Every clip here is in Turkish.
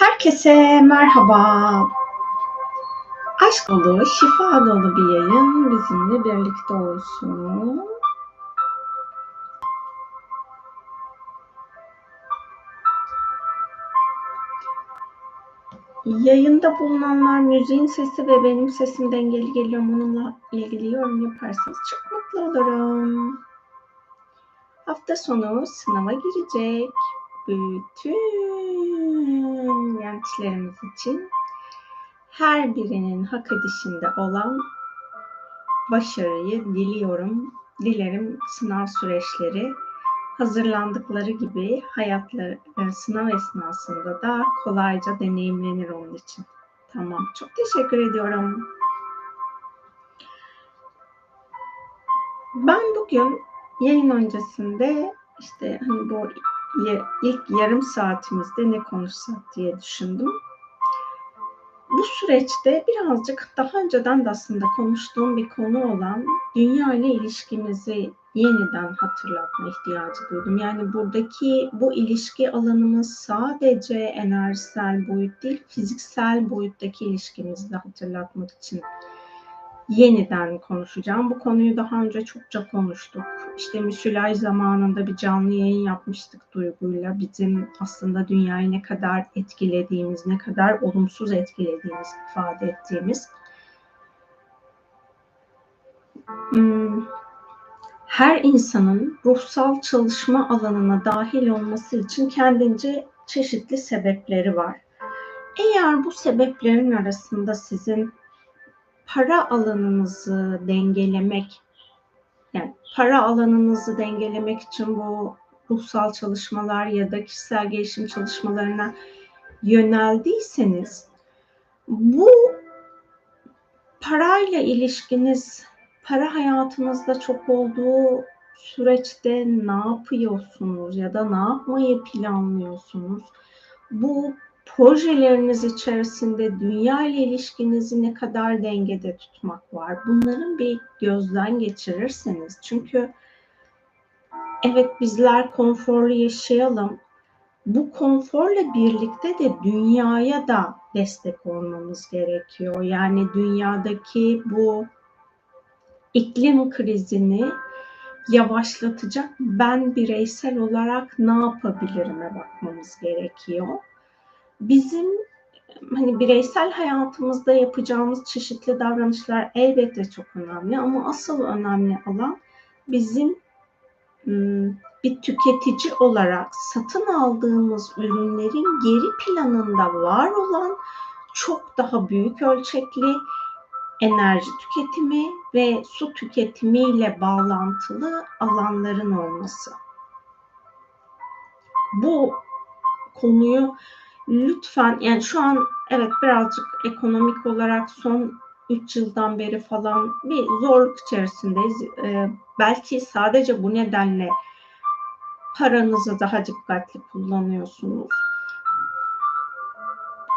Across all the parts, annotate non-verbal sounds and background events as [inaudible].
Herkese merhaba. Aşk dolu, şifa dolu bir yayın bizimle birlikte olsun. Yayında bulunanlar müziğin sesi ve benim sesim dengeli geliyor mu onunla ilgili yorum yaparsanız çok mutlu olurum. Hafta sonu sınava girecek bütün gençlerimiz için her birinin hak edişinde olan başarıyı diliyorum. Dilerim sınav süreçleri hazırlandıkları gibi hayatları e, sınav esnasında da kolayca deneyimlenir onun için. Tamam. Çok teşekkür ediyorum. Ben bugün yayın öncesinde işte hani bu ilk yarım saatimizde ne konuşsak diye düşündüm. Bu süreçte birazcık daha önceden de aslında konuştuğum bir konu olan dünya ile ilişkimizi yeniden hatırlatma ihtiyacı duydum. Yani buradaki bu ilişki alanımız sadece enerjisel boyut değil, fiziksel boyuttaki ilişkimizi de hatırlatmak için yeniden konuşacağım. Bu konuyu daha önce çokça konuştuk. İşte Müsilaj zamanında bir canlı yayın yapmıştık Duygu'yla. Bizim aslında dünyayı ne kadar etkilediğimiz, ne kadar olumsuz etkilediğimiz, ifade ettiğimiz. Hmm, her insanın ruhsal çalışma alanına dahil olması için kendince çeşitli sebepleri var. Eğer bu sebeplerin arasında sizin para alanınızı dengelemek, yani para alanınızı dengelemek için bu ruhsal çalışmalar ya da kişisel gelişim çalışmalarına yöneldiyseniz bu parayla ilişkiniz para hayatınızda çok olduğu süreçte ne yapıyorsunuz ya da ne yapmayı planlıyorsunuz? Bu projeleriniz içerisinde dünya ile ilişkinizi ne kadar dengede tutmak var? Bunların bir gözden geçirirseniz çünkü evet bizler konforlu yaşayalım. Bu konforla birlikte de dünyaya da destek olmamız gerekiyor. Yani dünyadaki bu iklim krizini yavaşlatacak ben bireysel olarak ne yapabilirim'e bakmamız gerekiyor bizim hani bireysel hayatımızda yapacağımız çeşitli davranışlar elbette çok önemli ama asıl önemli olan bizim bir tüketici olarak satın aldığımız ürünlerin geri planında var olan çok daha büyük ölçekli enerji tüketimi ve su tüketimiyle bağlantılı alanların olması. Bu konuyu lütfen yani şu an evet birazcık ekonomik olarak son 3 yıldan beri falan bir zorluk içerisindeyiz. Ee, belki sadece bu nedenle paranızı daha dikkatli kullanıyorsunuz.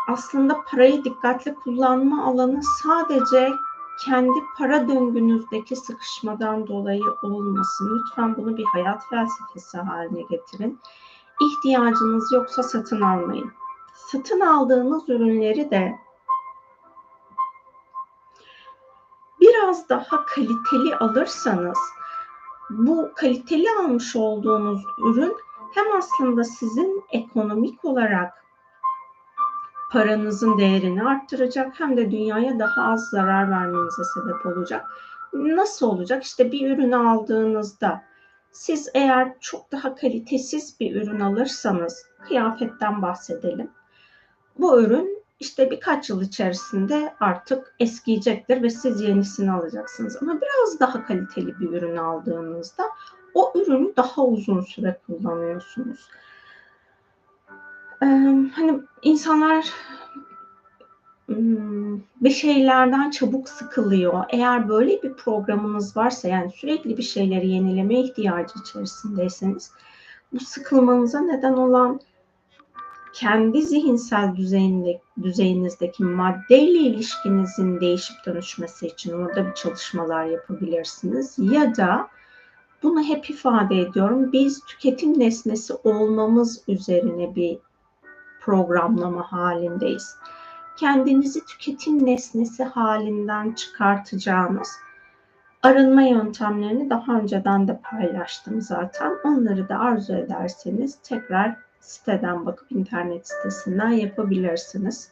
Aslında parayı dikkatli kullanma alanı sadece kendi para döngünüzdeki sıkışmadan dolayı olmasın. Lütfen bunu bir hayat felsefesi haline getirin. İhtiyacınız yoksa satın almayın satın aldığınız ürünleri de biraz daha kaliteli alırsanız bu kaliteli almış olduğunuz ürün hem aslında sizin ekonomik olarak paranızın değerini arttıracak hem de dünyaya daha az zarar vermenize sebep olacak. Nasıl olacak? İşte bir ürünü aldığınızda siz eğer çok daha kalitesiz bir ürün alırsanız kıyafetten bahsedelim bu ürün işte birkaç yıl içerisinde artık eskiyecektir ve siz yenisini alacaksınız. Ama biraz daha kaliteli bir ürün aldığınızda o ürünü daha uzun süre kullanıyorsunuz. Ee, hani insanlar hmm, bir şeylerden çabuk sıkılıyor. Eğer böyle bir programınız varsa yani sürekli bir şeyleri yenileme ihtiyacı içerisindeyseniz bu sıkılmanıza neden olan kendi zihinsel düzeyinde, düzeyinizdeki maddeyle ilişkinizin değişip dönüşmesi için orada bir çalışmalar yapabilirsiniz. Ya da bunu hep ifade ediyorum. Biz tüketim nesnesi olmamız üzerine bir programlama halindeyiz. Kendinizi tüketim nesnesi halinden çıkartacağınız arınma yöntemlerini daha önceden de paylaştım zaten. Onları da arzu ederseniz tekrar siteden bakıp internet sitesinden yapabilirsiniz.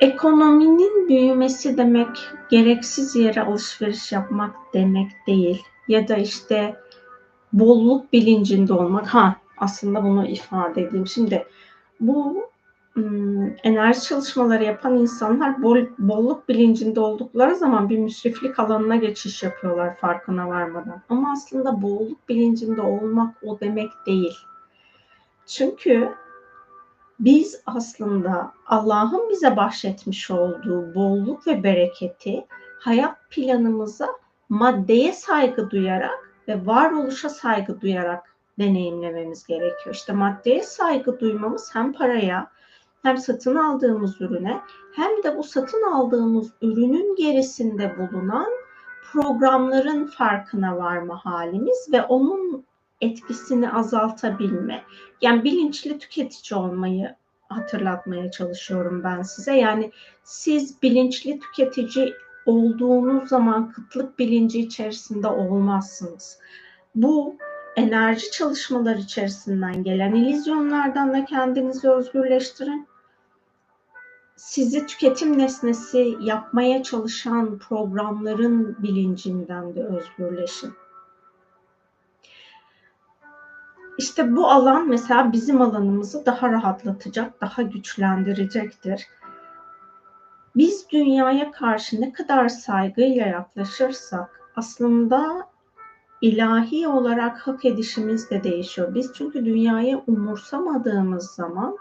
Ekonominin büyümesi demek gereksiz yere alışveriş yapmak demek değil. Ya da işte bolluk bilincinde olmak. Ha aslında bunu ifade edeyim. Şimdi bu enerji çalışmaları yapan insanlar bol, bolluk bilincinde oldukları zaman bir müsriflik alanına geçiş yapıyorlar farkına varmadan. Ama aslında bolluk bilincinde olmak o demek değil. Çünkü biz aslında Allah'ın bize bahşetmiş olduğu bolluk ve bereketi hayat planımıza maddeye saygı duyarak ve varoluşa saygı duyarak deneyimlememiz gerekiyor. İşte maddeye saygı duymamız hem paraya hem satın aldığımız ürüne hem de bu satın aldığımız ürünün gerisinde bulunan programların farkına varma halimiz ve onun etkisini azaltabilme. Yani bilinçli tüketici olmayı hatırlatmaya çalışıyorum ben size. Yani siz bilinçli tüketici olduğunuz zaman kıtlık bilinci içerisinde olmazsınız. Bu enerji çalışmaları içerisinden gelen ilizyonlardan da kendinizi özgürleştirin. Sizi tüketim nesnesi yapmaya çalışan programların bilincinden de özgürleşin. İşte bu alan mesela bizim alanımızı daha rahatlatacak, daha güçlendirecektir. Biz dünyaya karşı ne kadar saygıyla yaklaşırsak aslında ilahi olarak hak edişimiz de değişiyor. Biz çünkü dünyayı umursamadığımız zaman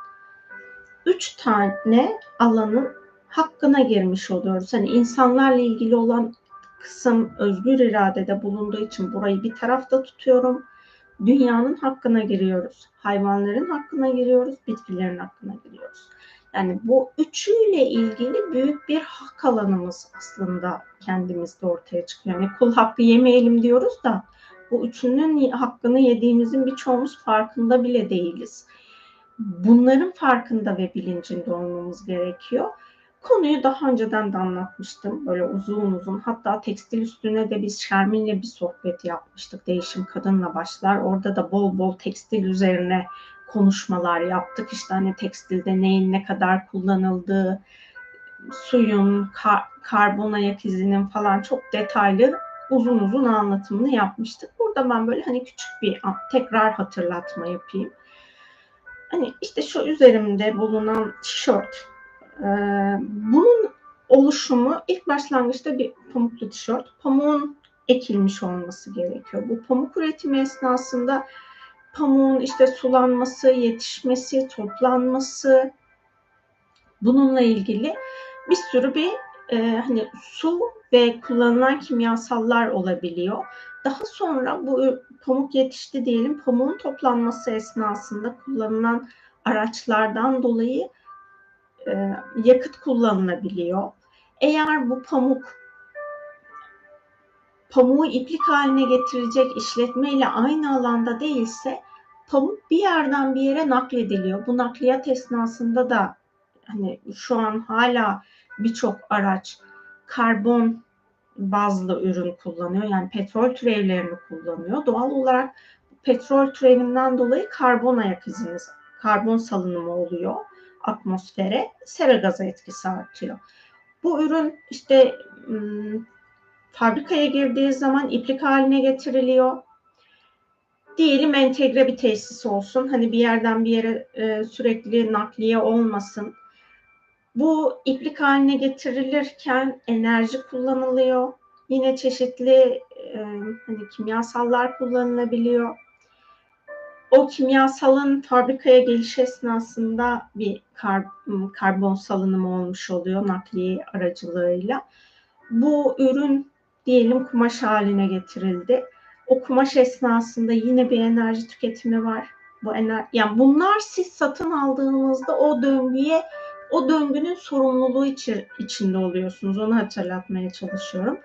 üç tane alanın hakkına girmiş oluyoruz. Hani insanlarla ilgili olan kısım özgür iradede bulunduğu için burayı bir tarafta tutuyorum. Dünyanın hakkına giriyoruz. Hayvanların hakkına giriyoruz. Bitkilerin hakkına giriyoruz. Yani bu üçüyle ilgili büyük bir hak alanımız aslında kendimizde ortaya çıkıyor. Yani kul hakkı yemeyelim diyoruz da bu üçünün hakkını yediğimizin birçoğumuz farkında bile değiliz. Bunların farkında ve bilincinde olmamız gerekiyor. Konuyu daha önceden de anlatmıştım. Böyle uzun uzun. Hatta tekstil üstüne de biz Şermin'le bir sohbet yapmıştık. Değişim Kadınla Başlar. Orada da bol bol tekstil üzerine konuşmalar yaptık. İşte hani tekstilde neyin ne kadar kullanıldığı, suyun, kar, karbon ayak izinin falan çok detaylı uzun uzun anlatımını yapmıştık. Burada ben böyle hani küçük bir tekrar hatırlatma yapayım. Hani işte şu üzerimde bulunan tişört. E, bunun oluşumu ilk başlangıçta bir pamuklu tişört. Pamuğun ekilmiş olması gerekiyor. Bu pamuk üretimi esnasında pamuğun işte sulanması, yetişmesi, toplanması bununla ilgili bir sürü bir e, hani su ve kullanılan kimyasallar olabiliyor. Daha sonra bu pamuk yetişti diyelim pamuğun toplanması esnasında kullanılan araçlardan dolayı e, yakıt kullanılabiliyor. Eğer bu pamuk pamuğu iplik haline getirecek işletme ile aynı alanda değilse pamuk bir yerden bir yere naklediliyor. Bu nakliyat esnasında da hani şu an hala birçok araç karbon bazlı ürün kullanıyor. Yani petrol türevlerini kullanıyor. Doğal olarak petrol türevinden dolayı karbon ayak iziniz, karbon salınımı oluyor atmosfere. Sera gazı etkisi artıyor. Bu ürün işte fabrikaya girdiği zaman iplik haline getiriliyor. Diyelim entegre bir tesis olsun. Hani bir yerden bir yere sürekli nakliye olmasın. Bu iplik haline getirilirken enerji kullanılıyor. Yine çeşitli e, hani kimyasallar kullanılabiliyor. O kimyasalın fabrikaya geliş esnasında bir kar, karbon salınımı olmuş oluyor nakliye aracılığıyla. Bu ürün diyelim kumaş haline getirildi. O kumaş esnasında yine bir enerji tüketimi var. Bu ener yani bunlar siz satın aldığınızda o döngüye o döngünün sorumluluğu içi, içinde oluyorsunuz. Onu hatırlatmaya çalışıyorum.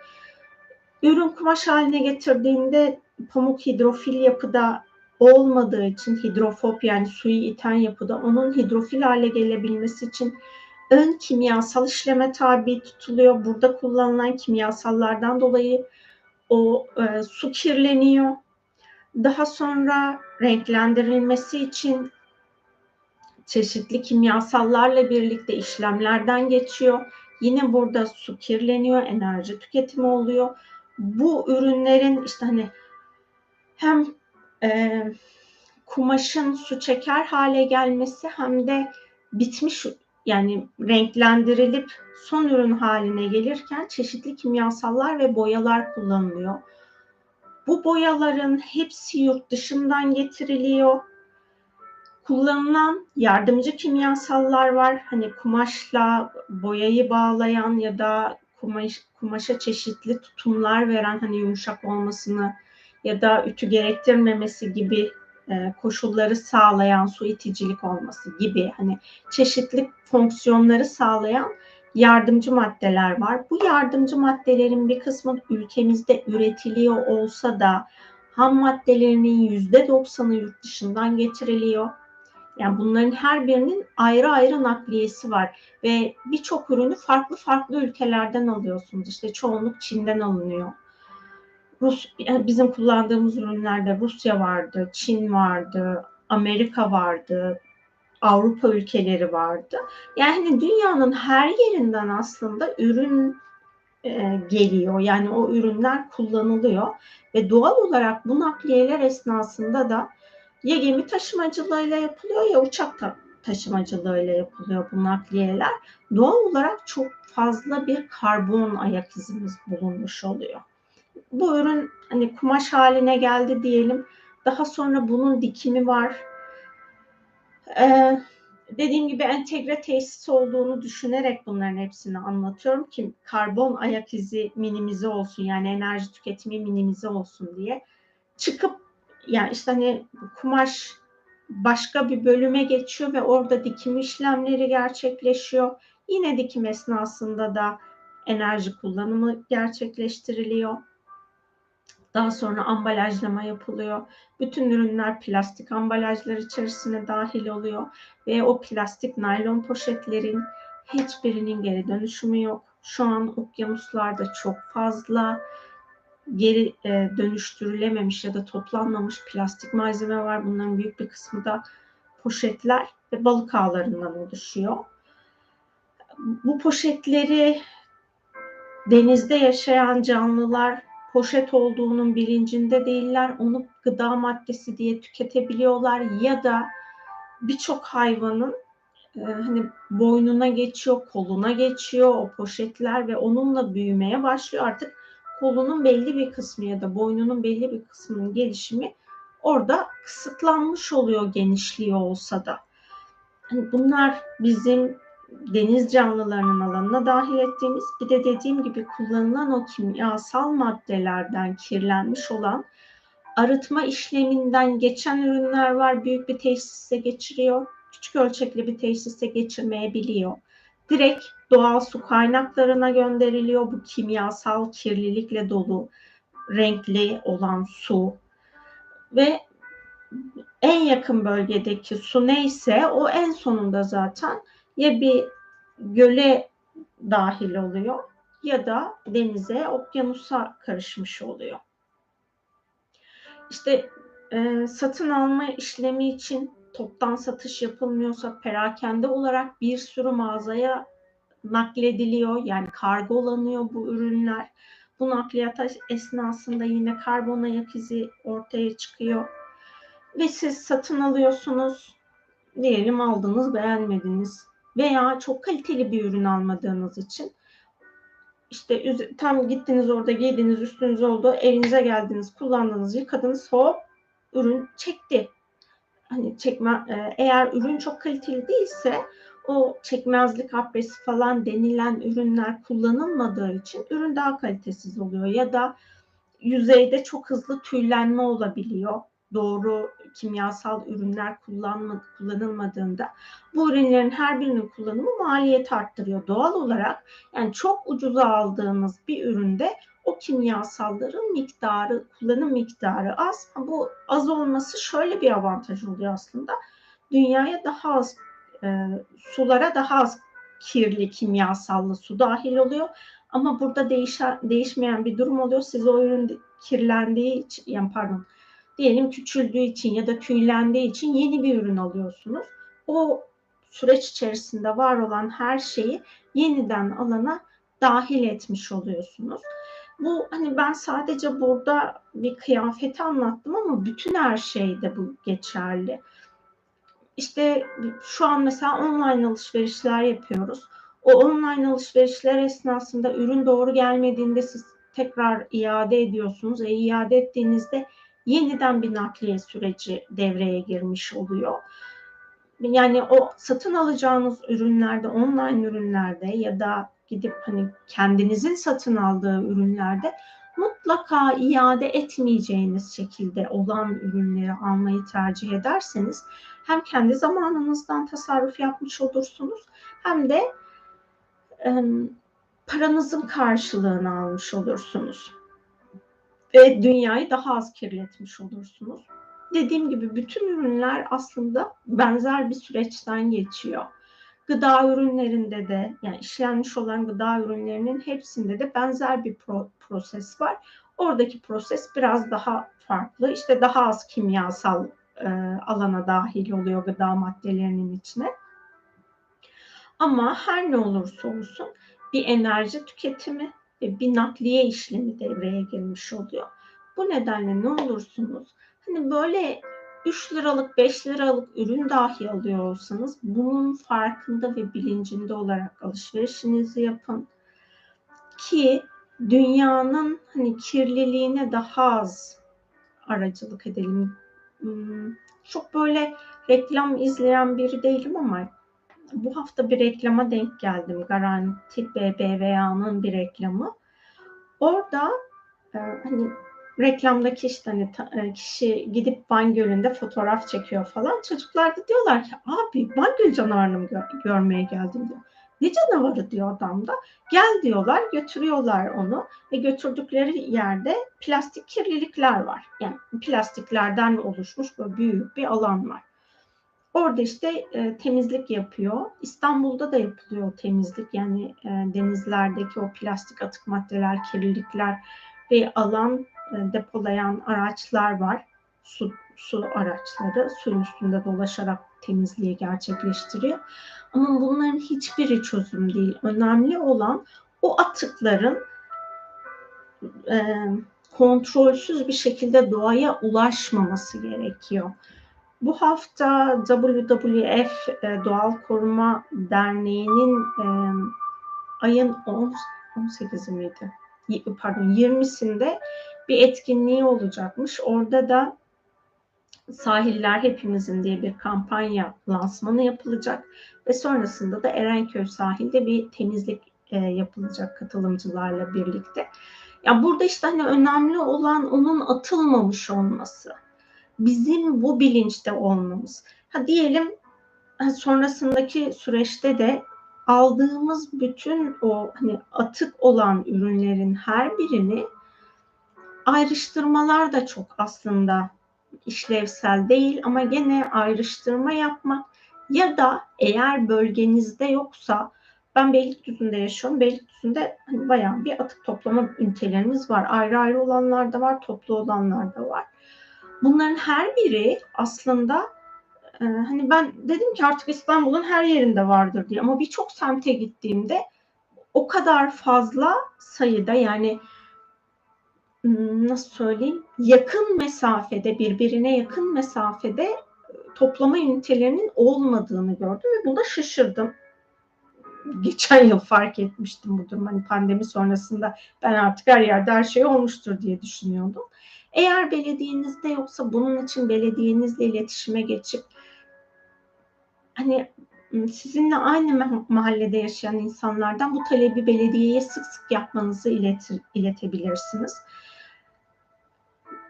Ürün kumaş haline getirdiğinde pamuk hidrofil yapıda olmadığı için hidrofob yani suyu iten yapıda onun hidrofil hale gelebilmesi için ön kimyasal işleme tabi tutuluyor. Burada kullanılan kimyasallardan dolayı o e, su kirleniyor. Daha sonra renklendirilmesi için çeşitli kimyasallarla birlikte işlemlerden geçiyor. Yine burada su kirleniyor, enerji tüketimi oluyor. Bu ürünlerin işte hani hem e, kumaşın su çeker hale gelmesi hem de bitmiş yani renklendirilip son ürün haline gelirken çeşitli kimyasallar ve boyalar kullanılıyor. Bu boyaların hepsi yurt dışından getiriliyor. Kullanılan yardımcı kimyasallar var. Hani kumaşla boyayı bağlayan ya da kumaş, kumaşa çeşitli tutumlar veren hani yumuşak olmasını ya da ütü gerektirmemesi gibi e, koşulları sağlayan su iticilik olması gibi hani çeşitli fonksiyonları sağlayan yardımcı maddeler var. Bu yardımcı maddelerin bir kısmı ülkemizde üretiliyor olsa da ham maddelerinin yüzde doksanı yurt dışından getiriliyor. Yani bunların her birinin ayrı ayrı nakliyesi var ve birçok ürünü farklı farklı ülkelerden alıyorsunuz. İşte çoğunluk Çin'den alınıyor. Rus bizim kullandığımız ürünlerde Rusya vardı, Çin vardı, Amerika vardı, Avrupa ülkeleri vardı. Yani dünyanın her yerinden aslında ürün e, geliyor. Yani o ürünler kullanılıyor ve doğal olarak bu nakliyeler esnasında da ya gemi taşımacılığıyla yapılıyor ya uçak ta- taşımacılığıyla yapılıyor bu nakliyeler. Doğal olarak çok fazla bir karbon ayak izimiz bulunmuş oluyor. Bu ürün hani kumaş haline geldi diyelim. Daha sonra bunun dikimi var. Ee, dediğim gibi entegre tesis olduğunu düşünerek bunların hepsini anlatıyorum ki karbon ayak izi minimize olsun yani enerji tüketimi minimize olsun diye. Çıkıp yani işte hani kumaş başka bir bölüme geçiyor ve orada dikim işlemleri gerçekleşiyor. Yine dikim esnasında da enerji kullanımı gerçekleştiriliyor. Daha sonra ambalajlama yapılıyor. Bütün ürünler plastik ambalajlar içerisine dahil oluyor ve o plastik naylon poşetlerin hiçbirinin geri dönüşümü yok. Şu an okyanuslarda çok fazla geri e, dönüştürülememiş ya da toplanmamış plastik malzeme var. Bunların büyük bir kısmı da poşetler ve balık ağlarından oluşuyor. Bu poşetleri denizde yaşayan canlılar poşet olduğunun bilincinde değiller. Onu gıda maddesi diye tüketebiliyorlar ya da birçok hayvanın e, hani boynuna geçiyor, koluna geçiyor o poşetler ve onunla büyümeye başlıyor. Artık kolunun belli bir kısmı ya da boynunun belli bir kısmının gelişimi orada kısıtlanmış oluyor genişliği olsa da. Hani bunlar bizim deniz canlılarının alanına dahil ettiğimiz bir de dediğim gibi kullanılan o kimyasal maddelerden kirlenmiş olan arıtma işleminden geçen ürünler var. Büyük bir tesise geçiriyor. Küçük ölçekli bir tesise geçirmeyebiliyor. Direkt doğal su kaynaklarına gönderiliyor. Bu kimyasal kirlilikle dolu renkli olan su ve en yakın bölgedeki su neyse o en sonunda zaten ya bir göle dahil oluyor ya da denize, okyanusa karışmış oluyor. İşte e, satın alma işlemi için toptan satış yapılmıyorsa perakende olarak bir sürü mağazaya naklediliyor. Yani kargolanıyor bu ürünler. Bu nakliyat esnasında yine karbon ayak izi ortaya çıkıyor. Ve siz satın alıyorsunuz. Diyelim aldınız beğenmediniz veya çok kaliteli bir ürün almadığınız için işte tam gittiniz orada giydiniz üstünüz oldu evinize geldiniz kullandınız yıkadınız hop ürün çekti. Hani çekme e, eğer ürün çok kaliteli değilse o çekmezlik habbesi falan denilen ürünler kullanılmadığı için ürün daha kalitesiz oluyor ya da yüzeyde çok hızlı tüylenme olabiliyor doğru kimyasal ürünler kullanma, kullanılmadığında bu ürünlerin her birinin kullanımı maliyet arttırıyor. Doğal olarak yani çok ucuza aldığınız bir üründe o kimyasalların miktarı, kullanım miktarı az. Bu az olması şöyle bir avantaj oluyor aslında. Dünyaya daha az, e, sulara daha az kirli kimyasallı su dahil oluyor. Ama burada değişen, değişmeyen bir durum oluyor. Siz o ürün kirlendiği için, yani pardon, diyelim küçüldüğü için ya da tüylendiği için yeni bir ürün alıyorsunuz. O süreç içerisinde var olan her şeyi yeniden alana dahil etmiş oluyorsunuz. Bu hani ben sadece burada bir kıyafeti anlattım ama bütün her şeyde bu geçerli. İşte şu an mesela online alışverişler yapıyoruz. O online alışverişler esnasında ürün doğru gelmediğinde siz tekrar iade ediyorsunuz. E, iade ettiğinizde yeniden bir nakliye süreci devreye girmiş oluyor. Yani o satın alacağınız ürünlerde, online ürünlerde ya da gidip hani kendinizin satın aldığı ürünlerde mutlaka iade etmeyeceğiniz şekilde olan ürünleri almayı tercih ederseniz hem kendi zamanınızdan tasarruf yapmış olursunuz hem de e, paranızın karşılığını almış olursunuz. Ve dünyayı daha az kirletmiş olursunuz. Dediğim gibi bütün ürünler aslında benzer bir süreçten geçiyor. Gıda ürünlerinde de yani işlenmiş olan gıda ürünlerinin hepsinde de benzer bir pro- proses var. Oradaki proses biraz daha farklı. İşte daha az kimyasal e, alana dahil oluyor gıda maddelerinin içine. Ama her ne olursa olsun bir enerji tüketimi ve bir nakliye işlemi devreye girmiş oluyor. Bu nedenle ne olursunuz hani böyle 3 liralık 5 liralık ürün dahi alıyor olsanız bunun farkında ve bilincinde olarak alışverişinizi yapın ki dünyanın hani kirliliğine daha az aracılık edelim. Hmm, çok böyle reklam izleyen biri değilim ama bu hafta bir reklama denk geldim. Garanti BBVA'nın bir reklamı. Orada e, hani reklamdaki işte hani e, kişi gidip Van Gölü'nde fotoğraf çekiyor falan. Çocuklar da diyorlar ki abi Van Gölü canavarını mı gö- görmeye geldim diyor. Ne canavarı diyor adam da. Gel diyorlar götürüyorlar onu ve götürdükleri yerde plastik kirlilikler var. Yani plastiklerden oluşmuş böyle büyük bir alan var. Orada işte e, temizlik yapıyor. İstanbul'da da yapılıyor temizlik. Yani e, denizlerdeki o plastik atık maddeler, kirlilikler ve alan depolayan araçlar var. Su, su araçları suyun üstünde dolaşarak temizliği gerçekleştiriyor. Ama bunların hiçbiri çözüm değil. Önemli olan o atıkların e, kontrolsüz bir şekilde doğaya ulaşmaması gerekiyor. Bu hafta WWF e, Doğal Koruma Derneği'nin e, ayın 10, 18'i miydi? Pardon 20'sinde bir etkinliği olacakmış. Orada da Sahiller Hepimizin diye bir kampanya lansmanı yapılacak ve sonrasında da Erenköy sahilde bir temizlik e, yapılacak katılımcılarla birlikte. Ya burada işte hani önemli olan onun atılmamış olması. Bizim bu bilinçte olmamız. Ha diyelim sonrasındaki süreçte de aldığımız bütün o hani atık olan ürünlerin her birini ayrıştırmalar da çok aslında işlevsel değil ama gene ayrıştırma yapmak ya da eğer bölgenizde yoksa ben Beylikdüzü'nde yaşıyorum. Beylikdüzü'nde hani bayağı bir atık toplama ünitelerimiz var. Ayrı ayrı olanlar da var, toplu olanlar da var. Bunların her biri aslında e, hani ben dedim ki artık İstanbul'un her yerinde vardır diye ama birçok semte gittiğimde o kadar fazla sayıda yani nasıl söyleyeyim yakın mesafede birbirine yakın mesafede e, toplama ünitelerinin olmadığını gördüm ve bunda şaşırdım. Geçen yıl fark etmiştim bu durum. Hani pandemi sonrasında ben artık her yerde her şey olmuştur diye düşünüyordum. Eğer belediyenizde yoksa bunun için belediyenizle iletişime geçip hani sizinle aynı mahallede yaşayan insanlardan bu talebi belediyeye sık sık yapmanızı iletir, iletebilirsiniz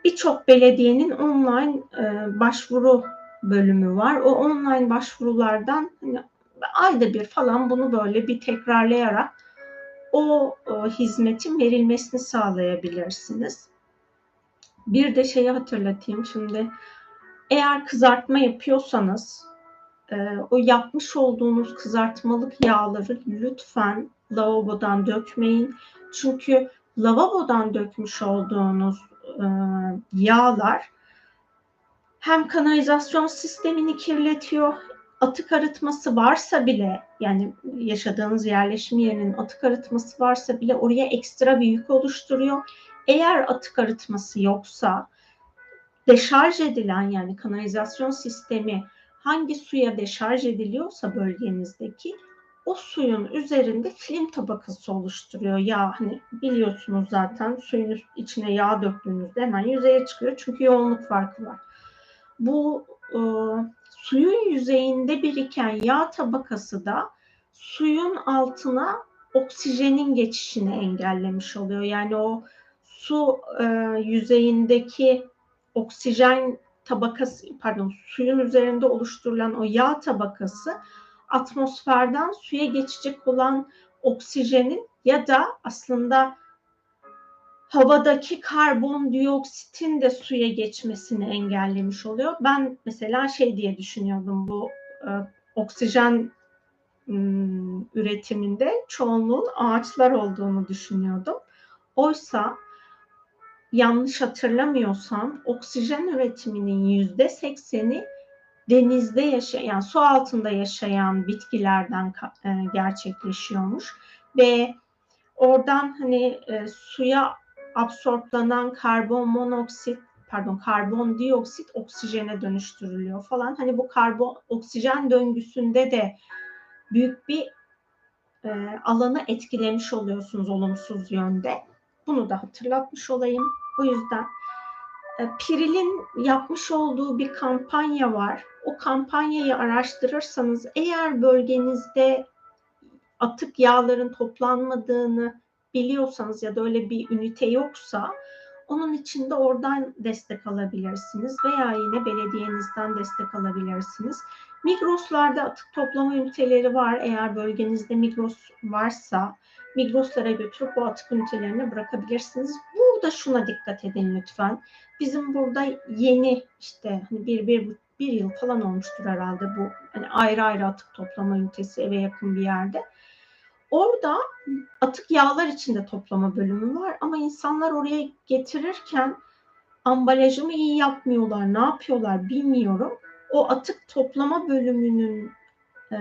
birçok belediyenin online e, başvuru bölümü var. O online başvurulardan hani ayda bir falan bunu böyle bir tekrarlayarak o, o hizmetin verilmesini sağlayabilirsiniz. Bir de şeyi hatırlatayım şimdi. Eğer kızartma yapıyorsanız e, o yapmış olduğunuz kızartmalık yağları lütfen lavabodan dökmeyin. Çünkü lavabodan dökmüş olduğunuz e, yağlar hem kanalizasyon sistemini kirletiyor, atık arıtması varsa bile yani yaşadığınız yerleşim yerinin atık arıtması varsa bile oraya ekstra bir yük oluşturuyor. Eğer atık arıtması yoksa deşarj edilen yani kanalizasyon sistemi hangi suya deşarj ediliyorsa bölgenizdeki o suyun üzerinde film tabakası oluşturuyor. Yağ hani biliyorsunuz zaten suyun içine yağ döktüğünüzde hemen yüzeye çıkıyor çünkü yoğunluk farkı var. Bu e, suyun yüzeyinde biriken yağ tabakası da suyun altına oksijenin geçişini engellemiş oluyor. Yani o su e, yüzeyindeki oksijen tabakası pardon suyun üzerinde oluşturulan o yağ tabakası atmosferden suya geçecek olan oksijenin ya da aslında havadaki karbondioksitin de suya geçmesini engellemiş oluyor. Ben mesela şey diye düşünüyordum bu e, oksijen üretiminde çoğunluğun ağaçlar olduğunu düşünüyordum. Oysa yanlış hatırlamıyorsam oksijen üretiminin yüzde sekseni denizde yaşayan, su altında yaşayan bitkilerden e, gerçekleşiyormuş ve oradan hani e, suya absorplanan karbon monoksit pardon karbon dioksit oksijene dönüştürülüyor falan. Hani bu karbon oksijen döngüsünde de büyük bir e, alanı etkilemiş oluyorsunuz olumsuz yönde. Bunu da hatırlatmış olayım. O yüzden Piril'in yapmış olduğu bir kampanya var. O kampanyayı araştırırsanız eğer bölgenizde atık yağların toplanmadığını biliyorsanız ya da öyle bir ünite yoksa onun için de oradan destek alabilirsiniz veya yine belediyenizden destek alabilirsiniz. Migros'larda atık toplama üniteleri var. Eğer bölgenizde Migros varsa Migros'lara götürüp bu atık ünitelerini bırakabilirsiniz. Burada şuna dikkat edin lütfen. Bizim burada yeni işte hani bir, bir, bir yıl falan olmuştur herhalde bu hani ayrı ayrı atık toplama ünitesi eve yakın bir yerde. Orada atık yağlar içinde toplama bölümü var ama insanlar oraya getirirken ambalajımı iyi yapmıyorlar, ne yapıyorlar bilmiyorum. O atık toplama bölümünün e,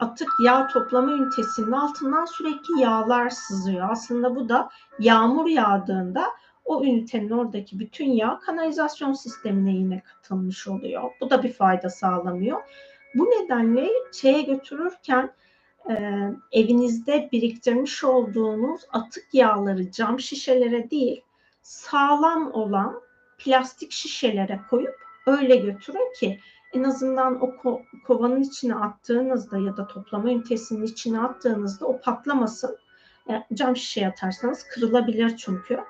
atık yağ toplama ünitesinin altından sürekli yağlar sızıyor. Aslında bu da yağmur yağdığında o ünitenin oradaki bütün yağ kanalizasyon sistemine yine katılmış oluyor. Bu da bir fayda sağlamıyor. Bu nedenle şeye götürürken e, evinizde biriktirmiş olduğunuz atık yağları cam şişelere değil sağlam olan plastik şişelere koyup öyle götürün ki en azından o ko- kovanın içine attığınızda ya da toplama ünitesinin içine attığınızda o patlamasın. Yani cam şişeye atarsanız kırılabilir çünkü.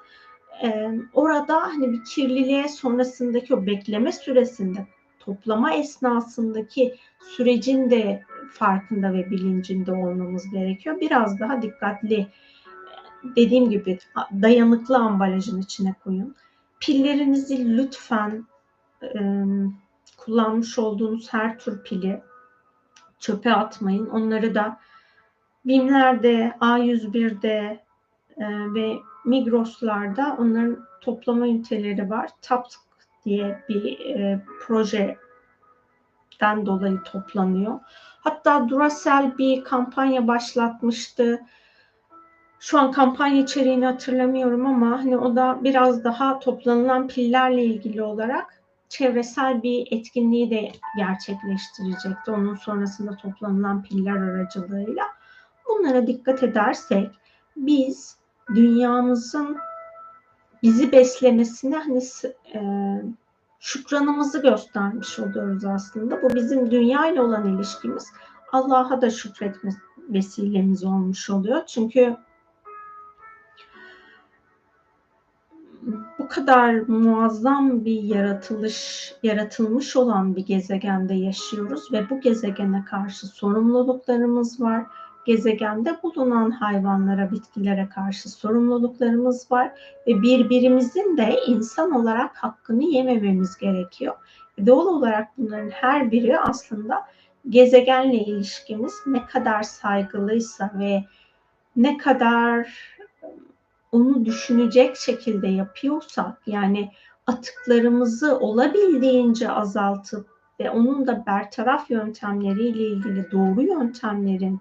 Ee, orada hani bir kirliliğe sonrasındaki o bekleme süresinde toplama esnasındaki sürecin de farkında ve bilincinde olmamız gerekiyor. Biraz daha dikkatli dediğim gibi dayanıklı ambalajın içine koyun. Pillerinizi lütfen e, kullanmış olduğunuz her tür pili çöpe atmayın. Onları da BİM'lerde, A101'de e, ve Migros'larda onların toplama üniteleri var. TAPSK diye bir e, projeden dolayı toplanıyor. Hatta Duracell bir kampanya başlatmıştı. Şu an kampanya içeriğini hatırlamıyorum ama hani o da biraz daha toplanılan pillerle ilgili olarak çevresel bir etkinliği de gerçekleştirecekti. Onun sonrasında toplanılan piller aracılığıyla. Bunlara dikkat edersek biz dünyamızın bizi beslemesine hani e, şükranımızı göstermiş oluyoruz aslında. Bu bizim dünya ile olan ilişkimiz. Allah'a da şükretme vesilemiz olmuş oluyor. Çünkü bu kadar muazzam bir yaratılış, yaratılmış olan bir gezegende yaşıyoruz ve bu gezegene karşı sorumluluklarımız var. Gezegende bulunan hayvanlara, bitkilere karşı sorumluluklarımız var ve birbirimizin de insan olarak hakkını yemememiz gerekiyor. Doğal olarak bunların her biri aslında gezegenle ilişkimiz ne kadar saygılıysa ve ne kadar onu düşünecek şekilde yapıyorsak yani atıklarımızı olabildiğince azaltıp ve onun da bertaraf yöntemleriyle ilgili doğru yöntemlerin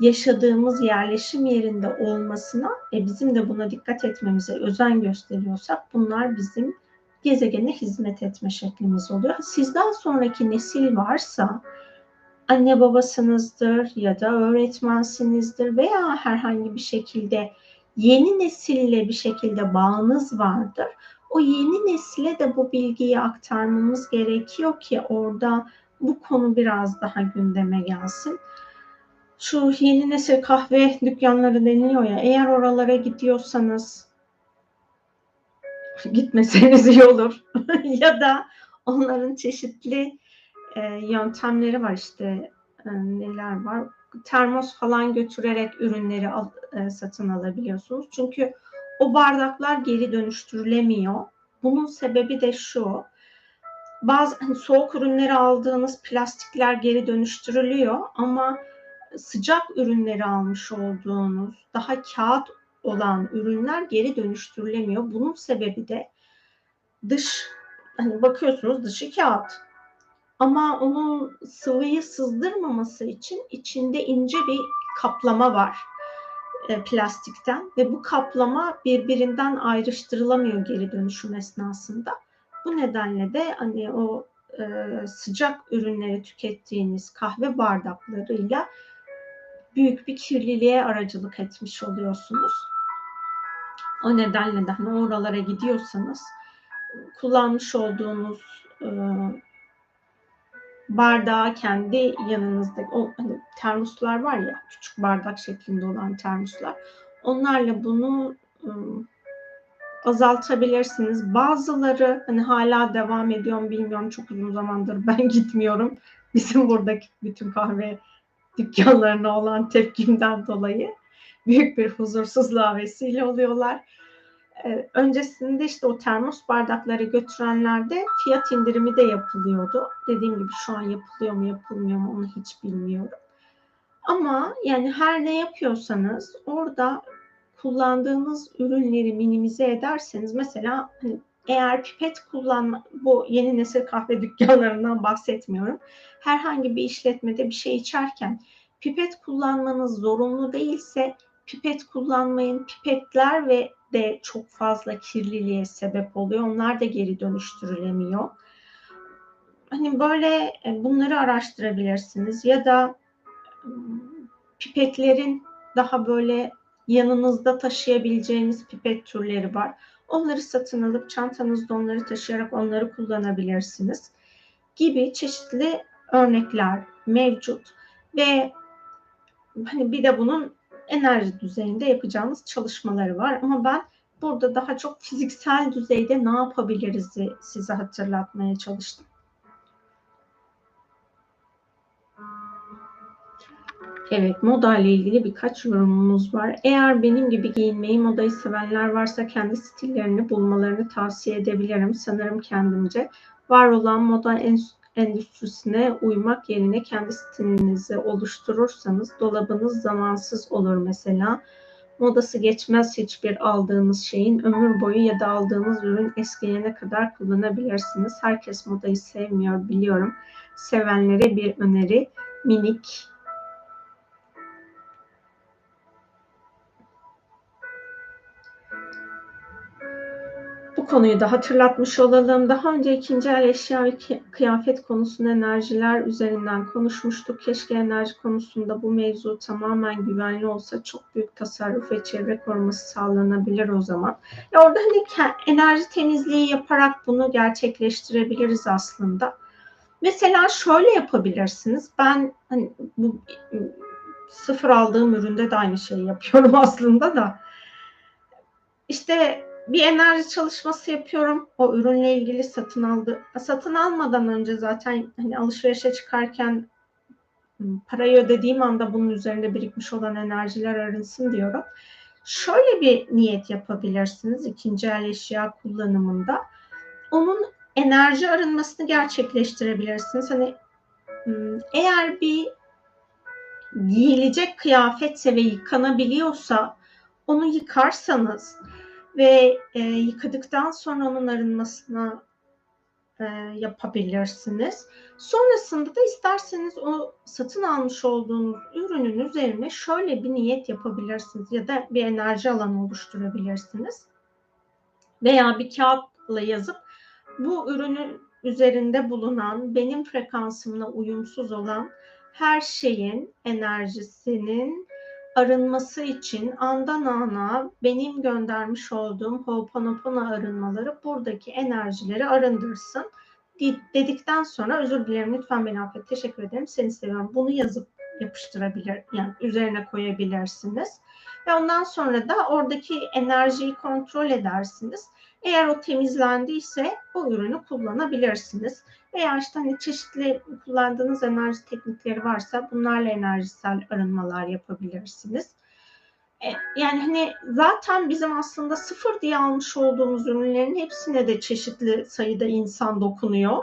yaşadığımız yerleşim yerinde olmasına ve bizim de buna dikkat etmemize özen gösteriyorsak bunlar bizim gezegene hizmet etme şeklimiz oluyor. Sizden sonraki nesil varsa anne babasınızdır ya da öğretmensinizdir veya herhangi bir şekilde yeni nesille bir şekilde bağınız vardır. O yeni nesile de bu bilgiyi aktarmamız gerekiyor ki orada bu konu biraz daha gündeme gelsin. Şu yeni nesil kahve dükkanları deniliyor ya eğer oralara gidiyorsanız gitmeseniz iyi olur. [laughs] ya da onların çeşitli e, yöntemleri var işte e, neler var. Termos falan götürerek ürünleri al, e, satın alabiliyorsunuz. Çünkü o bardaklar geri dönüştürülemiyor. Bunun sebebi de şu. Bazı hani soğuk ürünleri aldığınız plastikler geri dönüştürülüyor ama sıcak ürünleri almış olduğunuz daha kağıt olan ürünler geri dönüştürülemiyor. Bunun sebebi de dış hani bakıyorsunuz dışı kağıt. Ama onun sıvıyı sızdırmaması için içinde ince bir kaplama var e, plastikten ve bu kaplama birbirinden ayrıştırılamıyor geri dönüşüm esnasında. Bu nedenle de hani o e, sıcak ürünleri tükettiğiniz kahve bardaklarıyla büyük bir kirliliğe aracılık etmiş oluyorsunuz. O nedenle de hani oralara gidiyorsanız kullanmış olduğunuz e, bardağı kendi yanınızda o hani termoslar var ya küçük bardak şeklinde olan termoslar onlarla bunu e, azaltabilirsiniz. Bazıları hani hala devam ediyorum bilmiyorum çok uzun zamandır ben [laughs] gitmiyorum. Bizim buradaki bütün kahve dükkanlarına olan tepkimden dolayı büyük bir huzursuzluğa vesile oluyorlar. Ee, öncesinde işte o termos bardakları götürenlerde fiyat indirimi de yapılıyordu. Dediğim gibi şu an yapılıyor mu yapılmıyor mu onu hiç bilmiyorum. Ama yani her ne yapıyorsanız orada kullandığınız ürünleri minimize ederseniz mesela hani eğer pipet kullanma bu yeni nesil kahve dükkanlarından bahsetmiyorum. Herhangi bir işletmede bir şey içerken pipet kullanmanız zorunlu değilse pipet kullanmayın. Pipetler ve de çok fazla kirliliğe sebep oluyor. Onlar da geri dönüştürülemiyor. Hani böyle e, bunları araştırabilirsiniz ya da pipetlerin daha böyle yanınızda taşıyabileceğiniz pipet türleri var. Onları satın alıp çantanızda onları taşıyarak onları kullanabilirsiniz. Gibi çeşitli örnekler mevcut ve hani bir de bunun enerji düzeyinde yapacağımız çalışmaları var. Ama ben burada daha çok fiziksel düzeyde ne yapabiliriz size hatırlatmaya çalıştım. Evet, moda ile ilgili birkaç yorumumuz var. Eğer benim gibi giyinmeyi, modayı sevenler varsa kendi stillerini bulmalarını tavsiye edebilirim. Sanırım kendimce var olan moda endüstrisine uymak yerine kendi stilinizi oluşturursanız dolabınız zamansız olur mesela. Modası geçmez hiçbir aldığınız şeyin ömür boyu ya da aldığınız ürün eskiyene kadar kullanabilirsiniz. Herkes modayı sevmiyor biliyorum. Sevenlere bir öneri minik konuyu da hatırlatmış olalım. Daha önce ikinci el eşya ve kıyafet konusunda enerjiler üzerinden konuşmuştuk. Keşke enerji konusunda bu mevzu tamamen güvenli olsa çok büyük tasarruf ve çevre koruması sağlanabilir o zaman. Ya orada hani enerji temizliği yaparak bunu gerçekleştirebiliriz aslında. Mesela şöyle yapabilirsiniz. Ben hani bu sıfır aldığım üründe de aynı şeyi yapıyorum [laughs] aslında da. İşte bir enerji çalışması yapıyorum. O ürünle ilgili satın aldı. Satın almadan önce zaten hani alışverişe çıkarken parayı ödediğim anda bunun üzerinde birikmiş olan enerjiler arınsın diyorum. Şöyle bir niyet yapabilirsiniz ikinci el eşya kullanımında. Onun enerji arınmasını gerçekleştirebilirsiniz. Hani eğer bir giyilecek kıyafetse ve yıkanabiliyorsa onu yıkarsanız ve e, yıkadıktan sonra onun arınmasına e, yapabilirsiniz. Sonrasında da isterseniz o satın almış olduğunuz ürünün üzerine şöyle bir niyet yapabilirsiniz ya da bir enerji alanı oluşturabilirsiniz. Veya bir kağıtla yazıp bu ürünün üzerinde bulunan benim frekansımla uyumsuz olan her şeyin enerjisinin arınması için andan ana benim göndermiş olduğum Ho'oponopono arınmaları buradaki enerjileri arındırsın. Dedikten sonra özür dilerim lütfen beni affet. Teşekkür ederim. Seni seviyorum. Bunu yazıp yapıştırabilir yani üzerine koyabilirsiniz. Ve ondan sonra da oradaki enerjiyi kontrol edersiniz eğer o temizlendiyse o ürünü kullanabilirsiniz. Veya işte hani çeşitli kullandığınız enerji teknikleri varsa bunlarla enerjisel arınmalar yapabilirsiniz. E, yani hani zaten bizim aslında sıfır diye almış olduğumuz ürünlerin hepsine de çeşitli sayıda insan dokunuyor.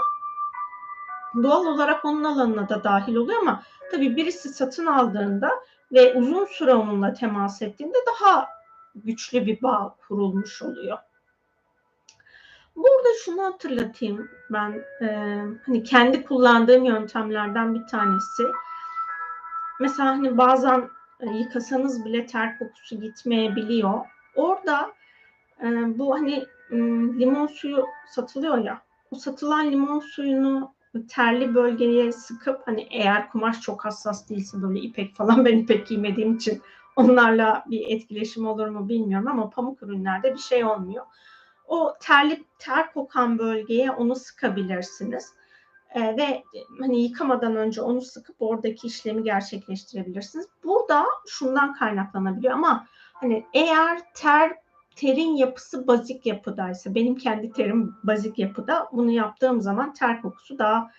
Doğal olarak onun alanına da dahil oluyor ama tabii birisi satın aldığında ve uzun süre onunla temas ettiğinde daha güçlü bir bağ kurulmuş oluyor. Burada şunu hatırlatayım ben e, hani kendi kullandığım yöntemlerden bir tanesi. Mesela hani bazen e, yıkasanız bile ter kokusu gitmeyebiliyor. Orada e, bu hani limon suyu satılıyor ya. O satılan limon suyunu terli bölgeye sıkıp hani eğer kumaş çok hassas değilse böyle ipek falan [laughs] ben ipek giymediğim için onlarla bir etkileşim olur mu bilmiyorum ama pamuk ürünlerde bir şey olmuyor o terli ter kokan bölgeye onu sıkabilirsiniz. Ee, ve hani yıkamadan önce onu sıkıp oradaki işlemi gerçekleştirebilirsiniz. Burada şundan kaynaklanabiliyor ama hani eğer ter terin yapısı bazik yapıdaysa benim kendi terim bazik yapıda bunu yaptığım zaman ter kokusu daha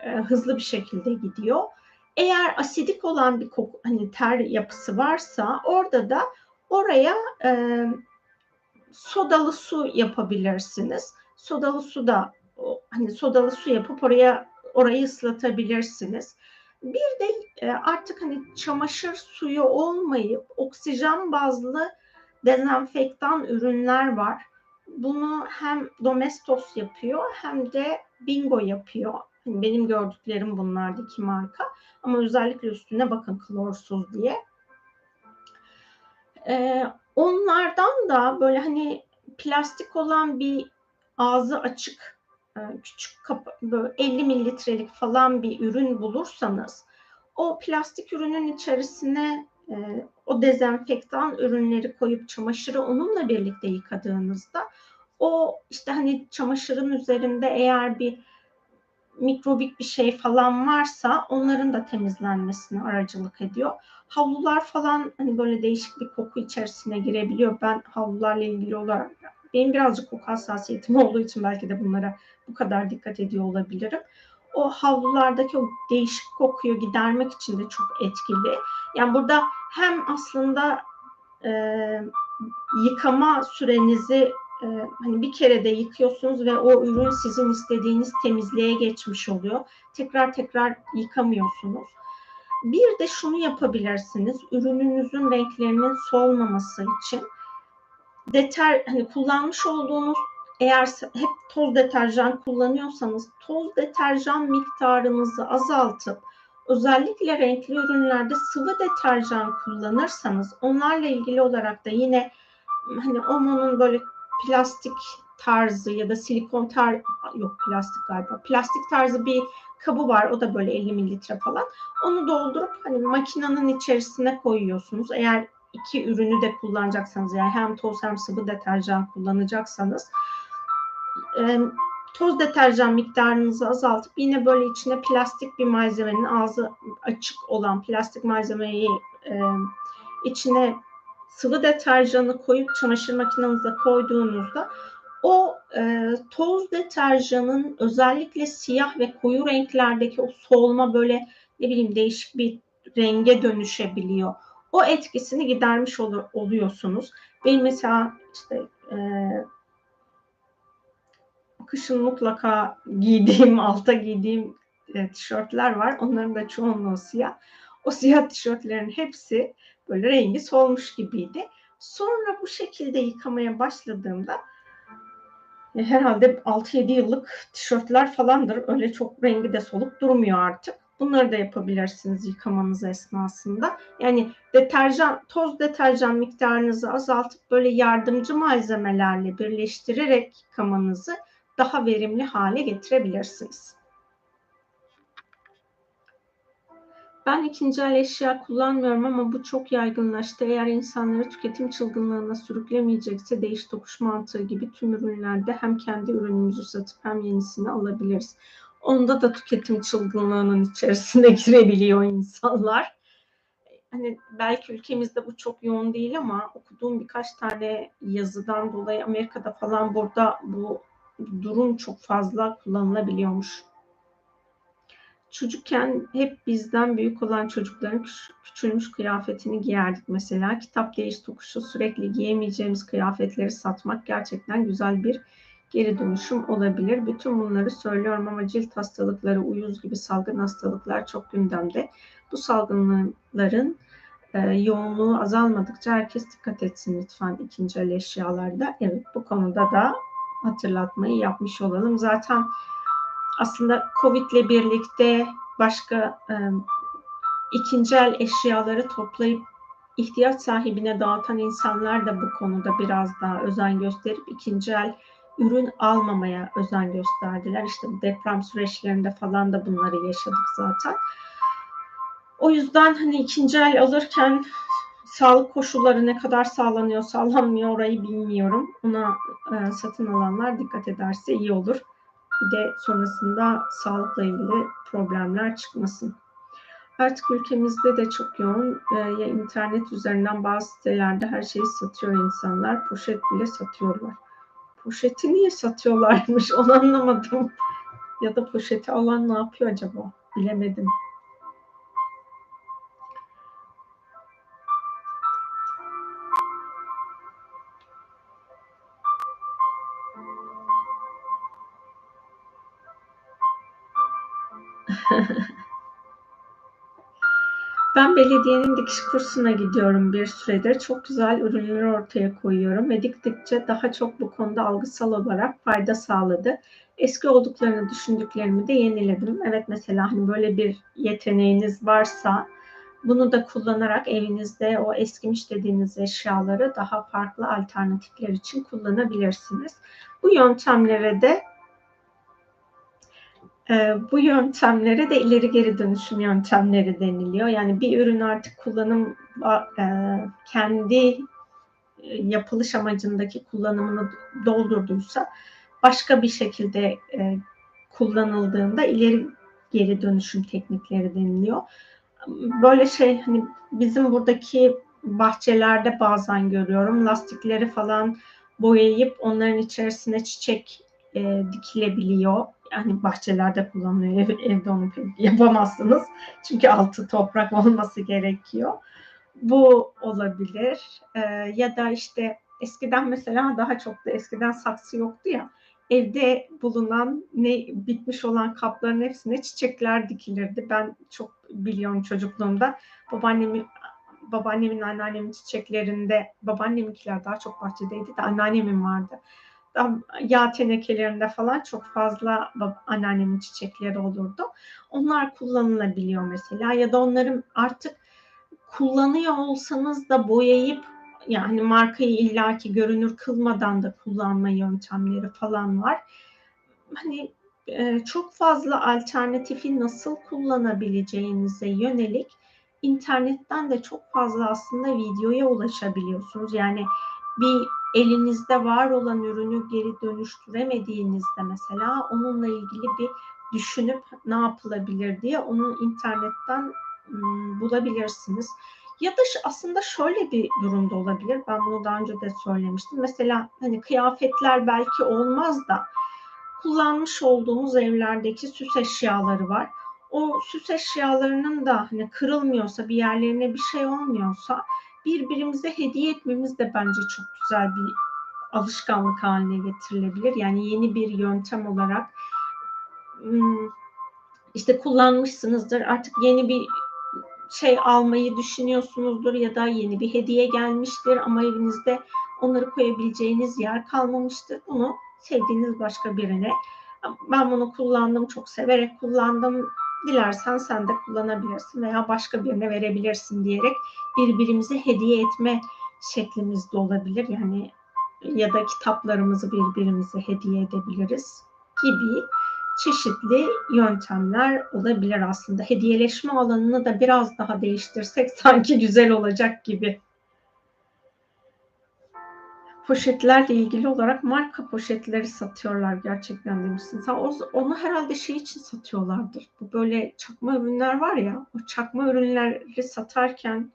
e, hızlı bir şekilde gidiyor. Eğer asidik olan bir koku hani ter yapısı varsa orada da oraya e, sodalı su yapabilirsiniz. Sodalı su da hani sodalı su yapıp oraya orayı ıslatabilirsiniz. Bir de e, artık hani çamaşır suyu olmayıp oksijen bazlı dezenfektan ürünler var. Bunu hem Domestos yapıyor hem de Bingo yapıyor. Hani benim gördüklerim bunlardı iki marka. Ama özellikle üstüne bakın klorsuz diye. Ee, Onlardan da böyle hani plastik olan bir ağzı açık e, küçük kapı, böyle 50 mililitrelik falan bir ürün bulursanız o plastik ürünün içerisine e, o dezenfektan ürünleri koyup çamaşırı onunla birlikte yıkadığınızda o işte hani çamaşırın üzerinde eğer bir mikrobik bir şey falan varsa onların da temizlenmesine aracılık ediyor. Havlular falan hani böyle değişik bir koku içerisine girebiliyor. Ben havlularla ilgili olarak benim birazcık koku hassasiyetim [laughs] olduğu için belki de bunlara bu kadar dikkat ediyor olabilirim. O havlulardaki o değişik kokuyu gidermek için de çok etkili. Yani burada hem aslında e, yıkama sürenizi e, hani bir kere de yıkıyorsunuz ve o ürün sizin istediğiniz temizliğe geçmiş oluyor. Tekrar tekrar yıkamıyorsunuz. Bir de şunu yapabilirsiniz. Ürününüzün renklerinin solmaması için deter hani kullanmış olduğunuz eğer hep toz deterjan kullanıyorsanız toz deterjan miktarınızı azaltıp özellikle renkli ürünlerde sıvı deterjan kullanırsanız onlarla ilgili olarak da yine hani Omo'nun böyle plastik tarzı ya da silikon tar yok plastik galiba. Plastik tarzı bir kabı var o da böyle 50 mililitre falan. Onu doldurup hani makinenin içerisine koyuyorsunuz. Eğer iki ürünü de kullanacaksanız yani hem toz hem sıvı deterjan kullanacaksanız e, toz deterjan miktarınızı azaltıp yine böyle içine plastik bir malzemenin ağzı açık olan plastik malzemeyi e, içine sıvı deterjanı koyup çamaşır makinenize koyduğunuzda o e, toz deterjanın özellikle siyah ve koyu renklerdeki o solma böyle ne bileyim değişik bir renge dönüşebiliyor. O etkisini gidermiş ol, oluyorsunuz. Benim mesela işte e, kışın mutlaka giydiğim, [laughs] alta giydiğim e, tişörtler var. Onların da çoğunluğu siyah. O siyah tişörtlerin hepsi böyle rengi solmuş gibiydi. Sonra bu şekilde yıkamaya başladığımda e, herhalde 6-7 yıllık tişörtler falandır. Öyle çok rengi de soluk durmuyor artık. Bunları da yapabilirsiniz yıkamanız esnasında. Yani deterjan, toz deterjan miktarınızı azaltıp böyle yardımcı malzemelerle birleştirerek yıkamanızı daha verimli hale getirebilirsiniz. Ben ikinci el eşya kullanmıyorum ama bu çok yaygınlaştı. Eğer insanları tüketim çılgınlığına sürüklemeyecekse değiş tokuş mantığı gibi tüm ürünlerde hem kendi ürünümüzü satıp hem yenisini alabiliriz. Onda da tüketim çılgınlığının içerisine [laughs] girebiliyor insanlar. Hani belki ülkemizde bu çok yoğun değil ama okuduğum birkaç tane yazıdan dolayı Amerika'da falan burada bu durum çok fazla kullanılabiliyormuş. Çocukken hep bizden büyük olan çocukların küçülmüş kıyafetini giyerdik mesela. Kitap değiş tokuşu sürekli giyemeyeceğimiz kıyafetleri satmak gerçekten güzel bir geri dönüşüm olabilir. Bütün bunları söylüyorum ama cilt hastalıkları, uyuz gibi salgın hastalıklar çok gündemde. Bu salgınların e, yoğunluğu azalmadıkça herkes dikkat etsin lütfen ikinci el eşyalarda. Evet bu konuda da hatırlatmayı yapmış olalım. Zaten aslında Covid ile birlikte başka e, ikinci el eşyaları toplayıp ihtiyaç sahibine dağıtan insanlar da bu konuda biraz daha özen gösterip ikinci el ürün almamaya özen gösterdiler. İşte deprem süreçlerinde falan da bunları yaşadık zaten. O yüzden hani ikinci el alırken sağlık koşulları ne kadar sağlanıyor, sağlanmıyor orayı bilmiyorum. Ona e, satın alanlar dikkat ederse iyi olur. Bir de sonrasında sağlıkla ilgili problemler çıkmasın. Artık ülkemizde de çok yoğun e, ya internet üzerinden bazı sitelerde her şeyi satıyor insanlar. Poşet bile satıyorlar. Poşeti niye satıyorlarmış [laughs] onu anlamadım. Ya da poşeti alan ne yapıyor acaba? Bilemedim. Ben belediyenin dikiş kursuna gidiyorum bir süredir. Çok güzel ürünler ortaya koyuyorum ve diktikçe daha çok bu konuda algısal olarak fayda sağladı. Eski olduklarını düşündüklerimi de yeniledim. Evet mesela hani böyle bir yeteneğiniz varsa bunu da kullanarak evinizde o eskimiş dediğiniz eşyaları daha farklı alternatifler için kullanabilirsiniz. Bu yöntemlere de bu yöntemlere de ileri geri dönüşüm yöntemleri deniliyor. Yani bir ürün artık kullanım e, kendi e, yapılış amacındaki kullanımını doldurduysa başka bir şekilde e, kullanıldığında ileri geri dönüşüm teknikleri deniliyor. Böyle şey hani bizim buradaki bahçelerde bazen görüyorum lastikleri falan boyayıp onların içerisine çiçek e, dikilebiliyor yani bahçelerde kullanılıyor. Ev, evde onu yapamazsınız. Çünkü altı toprak [laughs] olması gerekiyor. Bu olabilir. Ee, ya da işte eskiden mesela daha çok da eskiden saksı yoktu ya. Evde bulunan ne bitmiş olan kapların hepsine çiçekler dikilirdi. Ben çok biliyorum çocukluğumda. Babaannemin babaannemin anneannemin çiçeklerinde babaanneminkiler daha çok bahçedeydi de anneannemin vardı yağ tenekelerinde falan çok fazla anneannemin çiçekleri olurdu. Onlar kullanılabiliyor mesela ya da onların artık kullanıyor olsanız da boyayıp yani markayı illaki görünür kılmadan da kullanma yöntemleri falan var. Hani e, çok fazla alternatifi nasıl kullanabileceğinize yönelik internetten de çok fazla aslında videoya ulaşabiliyorsunuz. Yani bir elinizde var olan ürünü geri dönüştüremediğinizde mesela onunla ilgili bir düşünüp ne yapılabilir diye onu internetten bulabilirsiniz. Ya da aslında şöyle bir durumda olabilir. Ben bunu daha önce de söylemiştim. Mesela hani kıyafetler belki olmaz da kullanmış olduğumuz evlerdeki süs eşyaları var. o süs eşyalarının da hani kırılmıyorsa bir yerlerine bir şey olmuyorsa birbirimize hediye etmemiz de bence çok güzel bir alışkanlık haline getirilebilir. Yani yeni bir yöntem olarak hmm, işte kullanmışsınızdır artık yeni bir şey almayı düşünüyorsunuzdur ya da yeni bir hediye gelmiştir ama evinizde onları koyabileceğiniz yer kalmamıştır. Bunu sevdiğiniz başka birine ben bunu kullandım, çok severek kullandım. Dilersen sen de kullanabilirsin veya başka birine verebilirsin diyerek birbirimize hediye etme şeklimiz de olabilir. Yani ya da kitaplarımızı birbirimize hediye edebiliriz gibi çeşitli yöntemler olabilir aslında. Hediyeleşme alanını da biraz daha değiştirsek [laughs] sanki güzel olacak gibi. Poşetlerle ilgili olarak marka poşetleri satıyorlar gerçekten demişsin. Sen onu herhalde şey için satıyorlardır. Bu böyle çakma ürünler var ya, o çakma ürünleri satarken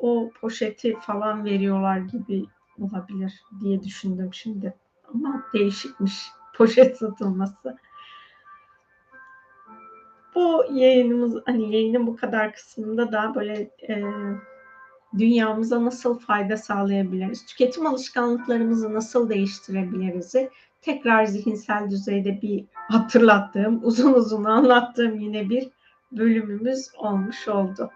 o poşeti falan veriyorlar gibi olabilir diye düşündüm şimdi. Ama değişikmiş [laughs] poşet satılması. Bu yayınımız hani yayının bu kadar kısmında da böyle e, dünyamıza nasıl fayda sağlayabiliriz, tüketim alışkanlıklarımızı nasıl değiştirebiliriz tekrar zihinsel düzeyde bir hatırlattığım, [laughs] uzun uzun anlattığım yine bir bölümümüz olmuş oldu.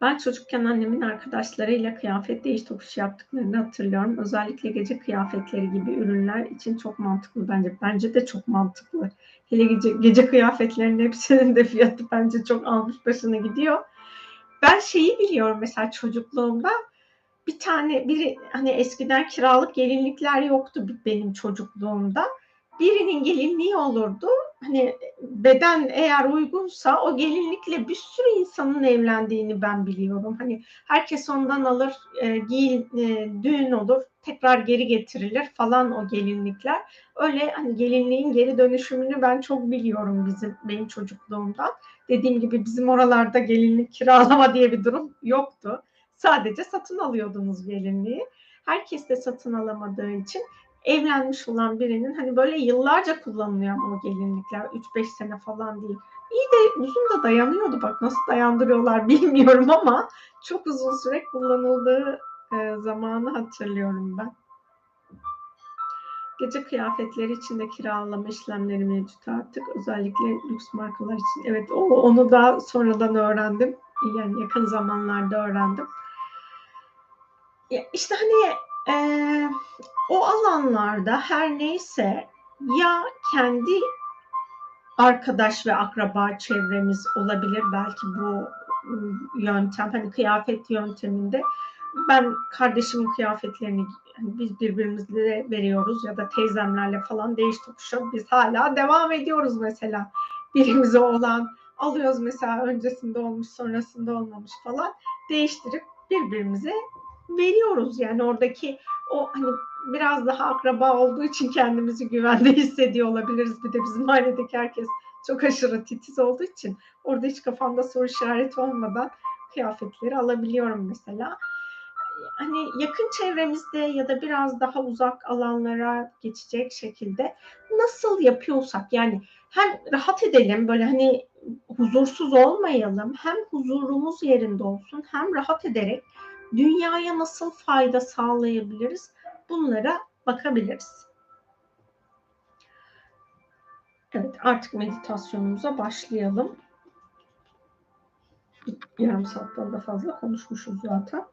Ben çocukken annemin arkadaşlarıyla kıyafet değiş tokuşu yaptıklarını hatırlıyorum. Özellikle gece kıyafetleri gibi ürünler için çok mantıklı bence. Bence de çok mantıklı. Hele gece, gece kıyafetlerinin hepsinin de fiyatı bence çok almış başına gidiyor. Ben şeyi biliyorum mesela çocukluğumda bir tane biri hani eskiden kiralık gelinlikler yoktu benim çocukluğumda. Birinin gelinliği olurdu hani beden eğer uygunsa o gelinlikle bir sürü insanın evlendiğini ben biliyorum. Hani herkes ondan alır, e, giy, e, düğün olur, tekrar geri getirilir falan o gelinlikler. Öyle hani gelinliğin geri dönüşümünü ben çok biliyorum bizim benim çocukluğumdan. Dediğim gibi bizim oralarda gelinlik kiralama diye bir durum yoktu. Sadece satın alıyordunuz gelinliği. Herkes de satın alamadığı için evlenmiş olan birinin hani böyle yıllarca kullanılıyor o gelinlikler. 3-5 sene falan değil. İyi de uzun da dayanıyordu bak nasıl dayandırıyorlar [laughs] bilmiyorum ama çok uzun süre kullanıldığı e, zamanı hatırlıyorum ben. Gece kıyafetleri için de kiralama işlemleri mevcut artık. Özellikle lüks markalar için. Evet o, onu da sonradan öğrendim. Yani yakın zamanlarda öğrendim. Ya işte hani e, o alanlarda her neyse ya kendi arkadaş ve akraba çevremiz olabilir belki bu ıı, yöntem hani kıyafet yönteminde ben kardeşimin kıyafetlerini hani biz birbirimizle veriyoruz ya da teyzemlerle falan değiş tokuşup biz hala devam ediyoruz mesela birimize olan alıyoruz mesela öncesinde olmuş sonrasında olmamış falan değiştirip birbirimize veriyoruz. Yani oradaki o hani biraz daha akraba olduğu için kendimizi güvende hissediyor olabiliriz. Bir de bizim ailedeki herkes çok aşırı titiz olduğu için orada hiç kafamda soru işareti olmadan kıyafetleri alabiliyorum mesela. Hani yakın çevremizde ya da biraz daha uzak alanlara geçecek şekilde nasıl yapıyorsak yani hem rahat edelim böyle hani huzursuz olmayalım hem huzurumuz yerinde olsun hem rahat ederek dünyaya nasıl fayda sağlayabiliriz? Bunlara bakabiliriz. Evet artık meditasyonumuza başlayalım. Yarım saatten de fazla konuşmuşuz zaten.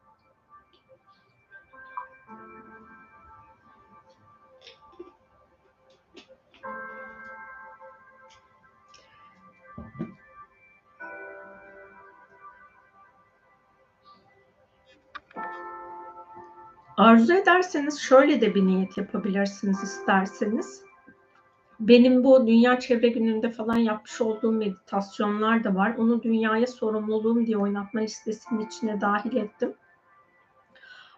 Arzu ederseniz şöyle de bir niyet yapabilirsiniz isterseniz. Benim bu Dünya Çevre Günü'nde falan yapmış olduğum meditasyonlar da var. Onu dünyaya sorumluluğum diye oynatma listesinin içine dahil ettim.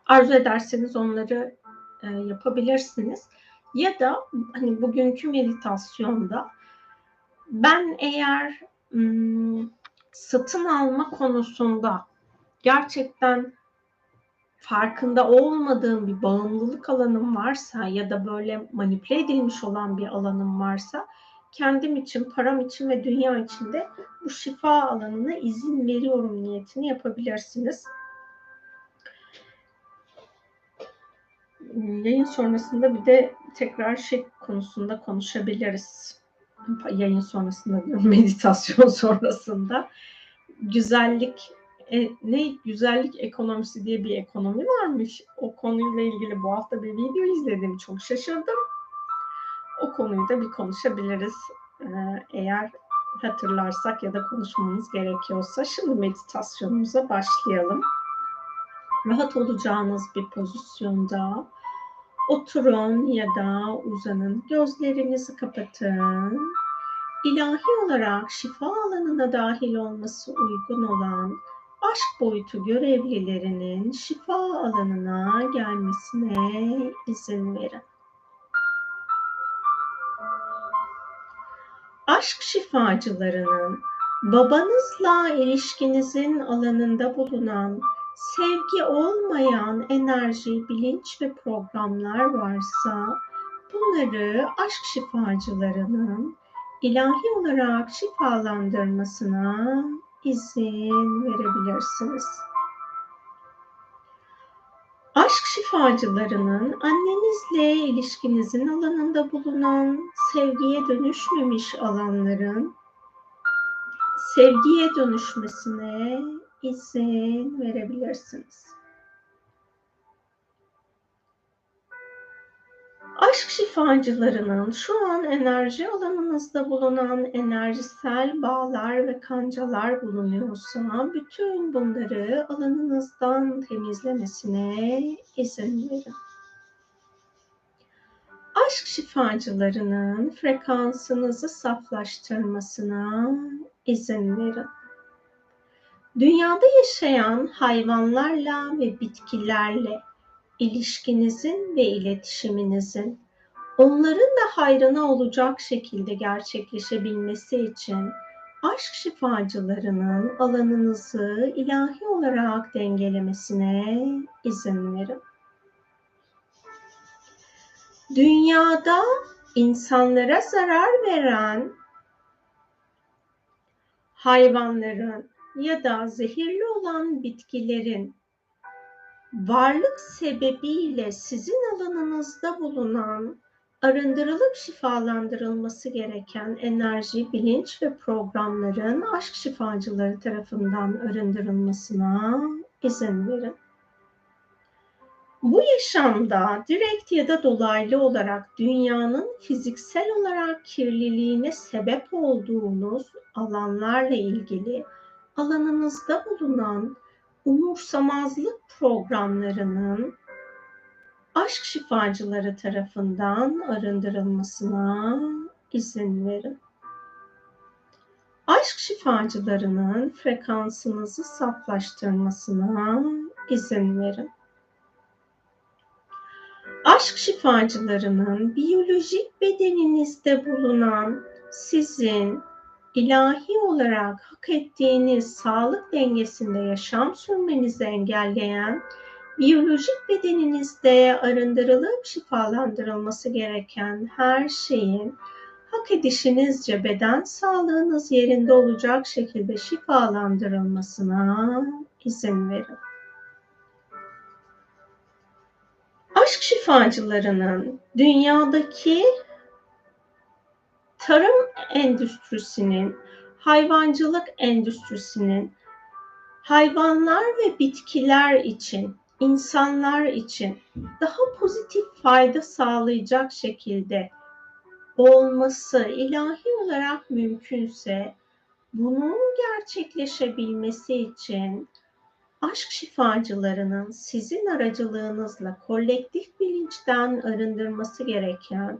Arzu ederseniz onları e, yapabilirsiniz. Ya da hani bugünkü meditasyonda ben eğer ım, satın alma konusunda gerçekten farkında olmadığım bir bağımlılık alanım varsa ya da böyle manipüle edilmiş olan bir alanım varsa kendim için, param için ve dünya için de bu şifa alanına izin veriyorum niyetini yapabilirsiniz. Yayın sonrasında bir de tekrar şey konusunda konuşabiliriz. Yayın sonrasında meditasyon [laughs] sonrasında. Güzellik e, ne güzellik ekonomisi diye bir ekonomi varmış. O konuyla ilgili bu hafta bir video izledim. Çok şaşırdım. O konuyu da bir konuşabiliriz. Ee, eğer hatırlarsak ya da konuşmamız gerekiyorsa. Şimdi meditasyonumuza başlayalım. Rahat olacağınız bir pozisyonda oturun ya da uzanın. Gözlerinizi kapatın. İlahi olarak şifa alanına dahil olması uygun olan aşk boyutu görevlilerinin şifa alanına gelmesine izin verin. Aşk şifacılarının babanızla ilişkinizin alanında bulunan sevgi olmayan enerji, bilinç ve programlar varsa bunları aşk şifacılarının ilahi olarak şifalandırmasına izin verebilirsiniz. Aşk şifacılarının annenizle ilişkinizin alanında bulunan sevgiye dönüşmemiş alanların sevgiye dönüşmesine izin verebilirsiniz. Aşk şifacılarının şu an enerji alanınızda bulunan enerjisel bağlar ve kancalar bulunuyorsa bütün bunları alanınızdan temizlemesine izin verin. Aşk şifacılarının frekansınızı saflaştırmasına izin verin. Dünyada yaşayan hayvanlarla ve bitkilerle ilişkinizin ve iletişiminizin onların da hayrına olacak şekilde gerçekleşebilmesi için aşk şifacılarının alanınızı ilahi olarak dengelemesine izin verin. Dünyada insanlara zarar veren hayvanların ya da zehirli olan bitkilerin varlık sebebiyle sizin alanınızda bulunan arındırılıp şifalandırılması gereken enerji, bilinç ve programların aşk şifacıları tarafından arındırılmasına izin verin. Bu yaşamda direkt ya da dolaylı olarak dünyanın fiziksel olarak kirliliğine sebep olduğunuz alanlarla ilgili alanınızda bulunan umursamazlık programlarının aşk şifacıları tarafından arındırılmasına izin verin. Aşk şifacılarının frekansınızı saflaştırmasına izin verin. Aşk şifacılarının biyolojik bedeninizde bulunan sizin ilahi olarak hak ettiğiniz sağlık dengesinde yaşam sürmenizi engelleyen, biyolojik bedeninizde arındırılıp şifalandırılması gereken her şeyin hak edişinizce beden sağlığınız yerinde olacak şekilde şifalandırılmasına izin verin. Aşk şifacılarının dünyadaki tarım endüstrisinin, hayvancılık endüstrisinin hayvanlar ve bitkiler için, insanlar için daha pozitif fayda sağlayacak şekilde olması ilahi olarak mümkünse bunun gerçekleşebilmesi için aşk şifacılarının sizin aracılığınızla kolektif bilinçten arındırması gereken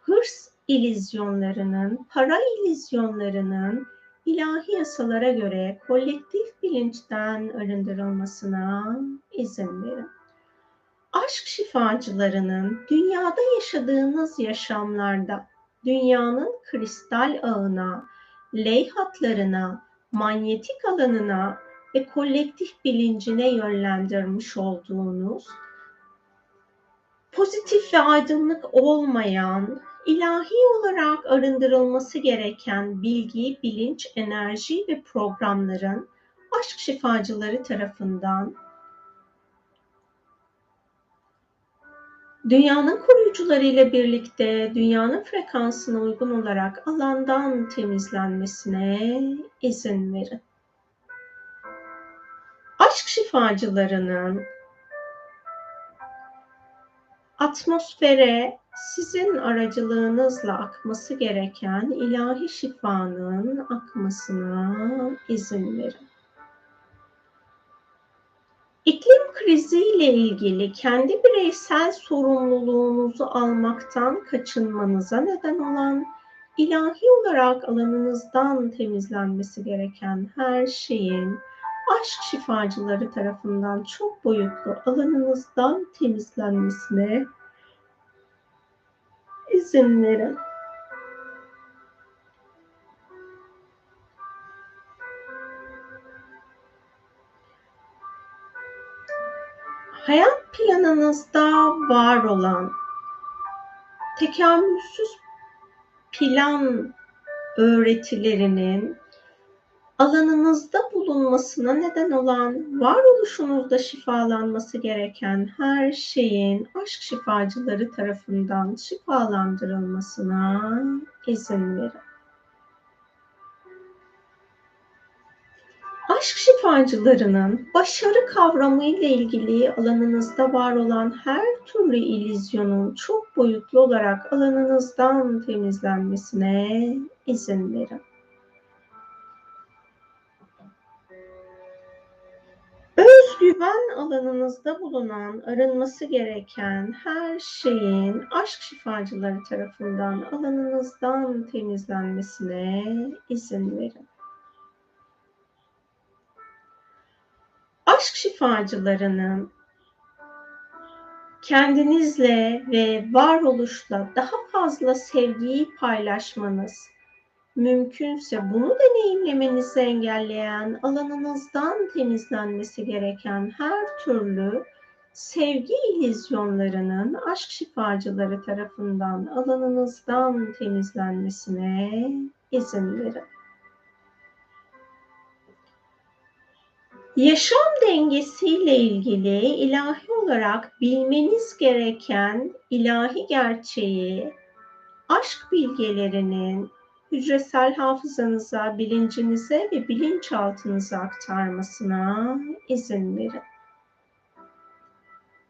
hırs ilizyonlarının, para ilizyonlarının ilahi yasalara göre kolektif bilinçten arındırılmasına izin verin. Aşk şifacılarının dünyada yaşadığınız yaşamlarda dünyanın kristal ağına, leyhatlarına, manyetik alanına ve kolektif bilincine yönlendirmiş olduğunuz pozitif ve aydınlık olmayan ilahi olarak arındırılması gereken bilgi, bilinç, enerji ve programların aşk şifacıları tarafından Dünyanın koruyucuları ile birlikte dünyanın frekansına uygun olarak alandan temizlenmesine izin verin. Aşk şifacılarının atmosfere sizin aracılığınızla akması gereken ilahi şifanın akmasına izin verin. İklim kriziyle ilgili kendi bireysel sorumluluğunuzu almaktan kaçınmanıza neden olan ilahi olarak alanınızdan temizlenmesi gereken her şeyin aşk şifacıları tarafından çok boyutlu alanınızdan temizlenmesine verin. hayat planınızda var olan tekamülsüz plan öğretilerinin alanınızda bulunmasına neden olan varoluşunuzda şifalanması gereken her şeyin aşk şifacıları tarafından şifalandırılmasına izin verin. aşk şifacılarının başarı kavramı ile ilgili alanınızda var olan her türlü ilizyonun çok boyutlu olarak alanınızdan temizlenmesine izin verin. Özgüven alanınızda bulunan arınması gereken her şeyin aşk şifacıları tarafından alanınızdan temizlenmesine izin verin. aşk şifacılarının kendinizle ve varoluşla daha fazla sevgiyi paylaşmanız, mümkünse bunu deneyimlemenizi engelleyen alanınızdan temizlenmesi gereken her türlü sevgi ilizyonlarının aşk şifacıları tarafından alanınızdan temizlenmesine izin verin. Yaşam dengesiyle ilgili ilahi olarak bilmeniz gereken ilahi gerçeği, aşk bilgelerinin hücresel hafızanıza, bilincinize ve bilinçaltınıza aktarmasına izin verin.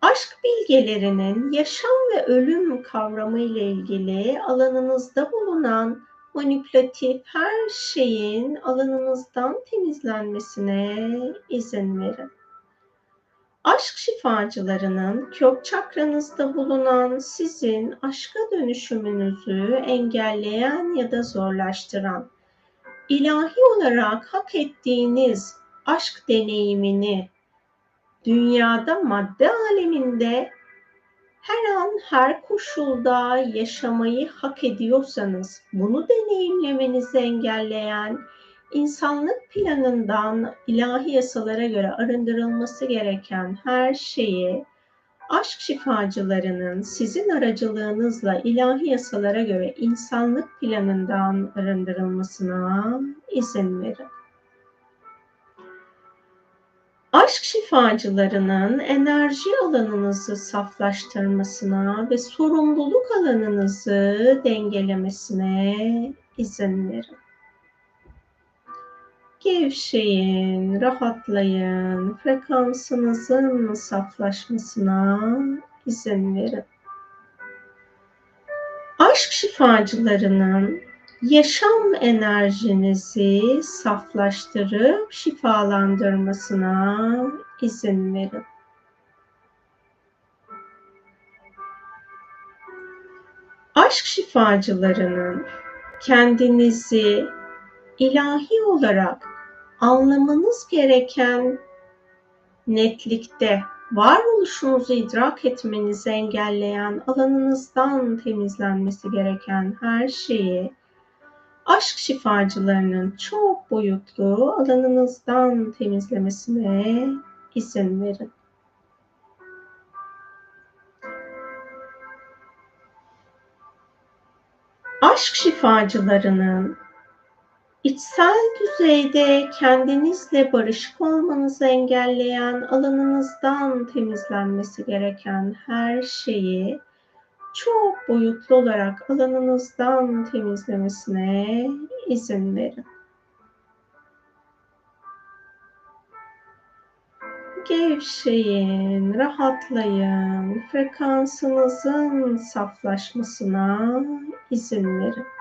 Aşk bilgelerinin yaşam ve ölüm kavramı ile ilgili alanınızda bulunan manipülatif her şeyin alanınızdan temizlenmesine izin verin. Aşk şifacılarının kök çakranızda bulunan sizin aşka dönüşümünüzü engelleyen ya da zorlaştıran, ilahi olarak hak ettiğiniz aşk deneyimini dünyada madde aleminde her an her koşulda yaşamayı hak ediyorsanız bunu deneyimlemenizi engelleyen insanlık planından ilahi yasalara göre arındırılması gereken her şeyi aşk şifacılarının sizin aracılığınızla ilahi yasalara göre insanlık planından arındırılmasına izin verin aşk şifacılarının enerji alanınızı saflaştırmasına ve sorumluluk alanınızı dengelemesine izin verin. Gevşeyin, rahatlayın, frekansınızın saflaşmasına izin verin. Aşk şifacılarının yaşam enerjinizi saflaştırıp şifalandırmasına izin verin. Aşk şifacılarının kendinizi ilahi olarak anlamanız gereken netlikte varoluşunuzu idrak etmenizi engelleyen alanınızdan temizlenmesi gereken her şeyi aşk şifacılarının çok boyutlu alanınızdan temizlemesine izin verin. Aşk şifacılarının içsel düzeyde kendinizle barışık olmanızı engelleyen alanınızdan temizlenmesi gereken her şeyi çok boyutlu olarak alanınızdan temizlemesine izin verin. Gevşeyin, rahatlayın, frekansınızın saflaşmasına izin verin.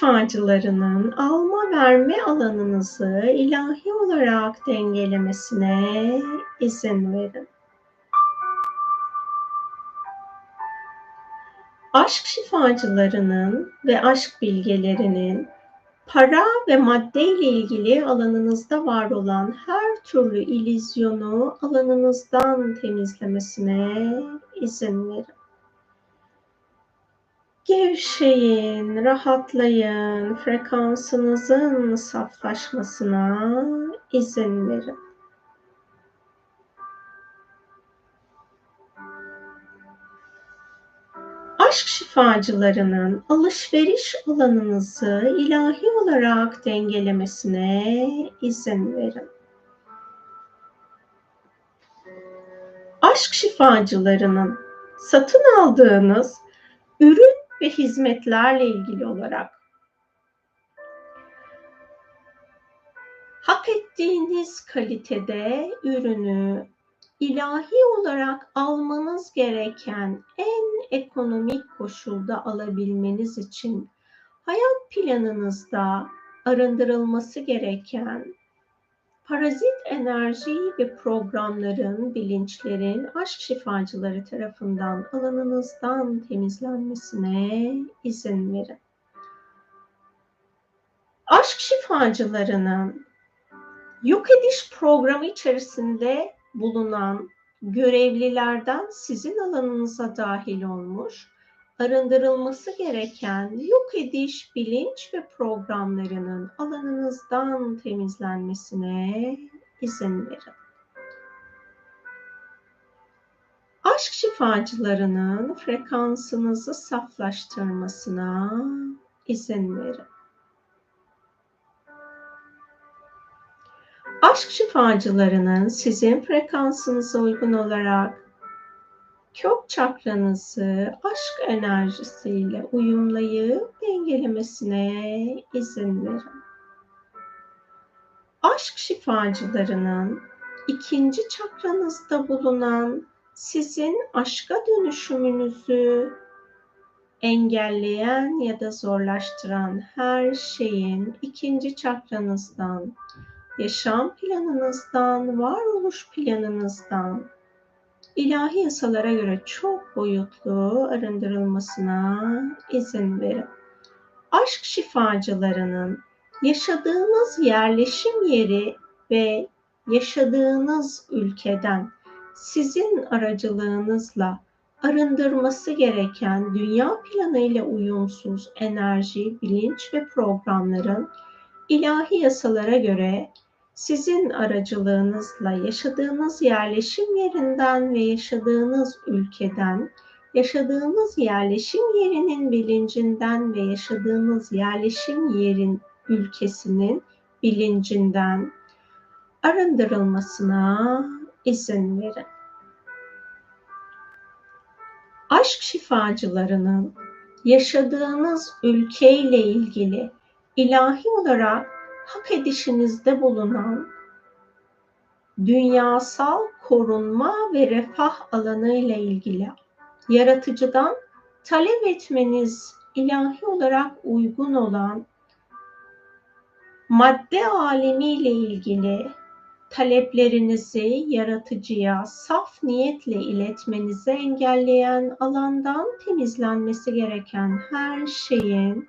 Şifacılarının alma verme alanınızı ilahi olarak dengelemesine izin verin. Aşk şifacılarının ve aşk bilgelerinin para ve madde ile ilgili alanınızda var olan her türlü ilizyonu alanınızdan temizlemesine izin verin. Gevşeyin, rahatlayın, frekansınızın saflaşmasına izin verin. Aşk şifacılarının alışveriş alanınızı ilahi olarak dengelemesine izin verin. Aşk şifacılarının satın aldığınız ürün ve hizmetlerle ilgili olarak. Hak ettiğiniz kalitede ürünü ilahi olarak almanız gereken en ekonomik koşulda alabilmeniz için hayat planınızda arındırılması gereken parazit enerji ve programların, bilinçlerin aşk şifacıları tarafından alanınızdan temizlenmesine izin verin. Aşk şifacılarının yok ediş programı içerisinde bulunan görevlilerden sizin alanınıza dahil olmuş arındırılması gereken yok ediş bilinç ve programlarının alanınızdan temizlenmesine izin verin. Aşk şifacılarının frekansınızı saflaştırmasına izin verin. Aşk şifacılarının sizin frekansınıza uygun olarak kök çakranızı aşk enerjisiyle uyumlayıp dengelemesine izin verin. Aşk şifacılarının ikinci çakranızda bulunan sizin aşka dönüşümünüzü engelleyen ya da zorlaştıran her şeyin ikinci çakranızdan, yaşam planınızdan, varoluş planınızdan, ilahi yasalara göre çok boyutlu arındırılmasına izin verin. Aşk şifacılarının yaşadığınız yerleşim yeri ve yaşadığınız ülkeden sizin aracılığınızla arındırması gereken dünya planı ile uyumsuz enerji, bilinç ve programların ilahi yasalara göre sizin aracılığınızla yaşadığınız yerleşim yerinden ve yaşadığınız ülkeden, yaşadığınız yerleşim yerinin bilincinden ve yaşadığınız yerleşim yerin ülkesinin bilincinden arındırılmasına izin verin. Aşk şifacılarının yaşadığınız ülkeyle ilgili ilahi olarak hak edişinizde bulunan dünyasal korunma ve refah alanı ile ilgili yaratıcıdan talep etmeniz ilahi olarak uygun olan madde alemi ile ilgili taleplerinizi yaratıcıya saf niyetle iletmenizi engelleyen alandan temizlenmesi gereken her şeyin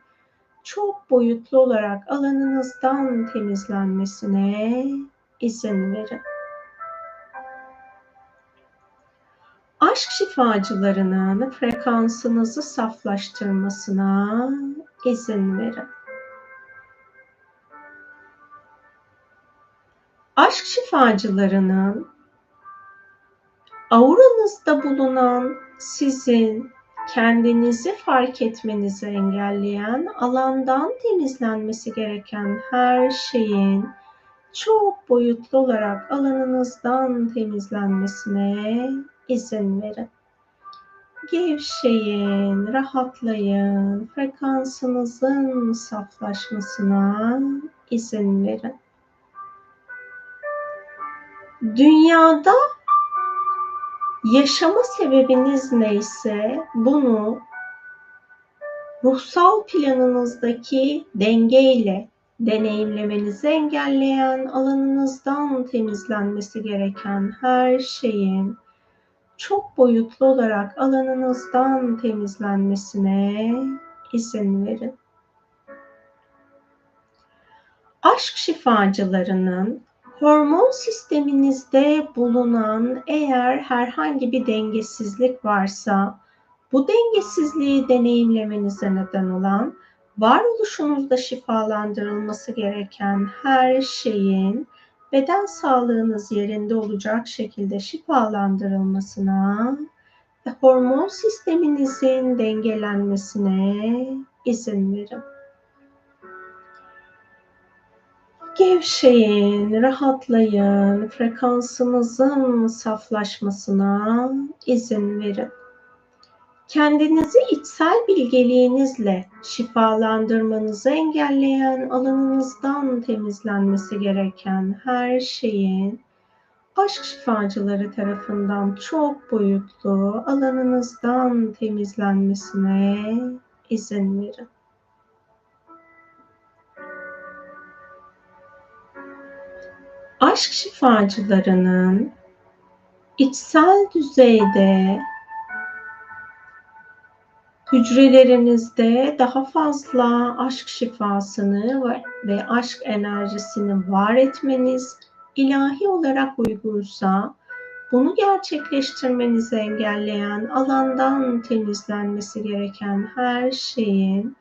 çok boyutlu olarak alanınızdan temizlenmesine izin verin. Aşk şifacılarının frekansınızı saflaştırmasına izin verin. aşk şifacılarının auranızda bulunan sizin kendinizi fark etmenizi engelleyen alandan temizlenmesi gereken her şeyin çok boyutlu olarak alanınızdan temizlenmesine izin verin. Gevşeyin, rahatlayın, frekansınızın saflaşmasına izin verin. Dünyada yaşama sebebiniz neyse bunu ruhsal planınızdaki dengeyle deneyimlemenizi engelleyen alanınızdan temizlenmesi gereken her şeyin çok boyutlu olarak alanınızdan temizlenmesine izin verin. Aşk şifacılarının hormon sisteminizde bulunan eğer herhangi bir dengesizlik varsa bu dengesizliği deneyimlemenize neden olan varoluşunuzda şifalandırılması gereken her şeyin beden sağlığınız yerinde olacak şekilde şifalandırılmasına ve hormon sisteminizin dengelenmesine izin verin. Gevşeyin, rahatlayın, frekansınızın saflaşmasına izin verin. Kendinizi içsel bilgeliğinizle şifalandırmanızı engelleyen alanınızdan temizlenmesi gereken her şeyin aşk şifacıları tarafından çok boyutlu alanınızdan temizlenmesine izin verin. Aşk şifacılarının içsel düzeyde hücrelerinizde daha fazla aşk şifasını ve aşk enerjisini var etmeniz ilahi olarak uygunsa bunu gerçekleştirmenizi engelleyen alandan temizlenmesi gereken her şeyin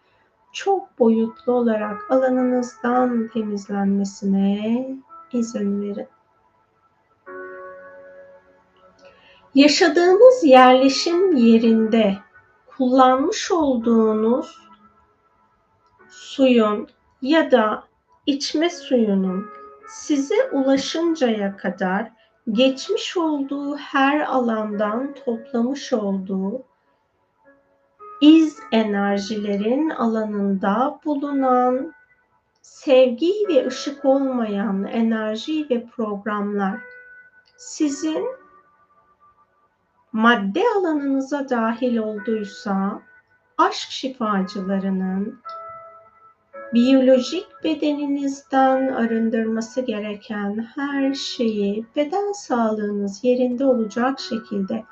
çok boyutlu olarak alanınızdan temizlenmesine izin verin. Yaşadığınız yerleşim yerinde kullanmış olduğunuz suyun ya da içme suyunun size ulaşıncaya kadar geçmiş olduğu her alandan toplamış olduğu iz enerjilerin alanında bulunan sevgi ve ışık olmayan enerji ve programlar sizin madde alanınıza dahil olduysa aşk şifacılarının biyolojik bedeninizden arındırması gereken her şeyi beden sağlığınız yerinde olacak şekilde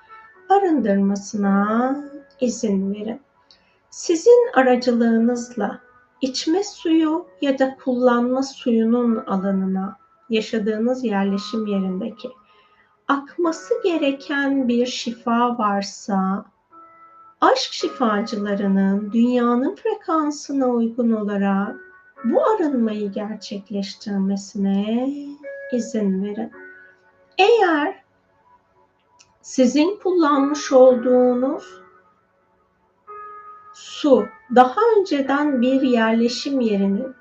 arındırmasına izin verin. Sizin aracılığınızla içme suyu ya da kullanma suyunun alanına yaşadığınız yerleşim yerindeki akması gereken bir şifa varsa aşk şifacılarının dünyanın frekansına uygun olarak bu arınmayı gerçekleştirmesine izin verin. Eğer sizin kullanmış olduğunuz su daha önceden bir yerleşim yerinin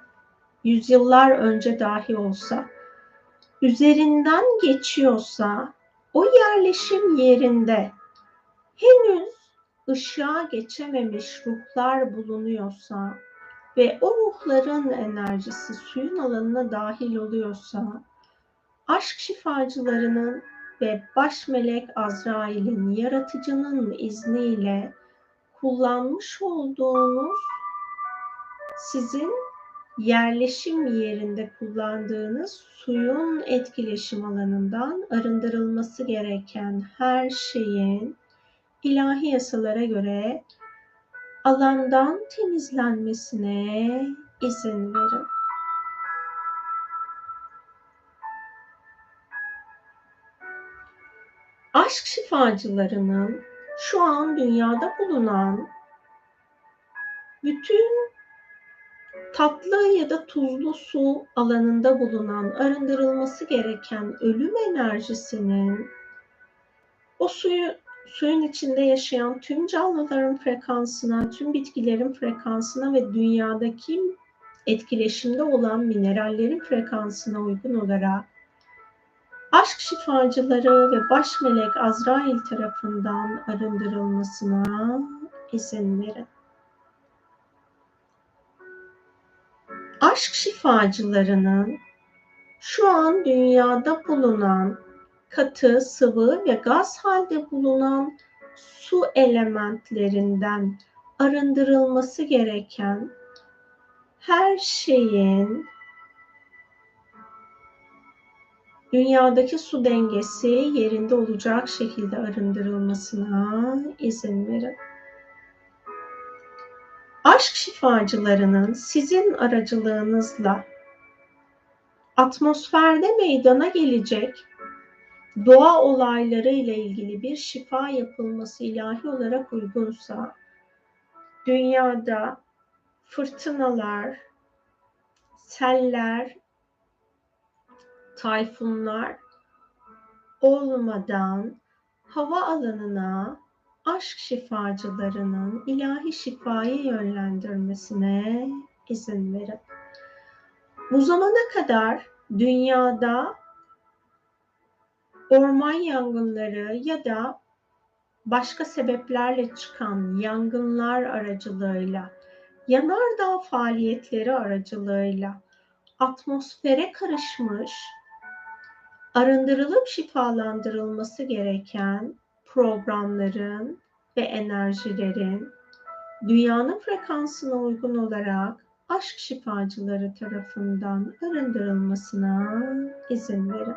yüzyıllar önce dahi olsa üzerinden geçiyorsa o yerleşim yerinde henüz ışığa geçememiş ruhlar bulunuyorsa ve o ruhların enerjisi suyun alanına dahil oluyorsa aşk şifacılarının ve baş melek Azrail'in yaratıcının izniyle kullanmış olduğunuz sizin yerleşim yerinde kullandığınız suyun etkileşim alanından arındırılması gereken her şeyin ilahi yasalara göre alandan temizlenmesine izin verin. Aşk şifacılarının şu an dünyada bulunan bütün tatlı ya da tuzlu su alanında bulunan arındırılması gereken ölüm enerjisinin o suyu suyun içinde yaşayan tüm canlıların frekansına, tüm bitkilerin frekansına ve dünyadaki etkileşimde olan minerallerin frekansına uygun olarak aşk şifacıları ve baş melek Azrail tarafından arındırılmasına izin verin. Aşk şifacılarının şu an dünyada bulunan katı, sıvı ve gaz halde bulunan su elementlerinden arındırılması gereken her şeyin dünyadaki su dengesi yerinde olacak şekilde arındırılmasına izin verin. Aşk şifacılarının sizin aracılığınızla atmosferde meydana gelecek doğa olayları ile ilgili bir şifa yapılması ilahi olarak uygunsa dünyada fırtınalar, seller, tayfunlar olmadan hava alanına aşk şifacılarının ilahi şifayı yönlendirmesine izin verin. Bu zamana kadar dünyada orman yangınları ya da başka sebeplerle çıkan yangınlar aracılığıyla, yanardağ faaliyetleri aracılığıyla atmosfere karışmış, arındırılıp şifalandırılması gereken programların ve enerjilerin dünyanın frekansına uygun olarak aşk şifacıları tarafından arındırılmasına izin verin.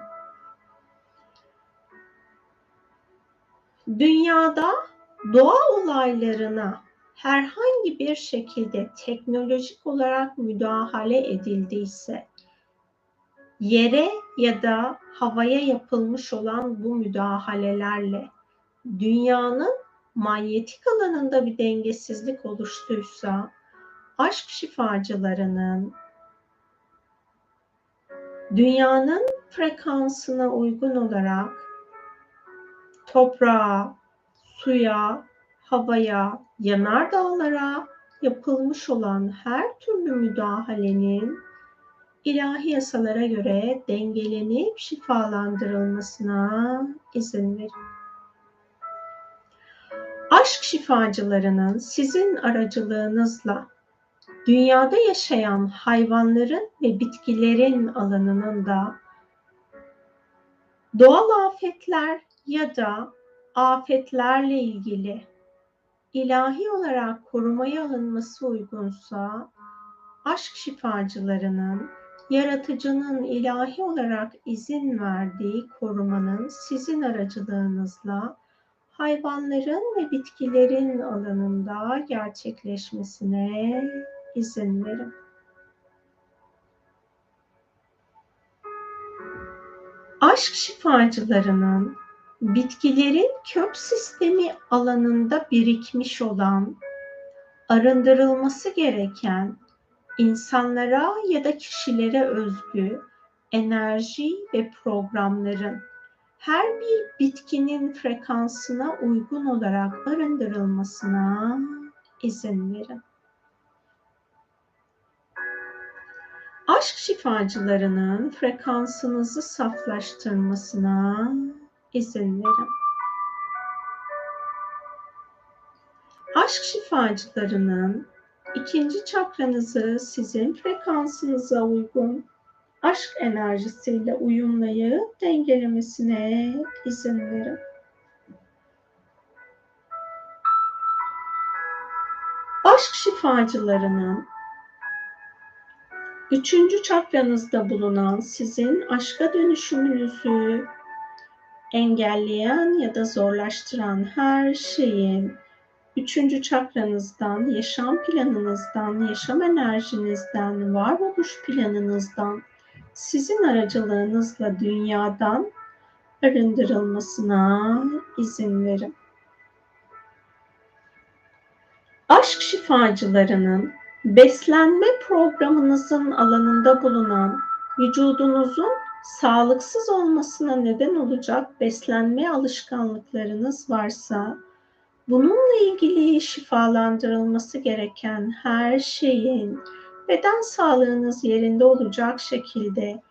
Dünyada doğa olaylarına herhangi bir şekilde teknolojik olarak müdahale edildiyse yere ya da havaya yapılmış olan bu müdahalelerle dünyanın manyetik alanında bir dengesizlik oluştuysa aşk şifacılarının dünyanın frekansına uygun olarak toprağa, suya, havaya, yanardağlara yapılmış olan her türlü müdahalenin ilahi yasalara göre dengelenip şifalandırılmasına izin verin. Aşk şifacılarının sizin aracılığınızla dünyada yaşayan hayvanların ve bitkilerin alanının da doğal afetler ya da afetlerle ilgili ilahi olarak korumaya alınması uygunsa aşk şifacılarının yaratıcının ilahi olarak izin verdiği korumanın sizin aracılığınızla hayvanların ve bitkilerin alanında gerçekleşmesine izin verin. Aşk şifacılarının bitkilerin kök sistemi alanında birikmiş olan arındırılması gereken insanlara ya da kişilere özgü enerji ve programların her bir bitkinin frekansına uygun olarak arındırılmasına izin verin. Aşk şifacılarının frekansınızı saflaştırmasına izin verin. Aşk şifacılarının ikinci çakranızı sizin frekansınıza uygun aşk enerjisiyle uyumlayıp dengelemesine izin verin. Aşk şifacılarının üçüncü çakranızda bulunan sizin aşka dönüşümünüzü engelleyen ya da zorlaştıran her şeyin üçüncü çakranızdan, yaşam planınızdan, yaşam enerjinizden, varoluş planınızdan, sizin aracılığınızla dünyadan arındırılmasına izin verin. Aşk şifacılarının beslenme programınızın alanında bulunan vücudunuzun sağlıksız olmasına neden olacak beslenme alışkanlıklarınız varsa bununla ilgili şifalandırılması gereken her şeyin beden sağlığınız yerinde olacak şekilde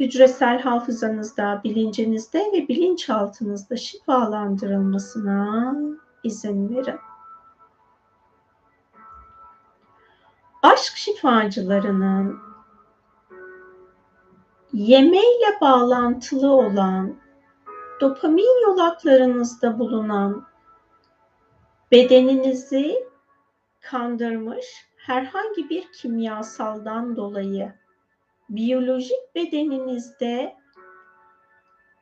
hücresel hafızanızda, bilincinizde ve bilinçaltınızda şifalandırılmasına izin verin. Aşk şifacılarının yemeyle bağlantılı olan dopamin yolaklarınızda bulunan bedeninizi kandırmış herhangi bir kimyasaldan dolayı biyolojik bedeninizde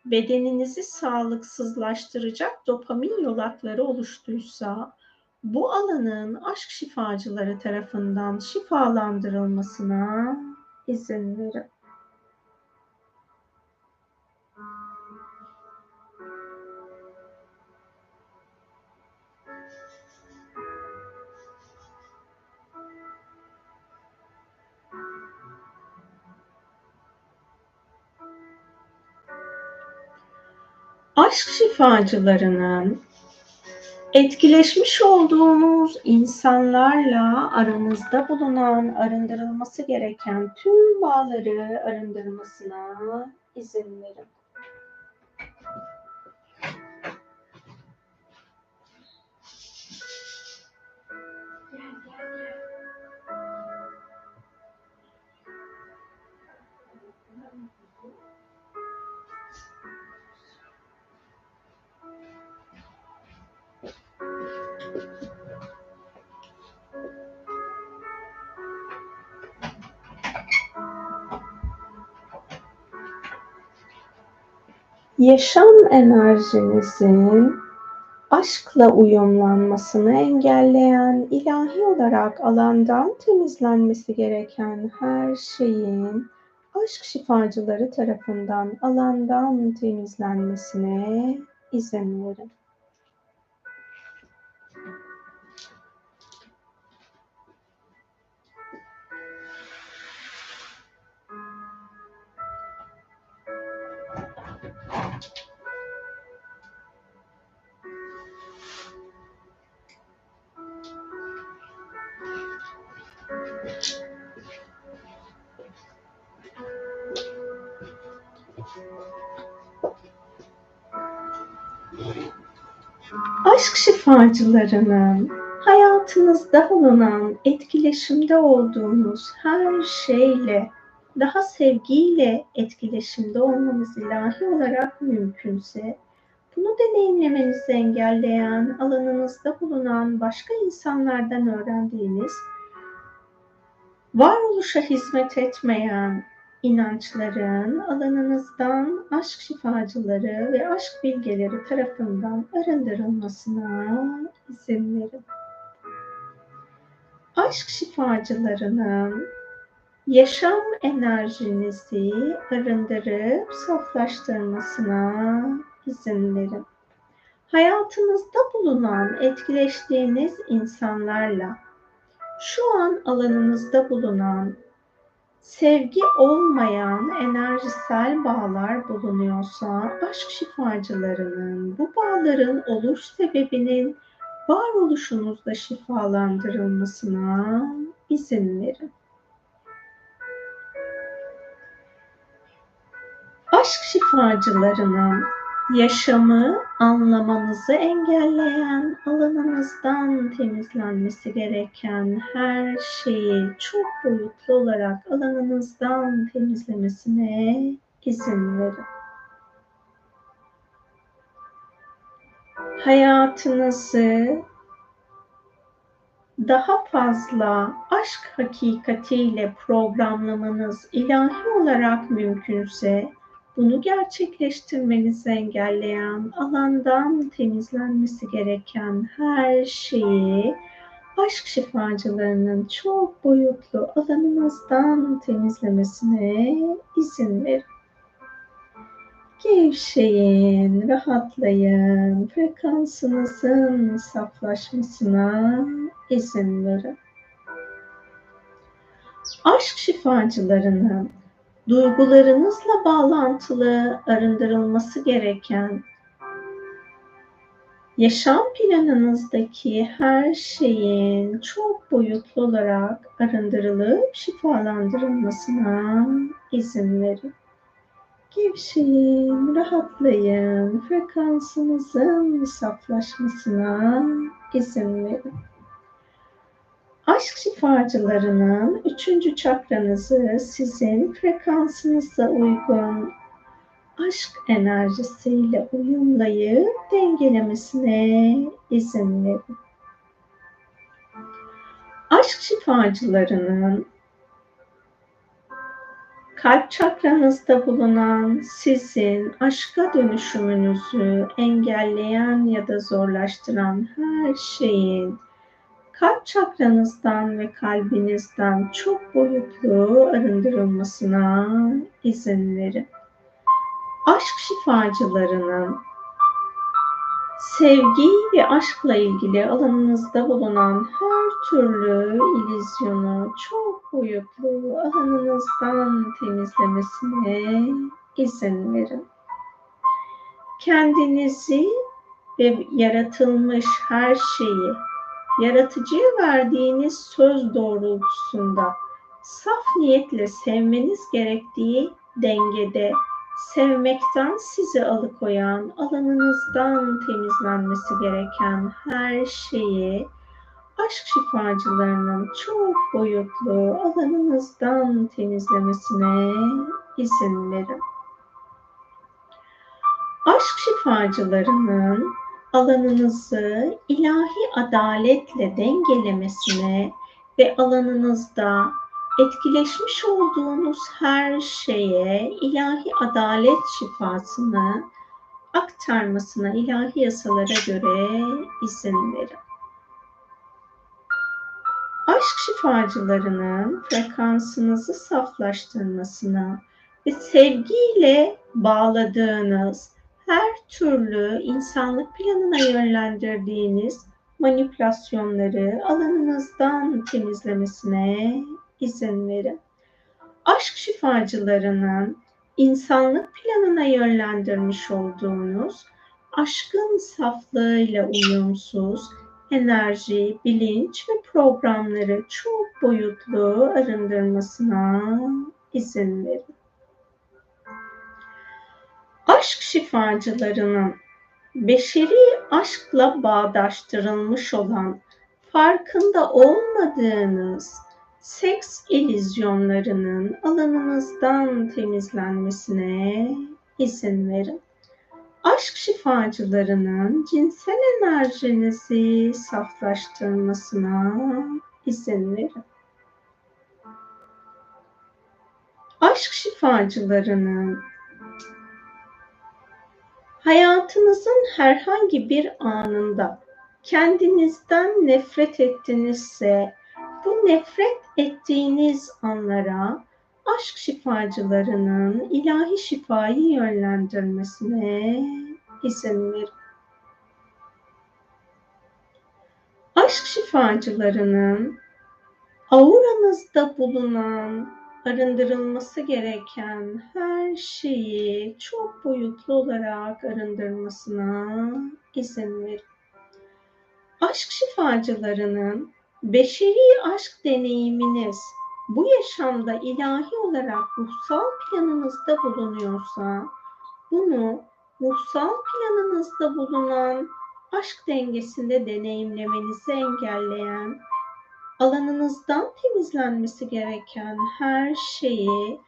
bedeninizi sağlıksızlaştıracak dopamin yolakları oluştuysa bu alanın aşk şifacıları tarafından şifalandırılmasına izin verin. Aşk şifacılarının etkileşmiş olduğunuz insanlarla aranızda bulunan arındırılması gereken tüm bağları arındırmasına izin verin. Yaşam enerjinizin aşkla uyumlanmasını engelleyen ilahi olarak alandan temizlenmesi gereken her şeyin aşk şifacıları tarafından alandan temizlenmesine izin verin. Aşk şifacılarının hayatınızda bulunan etkileşimde olduğunuz her şeyle daha sevgiyle etkileşimde olmanız ilahi olarak mümkünse bunu deneyimlemenizi engelleyen alanınızda bulunan başka insanlardan öğrendiğiniz varoluşa hizmet etmeyen inançların alanınızdan aşk şifacıları ve aşk bilgeleri tarafından arındırılmasına izin verin. Aşk şifacılarının yaşam enerjinizi arındırıp saflaştırmasına izin verin. Hayatınızda bulunan etkileştiğiniz insanlarla şu an alanınızda bulunan sevgi olmayan enerjisel bağlar bulunuyorsa aşk şifacılarının bu bağların oluş sebebinin varoluşunuzda şifalandırılmasına izin verin. Aşk şifacılarının yaşamı anlamanızı engelleyen, alanınızdan temizlenmesi gereken her şeyi çok boyutlu olarak alanınızdan temizlemesine izin verin. Hayatınızı daha fazla aşk hakikatiyle programlamanız ilahi olarak mümkünse bunu gerçekleştirmenizi engelleyen, alandan temizlenmesi gereken her şeyi aşk şifacılarının çok boyutlu alanınızdan temizlemesine izin verin. Gevşeyin, rahatlayın, frekansınızın saflaşmasına izin verin. Aşk şifacılarının duygularınızla bağlantılı arındırılması gereken yaşam planınızdaki her şeyin çok boyutlu olarak arındırılıp şifalandırılmasına izin verin. Gevşeyin, rahatlayın, frekansınızın saflaşmasına izin verin. Aşk şifacılarının üçüncü çakranızı sizin frekansınıza uygun aşk enerjisiyle uyumlayıp dengelemesine izin verin. Aşk şifacılarının kalp çakranızda bulunan sizin aşka dönüşümünüzü engelleyen ya da zorlaştıran her şeyin kalp çakranızdan ve kalbinizden çok boyutlu arındırılmasına izin verin. Aşk şifacılarının sevgi ve aşkla ilgili alanınızda bulunan her türlü ilizyonu çok boyutlu alanınızdan temizlemesine izin verin. Kendinizi ve yaratılmış her şeyi yaratıcıya verdiğiniz söz doğrultusunda saf niyetle sevmeniz gerektiği dengede sevmekten sizi alıkoyan, alanınızdan temizlenmesi gereken her şeyi aşk şifacılarının çok boyutlu alanınızdan temizlemesine izin verin. Aşk şifacılarının alanınızı ilahi adaletle dengelemesine ve alanınızda etkileşmiş olduğunuz her şeye ilahi adalet şifasını aktarmasına ilahi yasalara göre izin verin. Aşk şifacılarının frekansınızı saflaştırmasına ve sevgiyle bağladığınız her türlü insanlık planına yönlendirdiğiniz manipülasyonları alanınızdan temizlemesine izin verin. Aşk şifacılarının insanlık planına yönlendirmiş olduğunuz aşkın saflığıyla uyumsuz enerji, bilinç ve programları çok boyutlu arındırmasına izin verin. Şifacılarının beşeri aşkla bağdaştırılmış olan farkında olmadığınız seks ilizyonlarının alanınızdan temizlenmesine izin verin. Aşk şifacılarının cinsel enerjinizi saflaştırmasına izin verin. Aşk şifacılarının hayatınızın herhangi bir anında kendinizden nefret ettinizse bu nefret ettiğiniz anlara aşk şifacılarının ilahi şifayı yönlendirmesine izin verin. Aşk şifacılarının auranızda bulunan arındırılması gereken her şeyi çok boyutlu olarak arındırmasına izin verin. Aşk şifacılarının beşeri aşk deneyiminiz bu yaşamda ilahi olarak ruhsal planınızda bulunuyorsa bunu ruhsal planınızda bulunan aşk dengesinde deneyimlemenizi engelleyen alanınızdan temizlenmesi gereken her şeyi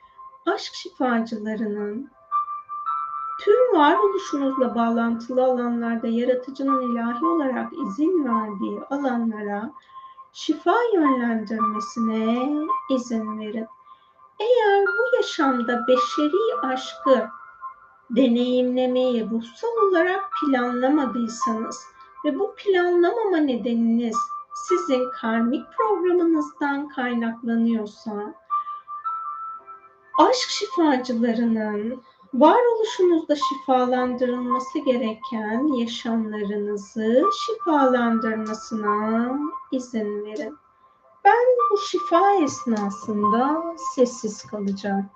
aşk şifacılarının tüm varoluşunuzla bağlantılı alanlarda yaratıcının ilahi olarak izin verdiği alanlara şifa yönlendirmesine izin verin. Eğer bu yaşamda beşeri aşkı deneyimlemeyi ruhsal olarak planlamadıysanız ve bu planlamama nedeniniz sizin karmik programınızdan kaynaklanıyorsa aşk şifacılarının varoluşunuzda şifalandırılması gereken yaşamlarınızı şifalandırmasına izin verin. Ben bu şifa esnasında sessiz kalacağım.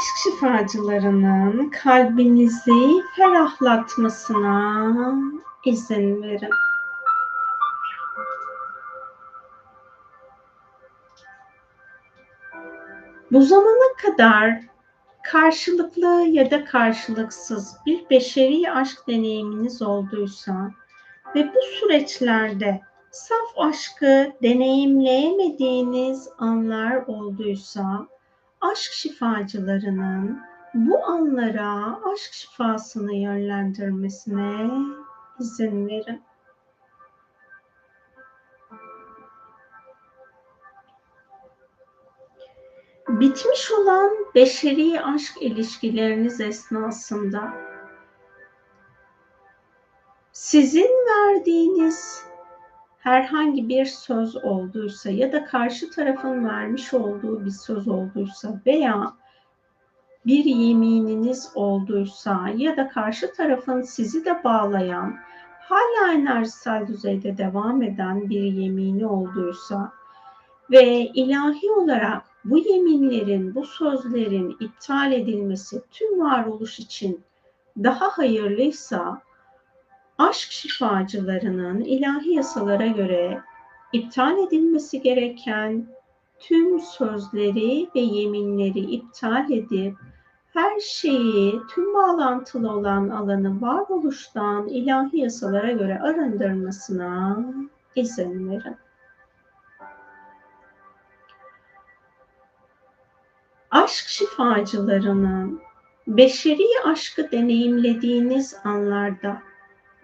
Aşk şifacılarının kalbinizi ferahlatmasına izin verin. Bu zamana kadar karşılıklı ya da karşılıksız bir beşeri aşk deneyiminiz olduysa ve bu süreçlerde saf aşkı deneyimleyemediğiniz anlar olduysa aşk şifacılarının bu anlara aşk şifasını yönlendirmesine izin verin. Bitmiş olan beşeri aşk ilişkileriniz esnasında sizin verdiğiniz herhangi bir söz olduysa ya da karşı tarafın vermiş olduğu bir söz olduysa veya bir yemininiz olduysa ya da karşı tarafın sizi de bağlayan, hala enerjisel düzeyde devam eden bir yemini olduysa ve ilahi olarak bu yeminlerin, bu sözlerin iptal edilmesi tüm varoluş için daha hayırlıysa aşk şifacılarının ilahi yasalara göre iptal edilmesi gereken tüm sözleri ve yeminleri iptal edip her şeyi, tüm bağlantılı olan alanı varoluştan ilahi yasalara göre arındırmasına izin verin. Aşk şifacılarının beşeri aşkı deneyimlediğiniz anlarda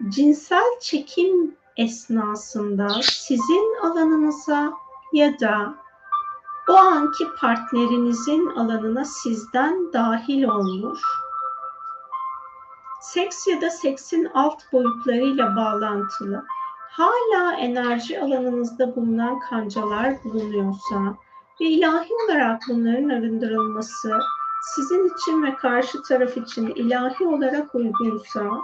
cinsel çekim esnasında sizin alanınıza ya da o anki partnerinizin alanına sizden dahil olmuş seks ya da seksin alt boyutlarıyla bağlantılı hala enerji alanınızda bulunan kancalar bulunuyorsa ve ilahi olarak bunların arındırılması sizin için ve karşı taraf için ilahi olarak uygunsa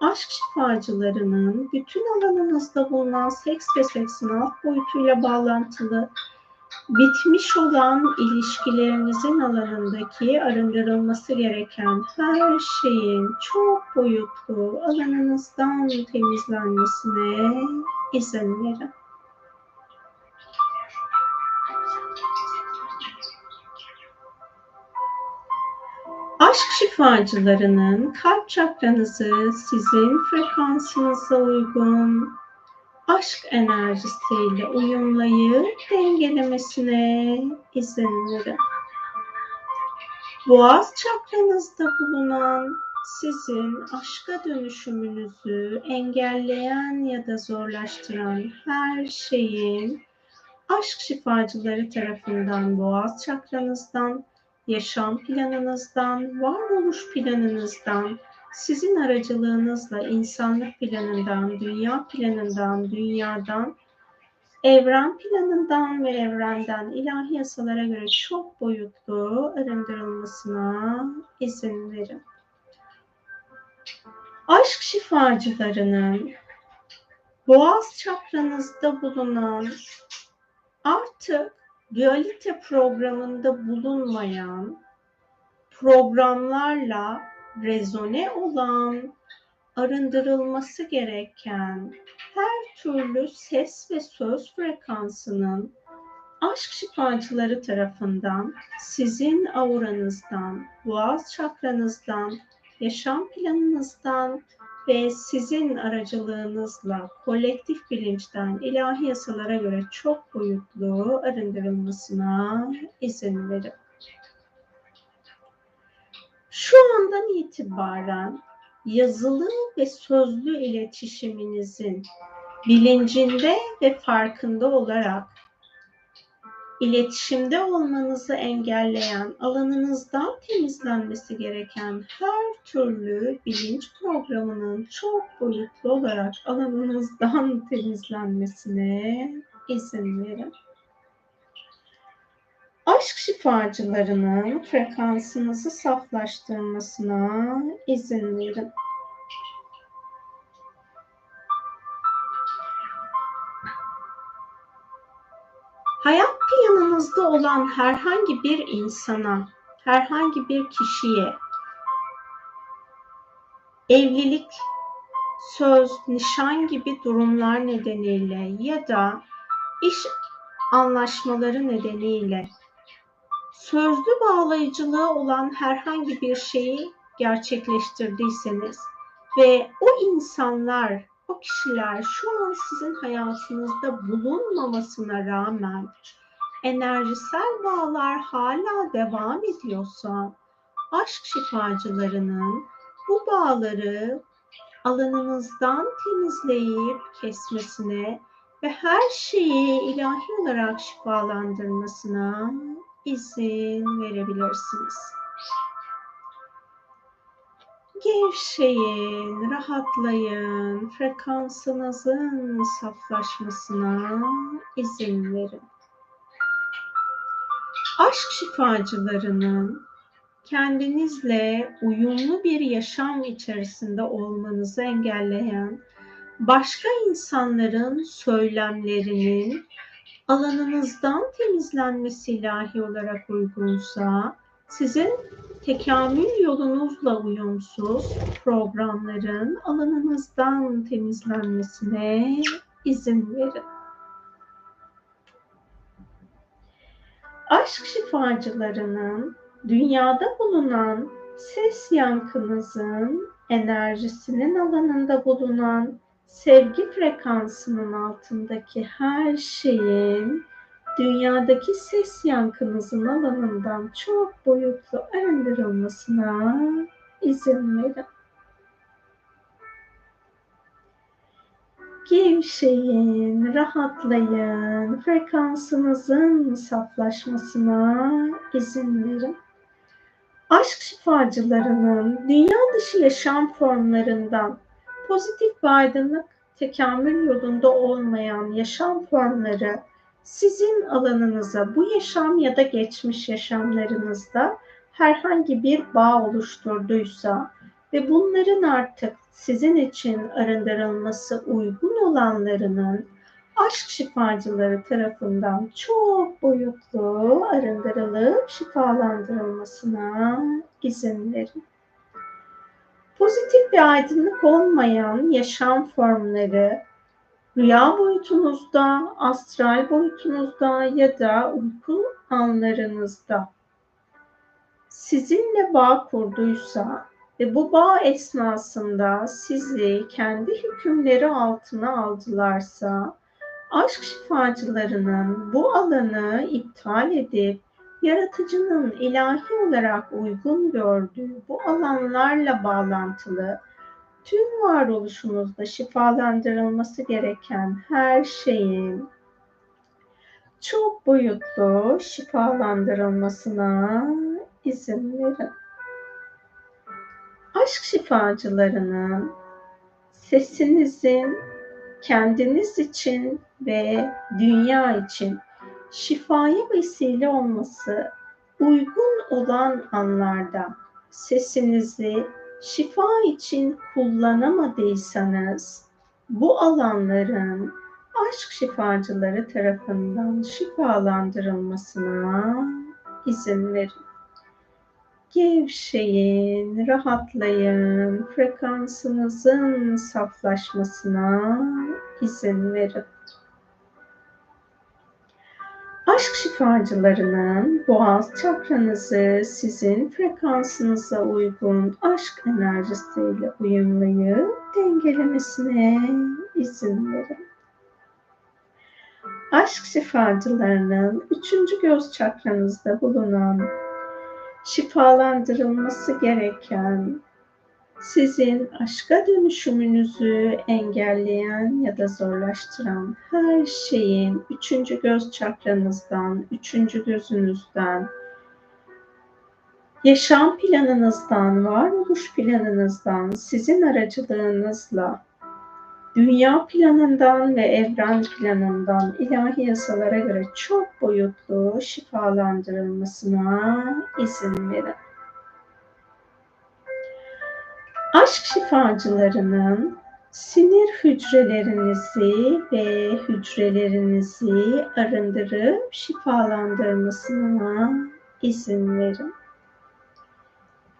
aşk şifacılarının bütün alanınızda bulunan seks ve seksin alt boyutuyla bağlantılı bitmiş olan ilişkilerinizin alanındaki arındırılması gereken her şeyin çok boyutlu alanınızdan temizlenmesine izin verin. Aşk şifacılarının kalp çakranızı sizin frekansınıza uygun aşk enerjisiyle uyumlayıp dengelemesine izin verin. Boğaz çakranızda bulunan sizin aşka dönüşümünüzü engelleyen ya da zorlaştıran her şeyin aşk şifacıları tarafından boğaz çakranızdan, yaşam planınızdan, varoluş planınızdan, sizin aracılığınızla insanlık planından, dünya planından, dünyadan, evren planından ve evrenden ilahi yasalara göre çok boyutlu arındırılmasına izin verin. Aşk şifacılarının boğaz çakranızda bulunan artık dualite programında bulunmayan programlarla rezone olan, arındırılması gereken her türlü ses ve söz frekansının aşk şifacıları tarafından sizin auranızdan, boğaz çakranızdan, yaşam planınızdan ve sizin aracılığınızla kolektif bilinçten ilahi yasalara göre çok boyutlu arındırılmasına izin verin. Şu andan itibaren yazılı ve sözlü iletişiminizin bilincinde ve farkında olarak iletişimde olmanızı engelleyen, alanınızdan temizlenmesi gereken her türlü bilinç programının çok boyutlu olarak alanınızdan [laughs] temizlenmesine izin verin aşk şifacılarının frekansınızı saflaştırmasına izin verin. Hayat planınızda olan herhangi bir insana, herhangi bir kişiye evlilik, söz, nişan gibi durumlar nedeniyle ya da iş anlaşmaları nedeniyle sözlü bağlayıcılığı olan herhangi bir şeyi gerçekleştirdiyseniz ve o insanlar, o kişiler şu an sizin hayatınızda bulunmamasına rağmen enerjisel bağlar hala devam ediyorsa aşk şifacılarının bu bağları alanınızdan temizleyip kesmesine ve her şeyi ilahi olarak şifalandırmasına izin verebilirsiniz. Gevşeyin, rahatlayın, frekansınızın saflaşmasına izin verin. Aşk şifacılarının kendinizle uyumlu bir yaşam içerisinde olmanızı engelleyen başka insanların söylemlerinin alanınızdan temizlenmesi ilahi olarak uygunsa sizin tekamül yolunuzla uyumsuz programların alanınızdan temizlenmesine izin verin. Aşk şifacılarının dünyada bulunan ses yankınızın enerjisinin alanında bulunan sevgi frekansının altındaki her şeyin dünyadaki ses yankınızın alanından çok boyutlu arındırılmasına izin verin. Gevşeyin, rahatlayın, frekansınızın saflaşmasına izin verin. aşk şifacılarının dünya dışı yaşam formlarından pozitif ve aydınlık tekamül yolunda olmayan yaşam formları sizin alanınıza bu yaşam ya da geçmiş yaşamlarınızda herhangi bir bağ oluşturduysa ve bunların artık sizin için arındırılması uygun olanlarının aşk şifacıları tarafından çok boyutlu arındırılıp şifalandırılmasına izin verin. Pozitif ve aydınlık olmayan yaşam formları rüya boyutunuzda, astral boyutunuzda ya da uyku anlarınızda sizinle bağ kurduysa ve bu bağ esnasında sizi kendi hükümleri altına aldılarsa aşk şifacılarının bu alanı iptal edip yaratıcının ilahi olarak uygun gördüğü bu alanlarla bağlantılı tüm varoluşunuzda şifalandırılması gereken her şeyin çok boyutlu şifalandırılmasına izin verin. Aşk şifacılarının sesinizin kendiniz için ve dünya için şifaya vesile olması uygun olan anlarda sesinizi şifa için kullanamadıysanız bu alanların aşk şifacıları tarafından şifalandırılmasına izin verin. Gevşeyin, rahatlayın, frekansınızın saflaşmasına izin verin. Aşk şifacılarının boğaz çakranızı sizin frekansınıza uygun aşk enerjisiyle uyumlayıp dengelemesine izin verin. Aşk şifacılarının üçüncü göz çakranızda bulunan şifalandırılması gereken sizin aşka dönüşümünüzü engelleyen ya da zorlaştıran her şeyin üçüncü göz çakranızdan, üçüncü gözünüzden, yaşam planınızdan, varoluş planınızdan, sizin aracılığınızla dünya planından ve evren planından ilahi yasalara göre çok boyutlu şifalandırılmasına izin verin. Aşk şifacılarının sinir hücrelerinizi ve hücrelerinizi arındırıp şifalandırmasına izin verin.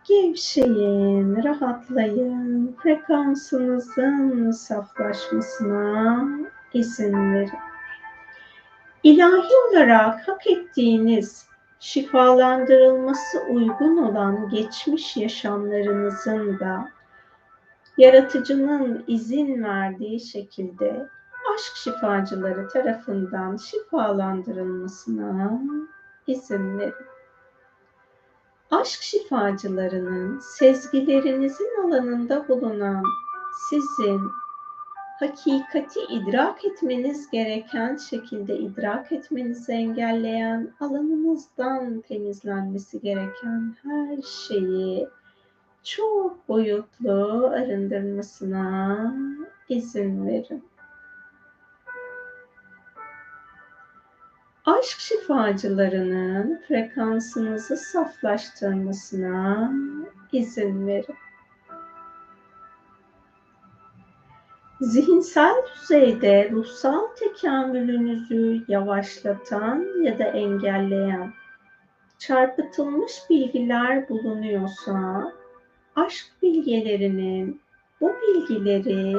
Gevşeyin, rahatlayın, frekansınızın saflaşmasına izin verin. İlahi olarak hak ettiğiniz şifalandırılması uygun olan geçmiş yaşamlarınızın da yaratıcının izin verdiği şekilde aşk şifacıları tarafından şifalandırılmasına izin verin. Aşk şifacılarının sezgilerinizin alanında bulunan sizin hakikati idrak etmeniz gereken şekilde idrak etmenizi engelleyen alanınızdan temizlenmesi gereken her şeyi çok boyutlu arındırmasına izin verin. Aşk şifacılarının frekansınızı saflaştırmasına izin verin. Zihinsel düzeyde ruhsal tekamülünüzü yavaşlatan ya da engelleyen çarpıtılmış bilgiler bulunuyorsa aşk bilgelerinin bu bilgileri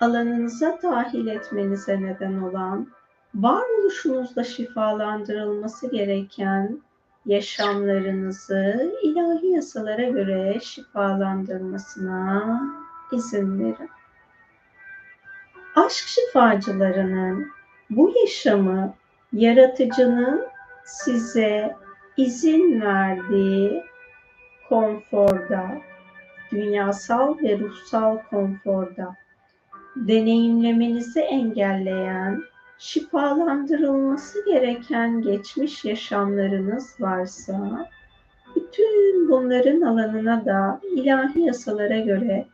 alanınıza dahil etmenize neden olan varoluşunuzda şifalandırılması gereken yaşamlarınızı ilahi yasalara göre şifalandırmasına izin verin. Aşk şifacılarının bu yaşamı yaratıcının size izin verdiği konforda, dünyasal ve ruhsal konforda deneyimlemenizi engelleyen, şifalandırılması gereken geçmiş yaşamlarınız varsa bütün bunların alanına da ilahi yasalara göre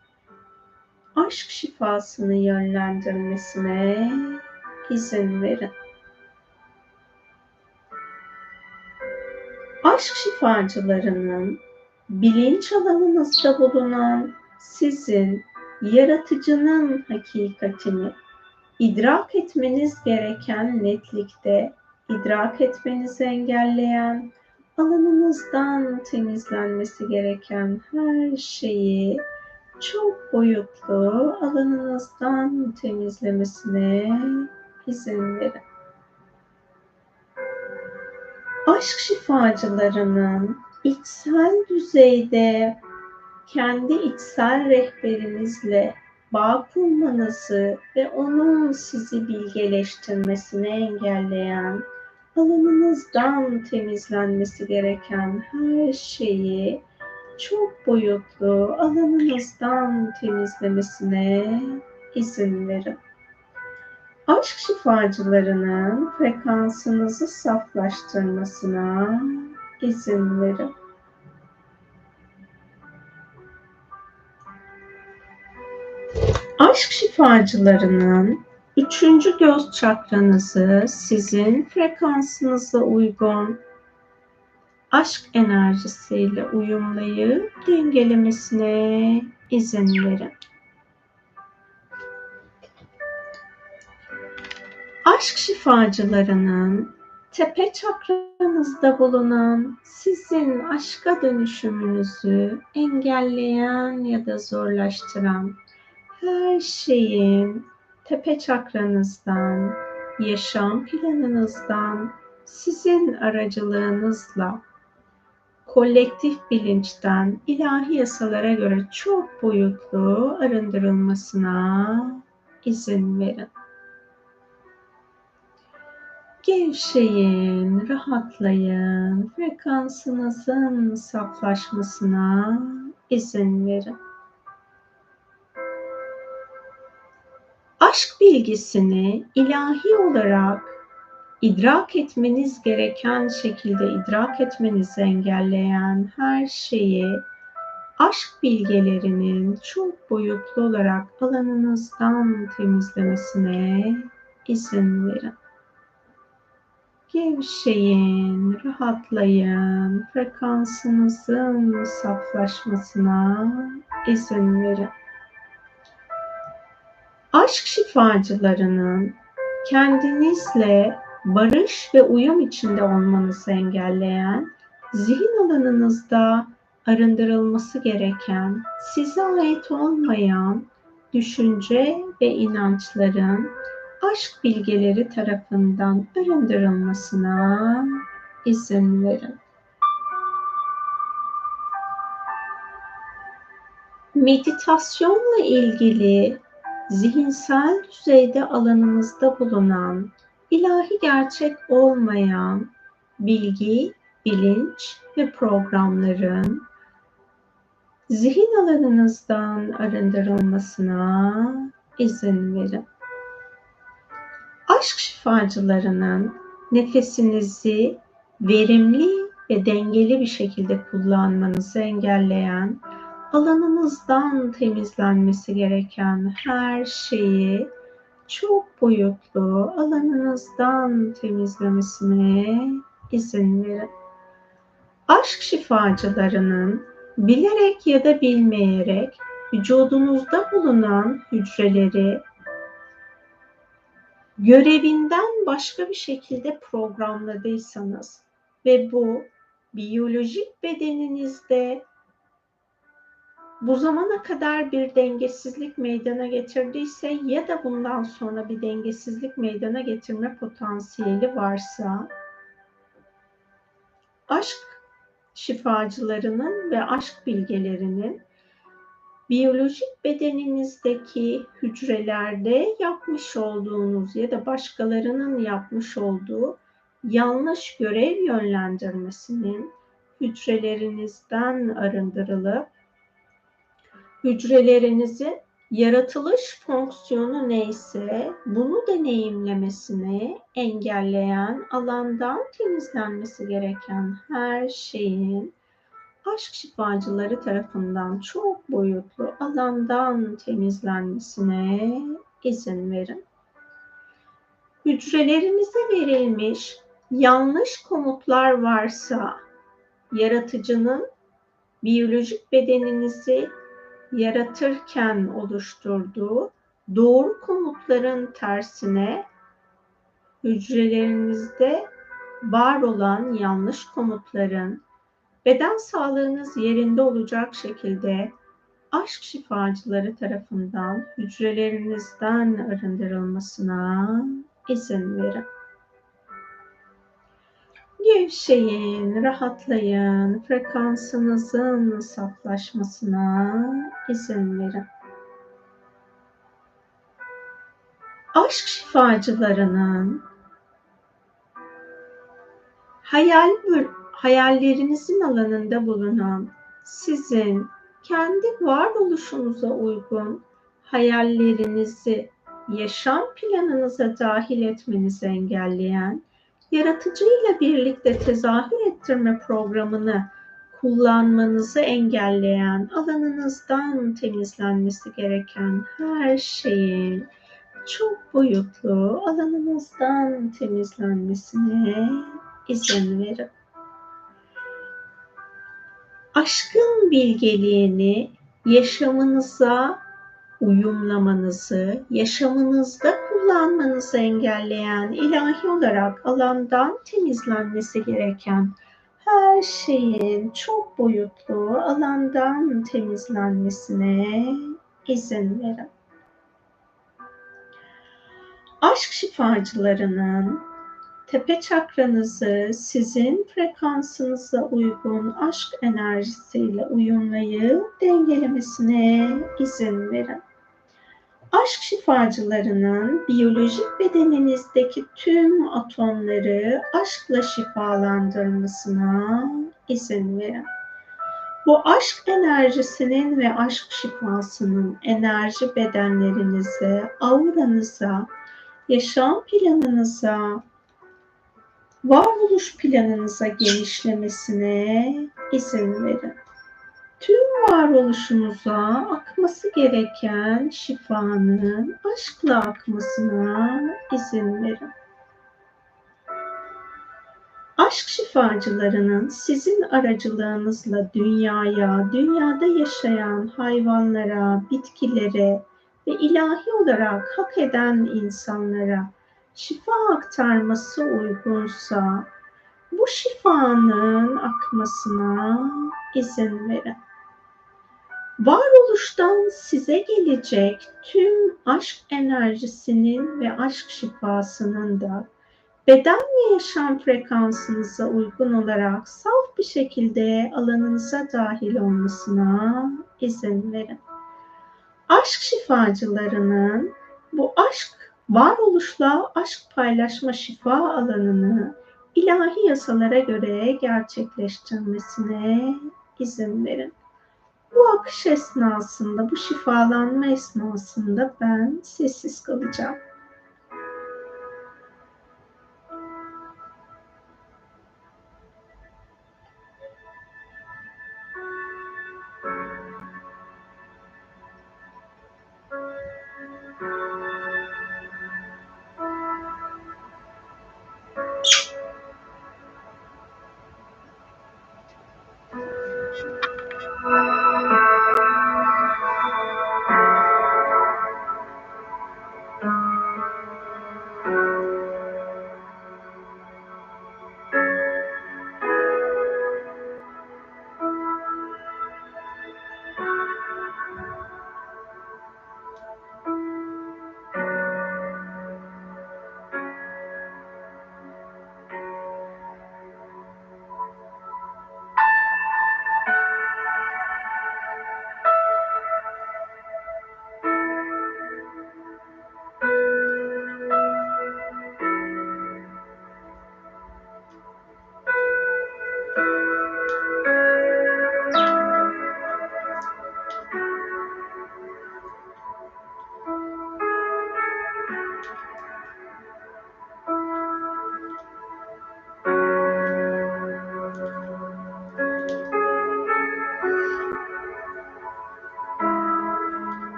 aşk şifasını yönlendirmesine izin verin. Aşk şifacılarının bilinç alanınızda bulunan sizin yaratıcının hakikatini idrak etmeniz gereken netlikte idrak etmenizi engelleyen, alanınızdan temizlenmesi gereken her şeyi çok boyutlu alanınızdan temizlemesine izin verin. Aşk şifacılarının içsel düzeyde kendi içsel rehberinizle bağ kurmanızı ve onun sizi bilgeleştirmesini engelleyen, alanınızdan temizlenmesi gereken her şeyi çok boyutlu alanınızdan temizlemesine izin verin. Aşk şifacılarının frekansınızı saflaştırmasına izin verin. Aşk şifacılarının üçüncü göz çakranızı sizin frekansınıza uygun aşk enerjisiyle uyumlayıp dengelemesine izin verin. Aşk şifacılarının tepe çakranızda bulunan sizin aşka dönüşümünüzü engelleyen ya da zorlaştıran her şeyin tepe çakranızdan, yaşam planınızdan, sizin aracılığınızla kolektif bilinçten ilahi yasalara göre çok boyutlu arındırılmasına izin verin. Gevşeyin, rahatlayın, frekansınızın saflaşmasına izin verin. Aşk bilgisini ilahi olarak idrak etmeniz gereken şekilde idrak etmenizi engelleyen her şeyi aşk bilgelerinin çok boyutlu olarak alanınızdan temizlemesine izin verin. Gevşeyin, rahatlayın, frekansınızın saflaşmasına izin verin aşk şifacılarının kendinizle barış ve uyum içinde olmanızı engelleyen, zihin alanınızda arındırılması gereken, size ait olmayan düşünce ve inançların aşk bilgeleri tarafından arındırılmasına izin verin. Meditasyonla ilgili zihinsel düzeyde alanımızda bulunan, ilahi gerçek olmayan bilgi, bilinç ve programların zihin alanınızdan arındırılmasına izin verin. Aşk şifacılarının nefesinizi verimli ve dengeli bir şekilde kullanmanızı engelleyen alanınızdan temizlenmesi gereken her şeyi çok boyutlu alanınızdan temizlemesine izin verin. Aşk şifacılarının bilerek ya da bilmeyerek vücudunuzda bulunan hücreleri görevinden başka bir şekilde programladıysanız ve bu biyolojik bedeninizde bu zamana kadar bir dengesizlik meydana getirdiyse ya da bundan sonra bir dengesizlik meydana getirme potansiyeli varsa aşk şifacılarının ve aşk bilgelerinin biyolojik bedeninizdeki hücrelerde yapmış olduğunuz ya da başkalarının yapmış olduğu yanlış görev yönlendirmesinin hücrelerinizden arındırılıp hücrelerinizin yaratılış fonksiyonu neyse bunu deneyimlemesini engelleyen alandan temizlenmesi gereken her şeyin aşk şifacıları tarafından çok boyutlu alandan temizlenmesine izin verin. Hücrelerinize verilmiş yanlış komutlar varsa yaratıcının biyolojik bedeninizi yaratırken oluşturduğu doğru komutların tersine hücrelerinizde var olan yanlış komutların beden sağlığınız yerinde olacak şekilde aşk şifacıları tarafından hücrelerinizden arındırılmasına izin verin. Gevşeyin, rahatlayın, frekansınızın saflaşmasına izin verin. Aşk şifacılarının hayal hayallerinizin alanında bulunan sizin kendi varoluşunuza uygun hayallerinizi yaşam planınıza dahil etmenizi engelleyen yaratıcıyla birlikte tezahür ettirme programını kullanmanızı engelleyen alanınızdan temizlenmesi gereken her şeyin çok boyutlu alanınızdan temizlenmesine izin verin. Aşkın bilgeliğini yaşamınıza uyumlamanızı, yaşamınızda kullanmanızı engelleyen ilahi olarak alandan temizlenmesi gereken her şeyin çok boyutlu alandan temizlenmesine izin verin. Aşk şifacılarının tepe çakranızı sizin frekansınıza uygun aşk enerjisiyle uyumlayıp dengelemesine izin verin aşk şifacılarının biyolojik bedeninizdeki tüm atomları aşkla şifalandırmasına izin verin. Bu aşk enerjisinin ve aşk şifasının enerji bedenlerinize, auranıza, yaşam planınıza, varoluş planınıza genişlemesine izin verin varoluşumuza akması gereken şifanın aşkla akmasına izin verin. Aşk şifacılarının sizin aracılığınızla dünyaya, dünyada yaşayan hayvanlara, bitkilere ve ilahi olarak hak eden insanlara şifa aktarması uygunsa bu şifanın akmasına izin verin varoluştan size gelecek tüm aşk enerjisinin ve aşk şifasının da beden ve yaşam frekansınıza uygun olarak saf bir şekilde alanınıza dahil olmasına izin verin. Aşk şifacılarının bu aşk varoluşla aşk paylaşma şifa alanını ilahi yasalara göre gerçekleştirmesine izin verin. Bu akış esnasında, bu şifalanma esnasında ben sessiz kalacağım.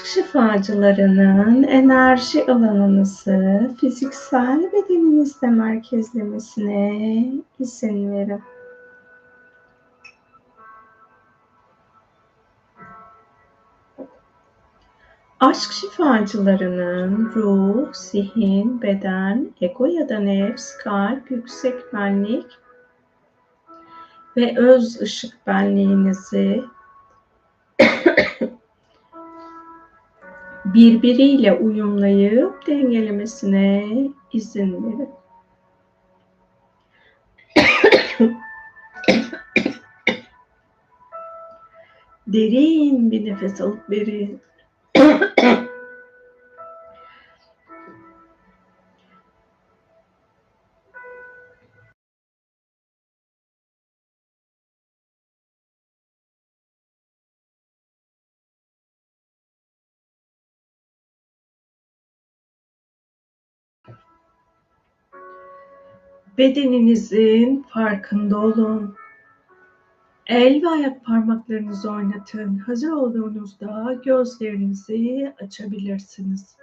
Aşk şifacılarının enerji alanınızı fiziksel bedeninizde merkezlemesine izin verin. Aşk şifacılarının ruh, zihin, beden, ego ya da nefs, kalp, yüksek benlik ve öz ışık benliğinizi birbiriyle uyumlayıp dengelemesine izin verin. [coughs] Derin bir nefes alıp verin. Bedeninizin farkında olun. El ve ayak parmaklarınızı oynatın. Hazır olduğunuzda gözlerinizi açabilirsiniz.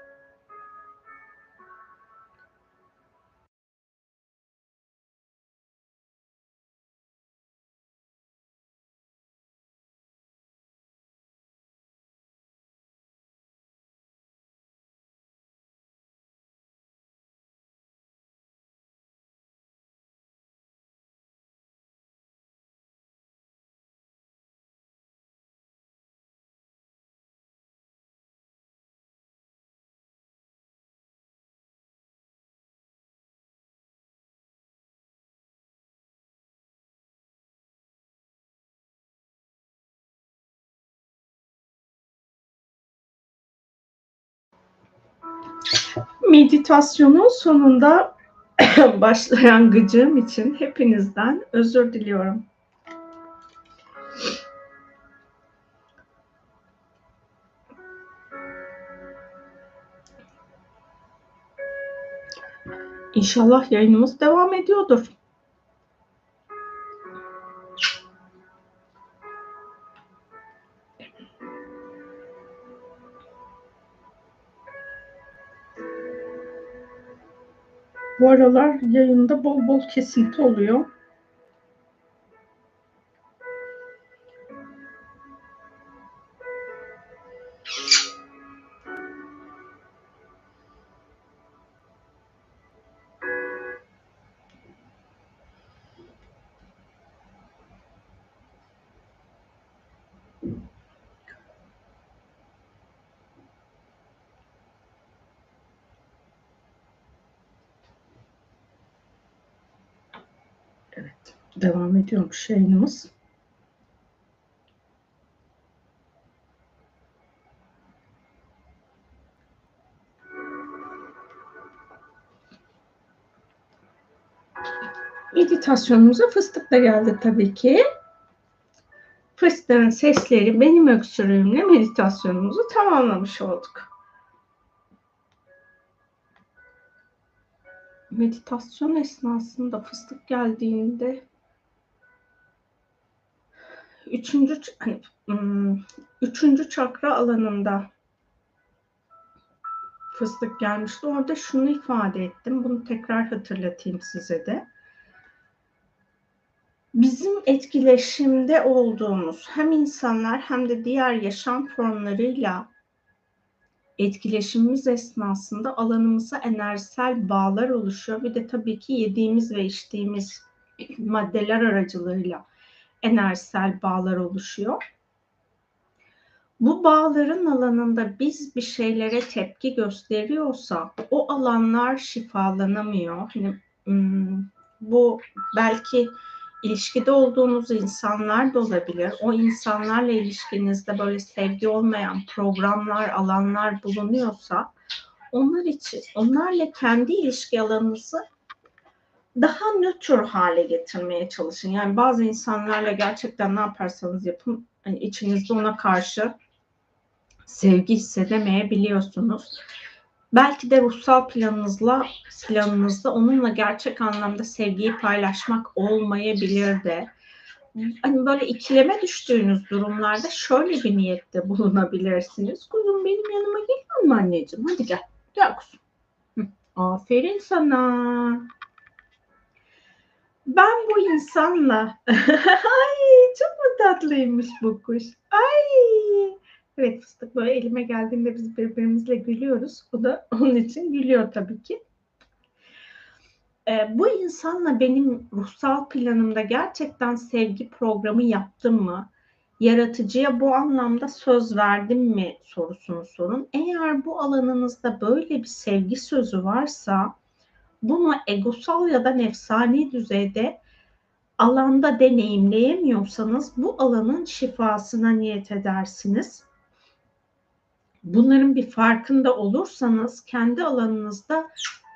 Meditasyonun sonunda [coughs] başlayan gıcığım için hepinizden özür diliyorum. İnşallah yayınımız devam ediyordur. Bu aralar yayında bol bol kesinti oluyor. Devam ediyormuş yayınımız. Meditasyonumuza fıstık da geldi tabii ki. Fıstığın sesleri benim öksürüğümle meditasyonumuzu tamamlamış olduk. meditasyon esnasında fıstık geldiğinde üçüncü hani hmm, üçüncü çakra alanında fıstık gelmişti. Orada şunu ifade ettim. Bunu tekrar hatırlatayım size de. Bizim etkileşimde olduğumuz hem insanlar hem de diğer yaşam formlarıyla etkileşimimiz esnasında alanımıza enerjisel bağlar oluşuyor. Bir de tabii ki yediğimiz ve içtiğimiz maddeler aracılığıyla enerjisel bağlar oluşuyor. Bu bağların alanında biz bir şeylere tepki gösteriyorsa o alanlar şifalanamıyor. Hani, hmm, bu belki ilişkide olduğunuz insanlar da olabilir. O insanlarla ilişkinizde böyle sevgi olmayan programlar, alanlar bulunuyorsa onlar için, onlarla kendi ilişki alanınızı daha nötr hale getirmeye çalışın. Yani bazı insanlarla gerçekten ne yaparsanız yapın hani içinizde ona karşı sevgi hissedemeyebiliyorsunuz. Belki de ruhsal planınızla planınızda onunla gerçek anlamda sevgiyi paylaşmak olmayabilir de. Hani böyle ikileme düştüğünüz durumlarda şöyle bir niyette bulunabilirsiniz. Kuzum benim yanıma geliyor mu anneciğim? Hadi gel. Gel kuzum. Aferin sana. Ben bu insanla [laughs] ay çok mu tatlıymış bu kuş. Ay Evet fıstık böyle elime geldiğinde biz birbirimizle gülüyoruz. O da [laughs] onun için gülüyor tabii ki. Ee, bu insanla benim ruhsal planımda gerçekten sevgi programı yaptım mı? Yaratıcıya bu anlamda söz verdim mi sorusunu sorun. Eğer bu alanınızda böyle bir sevgi sözü varsa bunu egosal ya da nefsani düzeyde alanda deneyimleyemiyorsanız bu alanın şifasına niyet edersiniz bunların bir farkında olursanız kendi alanınızda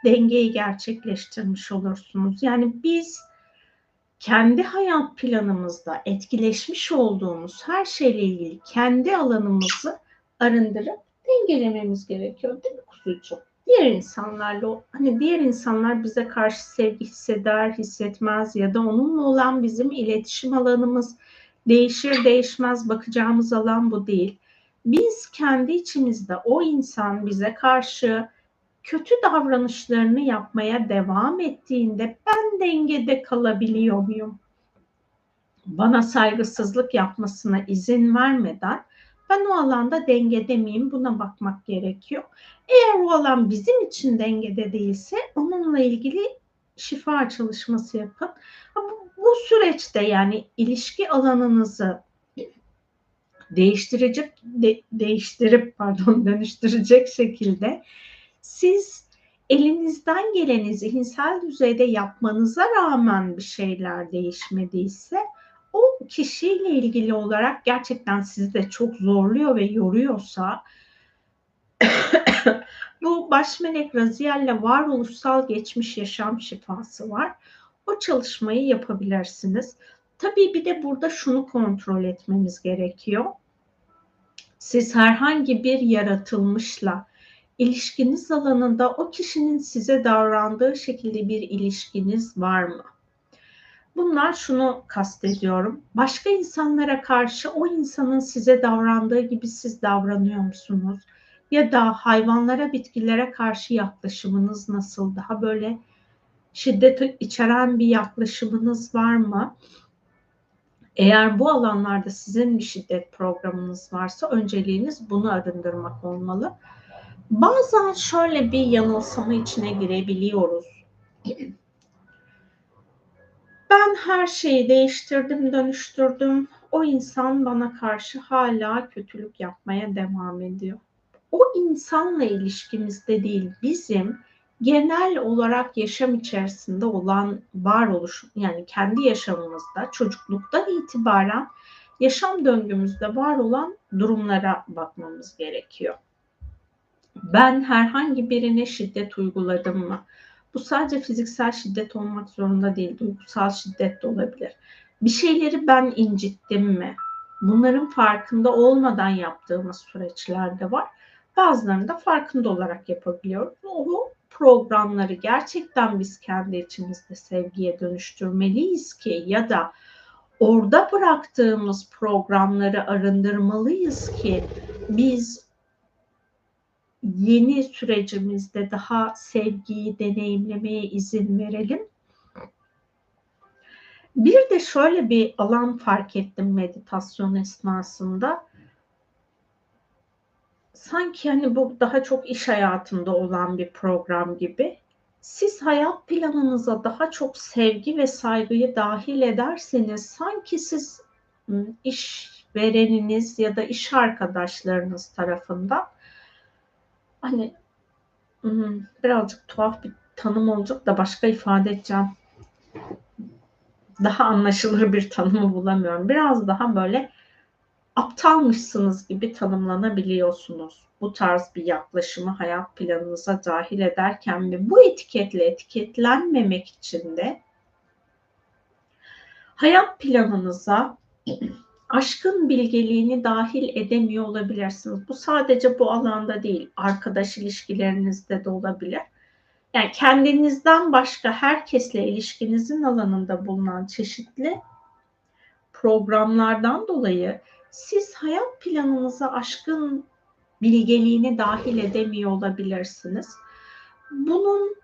dengeyi gerçekleştirmiş olursunuz. Yani biz kendi hayat planımızda etkileşmiş olduğumuz her şeyle ilgili kendi alanımızı arındırıp dengelememiz gerekiyor değil mi kuzucuğum? Diğer insanlarla hani diğer insanlar bize karşı sevgi hisseder, hissetmez ya da onunla olan bizim iletişim alanımız değişir değişmez bakacağımız alan bu değil biz kendi içimizde o insan bize karşı kötü davranışlarını yapmaya devam ettiğinde ben dengede kalabiliyor muyum? Bana saygısızlık yapmasına izin vermeden ben o alanda dengede miyim buna bakmak gerekiyor. Eğer o alan bizim için dengede değilse onunla ilgili şifa çalışması yapın. Bu, bu süreçte yani ilişki alanınızı değiştirecek de, değiştirip pardon [laughs] dönüştürecek şekilde siz elinizden geleni zihinsel düzeyde yapmanıza rağmen bir şeyler değişmediyse o kişiyle ilgili olarak gerçekten sizi de çok zorluyor ve yoruyorsa [coughs] bu baş melek Raziel'le varoluşsal geçmiş yaşam şifası var. O çalışmayı yapabilirsiniz. Tabii bir de burada şunu kontrol etmemiz gerekiyor siz herhangi bir yaratılmışla ilişkiniz alanında o kişinin size davrandığı şekilde bir ilişkiniz var mı? Bunlar şunu kastediyorum. Başka insanlara karşı o insanın size davrandığı gibi siz davranıyor musunuz? Ya da hayvanlara, bitkilere karşı yaklaşımınız nasıl? Daha böyle şiddet içeren bir yaklaşımınız var mı? Eğer bu alanlarda sizin bir şiddet programınız varsa önceliğiniz bunu arındırmak olmalı. Bazen şöyle bir yanılsama içine girebiliyoruz. Ben her şeyi değiştirdim, dönüştürdüm. O insan bana karşı hala kötülük yapmaya devam ediyor. O insanla ilişkimizde değil, bizim genel olarak yaşam içerisinde olan varoluş yani kendi yaşamımızda çocukluktan itibaren yaşam döngümüzde var olan durumlara bakmamız gerekiyor. Ben herhangi birine şiddet uyguladım mı? Bu sadece fiziksel şiddet olmak zorunda değil, duygusal şiddet de olabilir. Bir şeyleri ben incittim mi? Bunların farkında olmadan yaptığımız süreçler de var. Bazılarını da farkında olarak yapabiliyoruz. O programları gerçekten biz kendi içimizde sevgiye dönüştürmeliyiz ki ya da orada bıraktığımız programları arındırmalıyız ki biz yeni sürecimizde daha sevgiyi deneyimlemeye izin verelim. Bir de şöyle bir alan fark ettim meditasyon esnasında sanki hani bu daha çok iş hayatında olan bir program gibi. Siz hayat planınıza daha çok sevgi ve saygıyı dahil ederseniz sanki siz iş vereniniz ya da iş arkadaşlarınız tarafından hani birazcık tuhaf bir tanım olacak da başka ifade edeceğim. Daha anlaşılır bir tanımı bulamıyorum. Biraz daha böyle aptalmışsınız gibi tanımlanabiliyorsunuz. Bu tarz bir yaklaşımı hayat planınıza dahil ederken ve bu etiketle etiketlenmemek için de hayat planınıza aşkın bilgeliğini dahil edemiyor olabilirsiniz. Bu sadece bu alanda değil, arkadaş ilişkilerinizde de olabilir. Yani kendinizden başka herkesle ilişkinizin alanında bulunan çeşitli programlardan dolayı siz hayat planınıza aşkın bilgeliğini dahil edemiyor olabilirsiniz. Bunun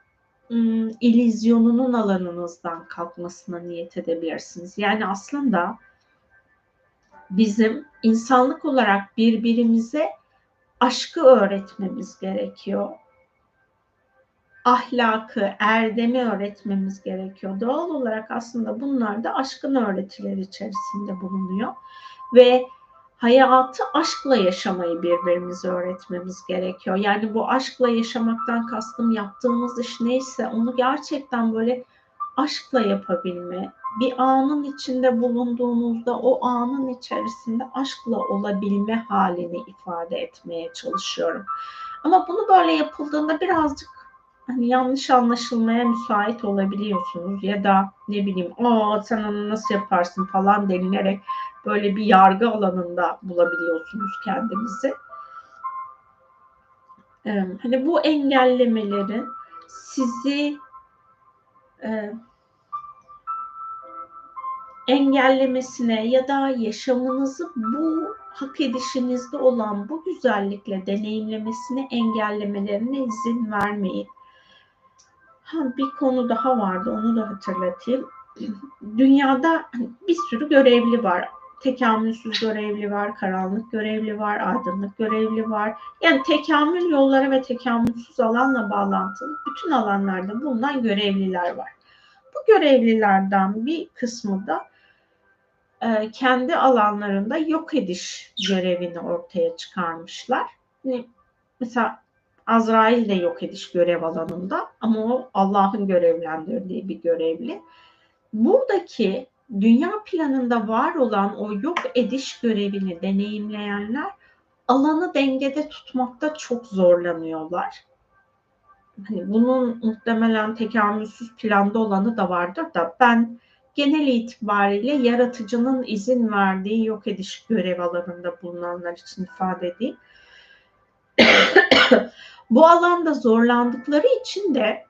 ım, ilizyonunun alanınızdan kalkmasına niyet edebilirsiniz. Yani aslında bizim insanlık olarak birbirimize aşkı öğretmemiz gerekiyor. Ahlakı, erdemi öğretmemiz gerekiyor. Doğal olarak aslında bunlar da aşkın öğretileri içerisinde bulunuyor. Ve hayatı aşkla yaşamayı birbirimize öğretmemiz gerekiyor. Yani bu aşkla yaşamaktan kastım yaptığımız iş neyse onu gerçekten böyle aşkla yapabilme, bir anın içinde bulunduğunuzda o anın içerisinde aşkla olabilme halini ifade etmeye çalışıyorum. Ama bunu böyle yapıldığında birazcık hani yanlış anlaşılmaya müsait olabiliyorsunuz ya da ne bileyim o sen onu nasıl yaparsın falan denilerek böyle bir yargı alanında bulabiliyorsunuz kendinizi. Ee, hani bu engellemelerin sizi e, engellemesine ya da yaşamınızı bu hak edişinizde olan bu güzellikle deneyimlemesine engellemelerine izin vermeyin. Ha, bir konu daha vardı onu da hatırlatayım. [clears throat] Dünyada bir sürü görevli var. Tekamülsüz görevli var, karanlık görevli var, aydınlık görevli var. Yani tekamül yolları ve tekamülsüz alanla bağlantılı bütün alanlarda bulunan görevliler var. Bu görevlilerden bir kısmı da e, kendi alanlarında yok ediş görevini ortaya çıkarmışlar. mesela Azrail de yok ediş görev alanında ama o Allah'ın görevlendirdiği bir görevli. Buradaki dünya planında var olan o yok ediş görevini deneyimleyenler alanı dengede tutmakta çok zorlanıyorlar. Hani bunun muhtemelen tekamülsüz planda olanı da vardır da ben genel itibariyle yaratıcının izin verdiği yok ediş görev alanında bulunanlar için ifade edeyim. [coughs] Bu alanda zorlandıkları için de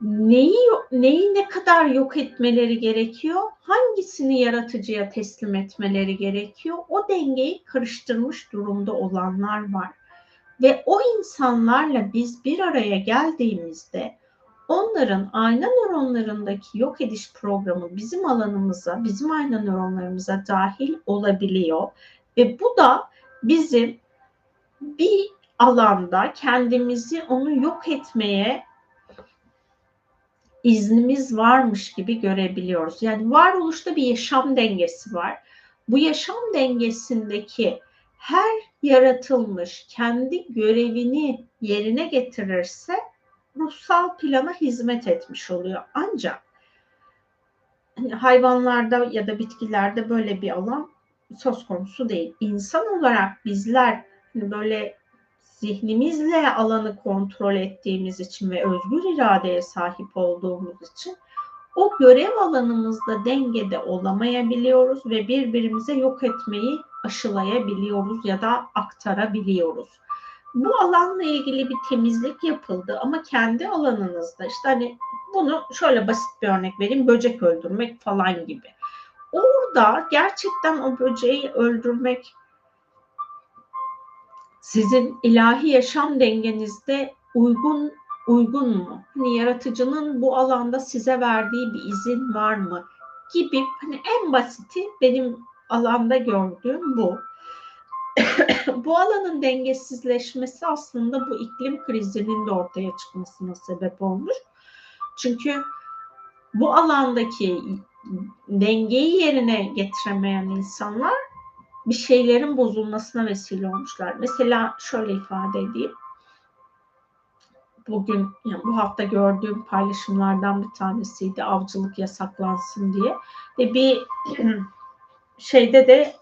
neyi neyi ne kadar yok etmeleri gerekiyor? Hangisini yaratıcıya teslim etmeleri gerekiyor? O dengeyi karıştırmış durumda olanlar var. Ve o insanlarla biz bir araya geldiğimizde onların ayna nöronlarındaki yok ediş programı bizim alanımıza, bizim ayna nöronlarımıza dahil olabiliyor. Ve bu da bizim bir alanda kendimizi onu yok etmeye iznimiz varmış gibi görebiliyoruz. Yani varoluşta bir yaşam dengesi var. Bu yaşam dengesindeki her yaratılmış kendi görevini yerine getirirse ruhsal plana hizmet etmiş oluyor. Ancak hani hayvanlarda ya da bitkilerde böyle bir alan söz konusu değil. İnsan olarak bizler hani böyle zihnimizle alanı kontrol ettiğimiz için ve özgür iradeye sahip olduğumuz için o görev alanımızda dengede olamayabiliyoruz ve birbirimize yok etmeyi aşılayabiliyoruz ya da aktarabiliyoruz. Bu alanla ilgili bir temizlik yapıldı ama kendi alanınızda işte hani bunu şöyle basit bir örnek vereyim böcek öldürmek falan gibi. Orada gerçekten o böceği öldürmek sizin ilahi yaşam dengenizde uygun uygun mu? Hani yaratıcının bu alanda size verdiği bir izin var mı? Gibi hani en basiti benim alanda gördüğüm bu. [coughs] bu alanın dengesizleşmesi aslında bu iklim krizinin de ortaya çıkmasına sebep olmuş. Çünkü bu alandaki dengeyi yerine getiremeyen insanlar bir şeylerin bozulmasına vesile olmuşlar. Mesela şöyle ifade edeyim. Bugün yani bu hafta gördüğüm paylaşımlardan bir tanesiydi avcılık yasaklansın diye. Ve bir [coughs] şeyde de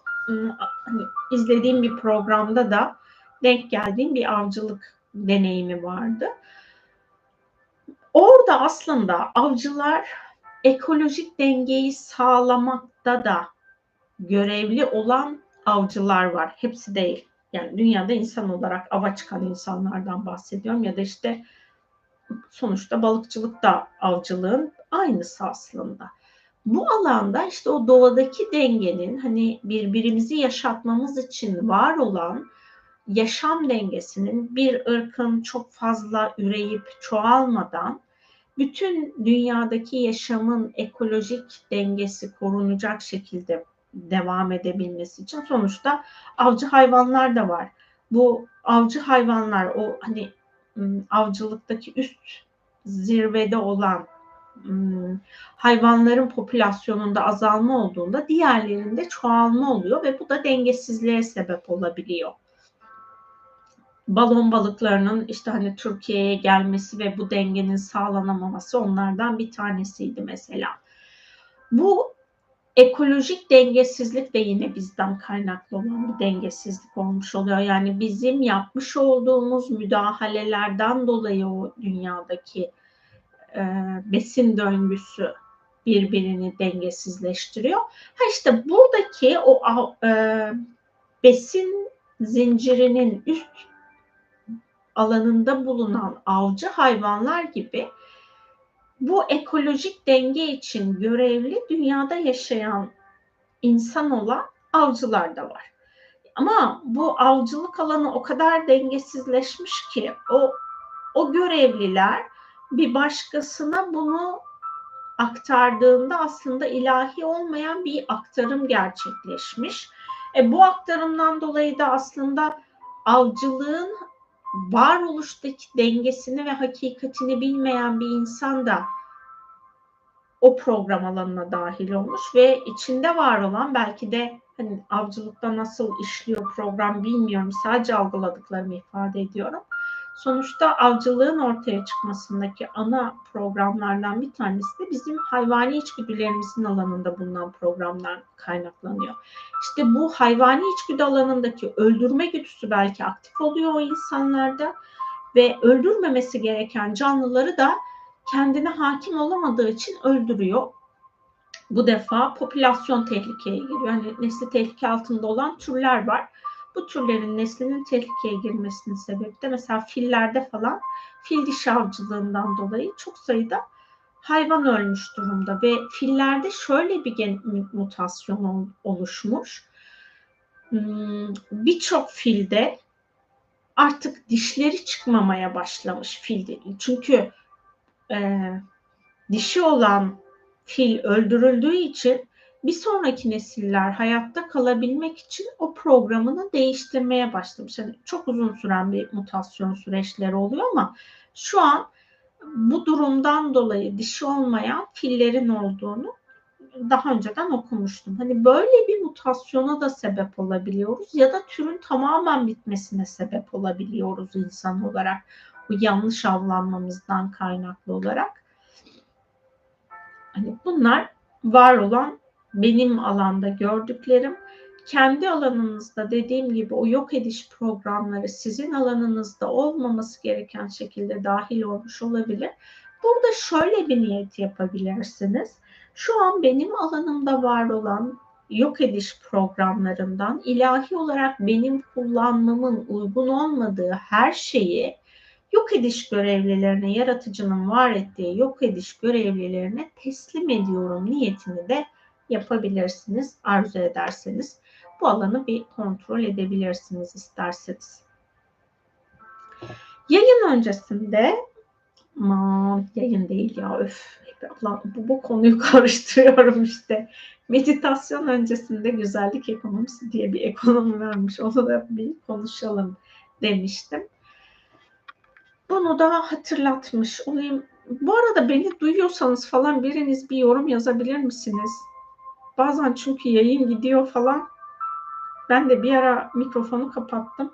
hani izlediğim bir programda da denk geldiğim bir avcılık deneyimi vardı. Orada aslında avcılar ekolojik dengeyi sağlamakta da görevli olan avcılar var. Hepsi değil. Yani dünyada insan olarak ava çıkan insanlardan bahsediyorum ya da işte sonuçta balıkçılık da avcılığın aynısı aslında. Bu alanda işte o doğadaki dengenin hani birbirimizi yaşatmamız için var olan yaşam dengesinin bir ırkın çok fazla üreyip çoğalmadan bütün dünyadaki yaşamın ekolojik dengesi korunacak şekilde devam edebilmesi için sonuçta avcı hayvanlar da var. Bu avcı hayvanlar o hani avcılıktaki üst zirvede olan hayvanların popülasyonunda azalma olduğunda diğerlerinde çoğalma oluyor ve bu da dengesizliğe sebep olabiliyor. Balon balıklarının işte hani Türkiye'ye gelmesi ve bu dengenin sağlanamaması onlardan bir tanesiydi mesela. Bu ekolojik dengesizlik de yine bizden kaynaklı olan bir dengesizlik olmuş oluyor. Yani bizim yapmış olduğumuz müdahalelerden dolayı o dünyadaki e, besin döngüsü birbirini dengesizleştiriyor. Ha işte buradaki o e, besin zincirinin üst alanında bulunan avcı hayvanlar gibi bu ekolojik denge için görevli dünyada yaşayan insan olan avcılar da var. Ama bu avcılık alanı o kadar dengesizleşmiş ki o o görevliler bir başkasına bunu aktardığında aslında ilahi olmayan bir aktarım gerçekleşmiş. E, bu aktarımdan dolayı da aslında avcılığın varoluştaki dengesini ve hakikatini bilmeyen bir insan da o program alanına dahil olmuş ve içinde var olan belki de hani avcılıkta nasıl işliyor program bilmiyorum sadece algıladıklarımı ifade ediyorum Sonuçta avcılığın ortaya çıkmasındaki ana programlardan bir tanesi de bizim hayvani içgüdülerimizin alanında bulunan programlar kaynaklanıyor. İşte bu hayvani içgüdü alanındaki öldürme güdüsü belki aktif oluyor o insanlarda ve öldürmemesi gereken canlıları da kendine hakim olamadığı için öldürüyor. Bu defa popülasyon tehlikeye giriyor. Yani nesli tehlike altında olan türler var bu türlerin neslinin tehlikeye girmesinin sebebi de mesela fillerde falan fil dişi avcılığından dolayı çok sayıda hayvan ölmüş durumda ve fillerde şöyle bir gen mutasyon oluşmuş. Hmm, birçok filde artık dişleri çıkmamaya başlamış filde. Çünkü e, dişi olan fil öldürüldüğü için bir sonraki nesiller hayatta kalabilmek için o programını değiştirmeye başlamış. Yani çok uzun süren bir mutasyon süreçleri oluyor ama şu an bu durumdan dolayı dişi olmayan fillerin olduğunu daha önceden okumuştum. Hani böyle bir mutasyona da sebep olabiliyoruz ya da türün tamamen bitmesine sebep olabiliyoruz insan olarak. Bu yanlış avlanmamızdan kaynaklı olarak. Hani bunlar var olan benim alanda gördüklerim kendi alanınızda dediğim gibi o yok ediş programları sizin alanınızda olmaması gereken şekilde dahil olmuş olabilir. Burada şöyle bir niyet yapabilirsiniz. Şu an benim alanımda var olan yok ediş programlarından ilahi olarak benim kullanmamın uygun olmadığı her şeyi yok ediş görevlilerine, yaratıcının var ettiği yok ediş görevlilerine teslim ediyorum niyetini de yapabilirsiniz arzu ederseniz. Bu alanı bir kontrol edebilirsiniz isterseniz. Yayın öncesinde aman yayın değil ya öf bu, bu konuyu [laughs] karıştırıyorum işte. Meditasyon öncesinde güzellik ekonomisi diye bir ekonomi vermiş. Onu da bir konuşalım demiştim. Bunu da hatırlatmış olayım. Bu arada beni duyuyorsanız falan biriniz bir yorum yazabilir misiniz? Bazen çünkü yayın gidiyor falan. Ben de bir ara mikrofonu kapattım.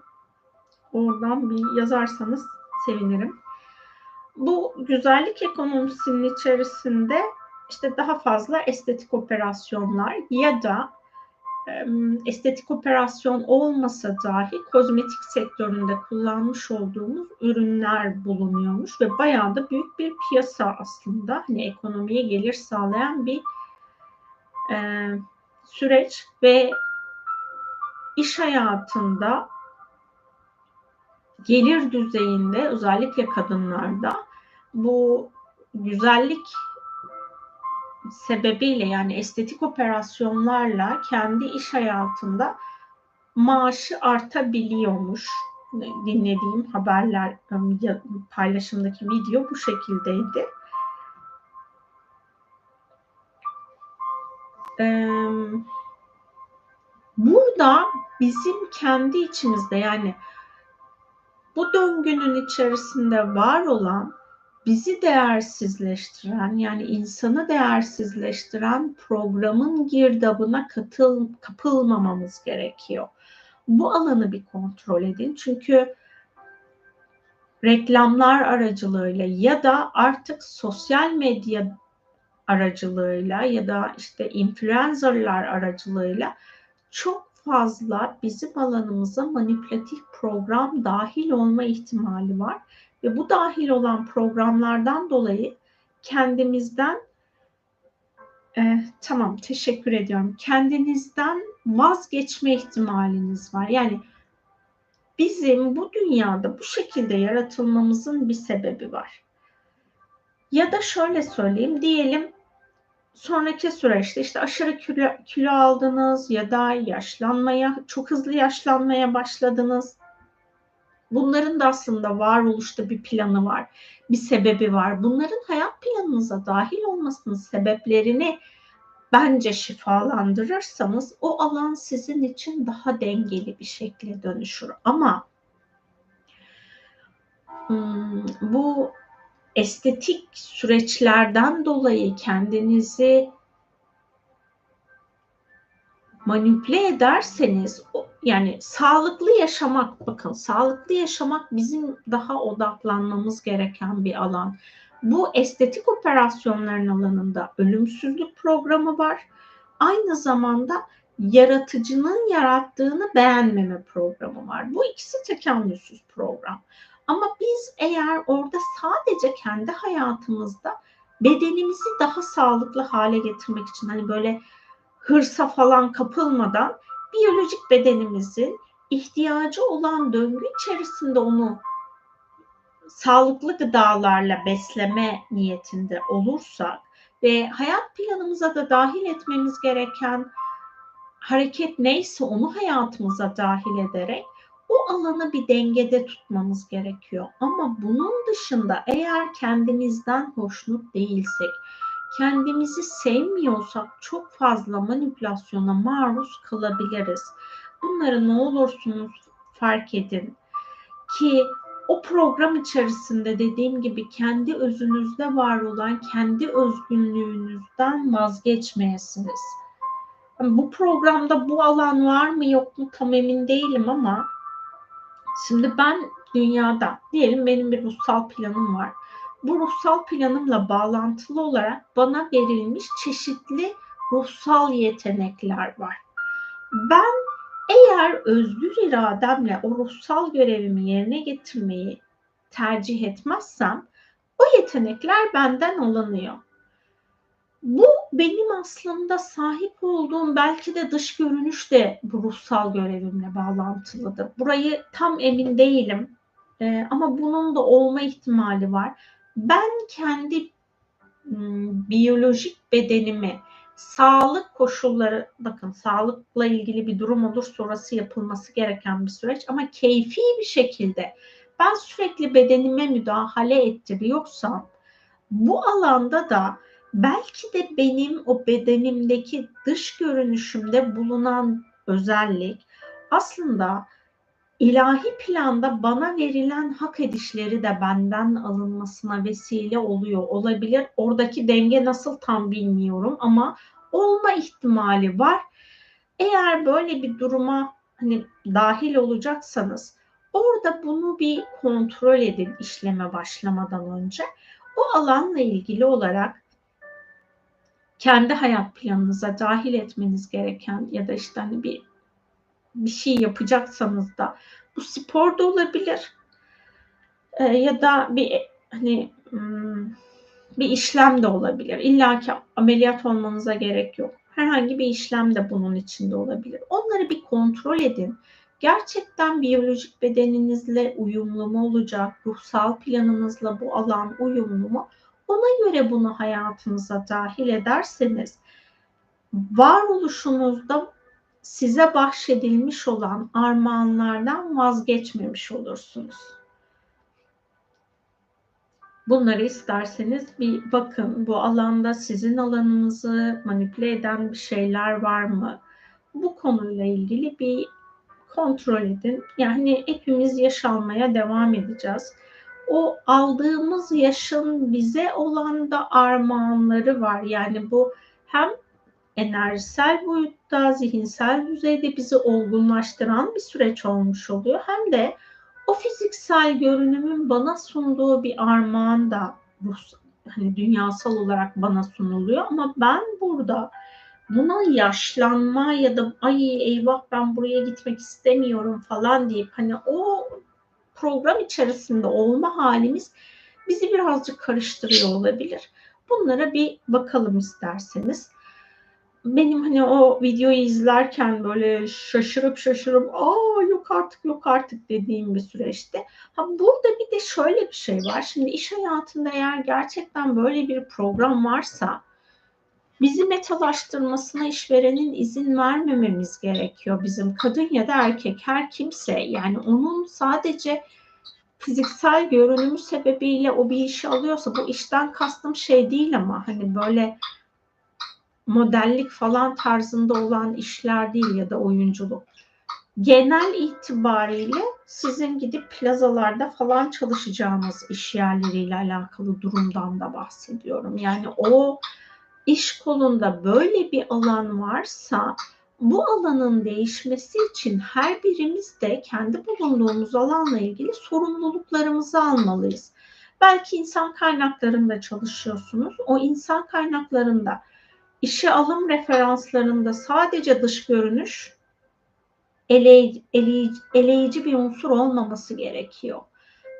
Oradan bir yazarsanız sevinirim. Bu güzellik ekonomisinin içerisinde işte daha fazla estetik operasyonlar ya da estetik operasyon olmasa dahi kozmetik sektöründe kullanmış olduğumuz ürünler bulunuyormuş ve bayağı da büyük bir piyasa aslında. Hani ekonomiye gelir sağlayan bir e, süreç ve iş hayatında gelir düzeyinde özellikle kadınlarda bu güzellik sebebiyle yani estetik operasyonlarla kendi iş hayatında maaşı artabiliyormuş. Dinlediğim haberler paylaşımdaki video bu şekildeydi. Burada bizim kendi içimizde yani bu döngünün içerisinde var olan bizi değersizleştiren yani insanı değersizleştiren programın girdabına katıl, kapılmamamız gerekiyor. Bu alanı bir kontrol edin. Çünkü reklamlar aracılığıyla ya da artık sosyal medya aracılığıyla ya da işte influencerlar aracılığıyla çok fazla bizim alanımıza manipülatif program dahil olma ihtimali var ve bu dahil olan programlardan dolayı kendimizden e, tamam teşekkür ediyorum. Kendinizden vazgeçme ihtimaliniz var. Yani bizim bu dünyada bu şekilde yaratılmamızın bir sebebi var. Ya da şöyle söyleyeyim diyelim sonraki süreçte işte aşırı kilo, kilo aldınız ya da yaşlanmaya çok hızlı yaşlanmaya başladınız Bunların da aslında varoluşta bir planı var, bir sebebi var. Bunların hayat planınıza dahil olmasının sebeplerini bence şifalandırırsanız o alan sizin için daha dengeli bir şekilde dönüşür. Ama hmm, bu estetik süreçlerden dolayı kendinizi manipüle ederseniz yani sağlıklı yaşamak bakın sağlıklı yaşamak bizim daha odaklanmamız gereken bir alan. Bu estetik operasyonların alanında ölümsüzlük programı var. Aynı zamanda yaratıcının yarattığını beğenmeme programı var. Bu ikisi tekamülsüz program. Ama biz eğer orada sadece kendi hayatımızda bedenimizi daha sağlıklı hale getirmek için hani böyle hırsa falan kapılmadan biyolojik bedenimizin ihtiyacı olan döngü içerisinde onu sağlıklı gıdalarla besleme niyetinde olursak ve hayat planımıza da dahil etmemiz gereken hareket neyse onu hayatımıza dahil ederek o alanı bir dengede tutmamız gerekiyor. Ama bunun dışında eğer kendimizden hoşnut değilsek, kendimizi sevmiyorsak çok fazla manipülasyona maruz kalabiliriz. Bunları ne olursunuz fark edin ki o program içerisinde dediğim gibi kendi özünüzde var olan kendi özgünlüğünüzden vazgeçmeyesiniz. Bu programda bu alan var mı yok mu tam emin değilim ama şimdi ben dünyada diyelim benim bir ruhsal planım var bu ruhsal planımla bağlantılı olarak bana verilmiş çeşitli ruhsal yetenekler var. Ben eğer özgür irademle o ruhsal görevimi yerine getirmeyi tercih etmezsem o yetenekler benden alınıyor. Bu benim aslında sahip olduğum belki de dış görünüş de bu ruhsal görevimle bağlantılıdır. Burayı tam emin değilim ee, ama bunun da olma ihtimali var ben kendi biyolojik bedenimi sağlık koşulları bakın sağlıkla ilgili bir durum olur sonrası yapılması gereken bir süreç ama keyfi bir şekilde ben sürekli bedenime müdahale ettiriyorsam bu alanda da belki de benim o bedenimdeki dış görünüşümde bulunan özellik aslında ilahi planda bana verilen hak edişleri de benden alınmasına vesile oluyor olabilir. Oradaki denge nasıl tam bilmiyorum ama olma ihtimali var. Eğer böyle bir duruma hani dahil olacaksanız orada bunu bir kontrol edin işleme başlamadan önce. O alanla ilgili olarak kendi hayat planınıza dahil etmeniz gereken ya da işte hani bir bir şey yapacaksanız da bu spor da olabilir e, ya da bir hani hmm, bir işlem de olabilir. İlla ki ameliyat olmanıza gerek yok. Herhangi bir işlem de bunun içinde olabilir. Onları bir kontrol edin. Gerçekten biyolojik bedeninizle uyumlu mu olacak? Ruhsal planınızla bu alan uyumlu mu? Ona göre bunu hayatınıza dahil ederseniz varoluşunuzda size bahşedilmiş olan armağanlardan vazgeçmemiş olursunuz. Bunları isterseniz bir bakın. Bu alanda sizin alanınızı manipüle eden bir şeyler var mı? Bu konuyla ilgili bir kontrol edin. Yani hepimiz yaş almaya devam edeceğiz. O aldığımız yaşın bize olan da armağanları var. Yani bu hem enerjisel boyutta, zihinsel düzeyde bizi olgunlaştıran bir süreç olmuş oluyor. Hem de o fiziksel görünümün bana sunduğu bir armağan da hani dünyasal olarak bana sunuluyor ama ben burada buna yaşlanma ya da ay eyvah ben buraya gitmek istemiyorum falan deyip hani o program içerisinde olma halimiz bizi birazcık karıştırıyor olabilir. Bunlara bir bakalım isterseniz benim hani o videoyu izlerken böyle şaşırıp şaşırıp aa yok artık yok artık dediğim bir süreçte. Ha burada bir de şöyle bir şey var. Şimdi iş hayatında eğer gerçekten böyle bir program varsa bizi metalaştırmasına işverenin izin vermememiz gerekiyor. Bizim kadın ya da erkek her kimse yani onun sadece fiziksel görünümü sebebiyle o bir işi alıyorsa bu işten kastım şey değil ama hani böyle modellik falan tarzında olan işler değil ya da oyunculuk. Genel itibariyle sizin gidip plazalarda falan çalışacağınız iş yerleriyle alakalı durumdan da bahsediyorum. Yani o iş kolunda böyle bir alan varsa bu alanın değişmesi için her birimiz de kendi bulunduğumuz alanla ilgili sorumluluklarımızı almalıyız. Belki insan kaynaklarında çalışıyorsunuz. O insan kaynaklarında işe alım referanslarında sadece dış görünüş eleyici, eleyici, bir unsur olmaması gerekiyor.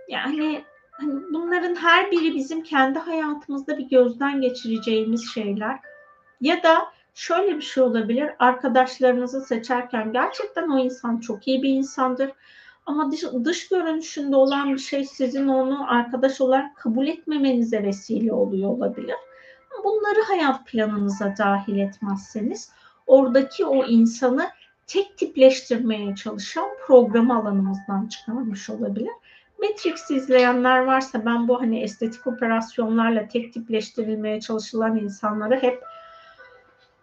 Yani hani bunların her biri bizim kendi hayatımızda bir gözden geçireceğimiz şeyler. Ya da şöyle bir şey olabilir. Arkadaşlarınızı seçerken gerçekten o insan çok iyi bir insandır. Ama dış, dış görünüşünde olan bir şey sizin onu arkadaş olarak kabul etmemenize vesile oluyor olabilir bunları hayat planınıza dahil etmezseniz oradaki o insanı tek tipleştirmeye çalışan program alanımızdan çıkarmış olabilir. Matrix izleyenler varsa ben bu hani estetik operasyonlarla tek tipleştirilmeye çalışılan insanları hep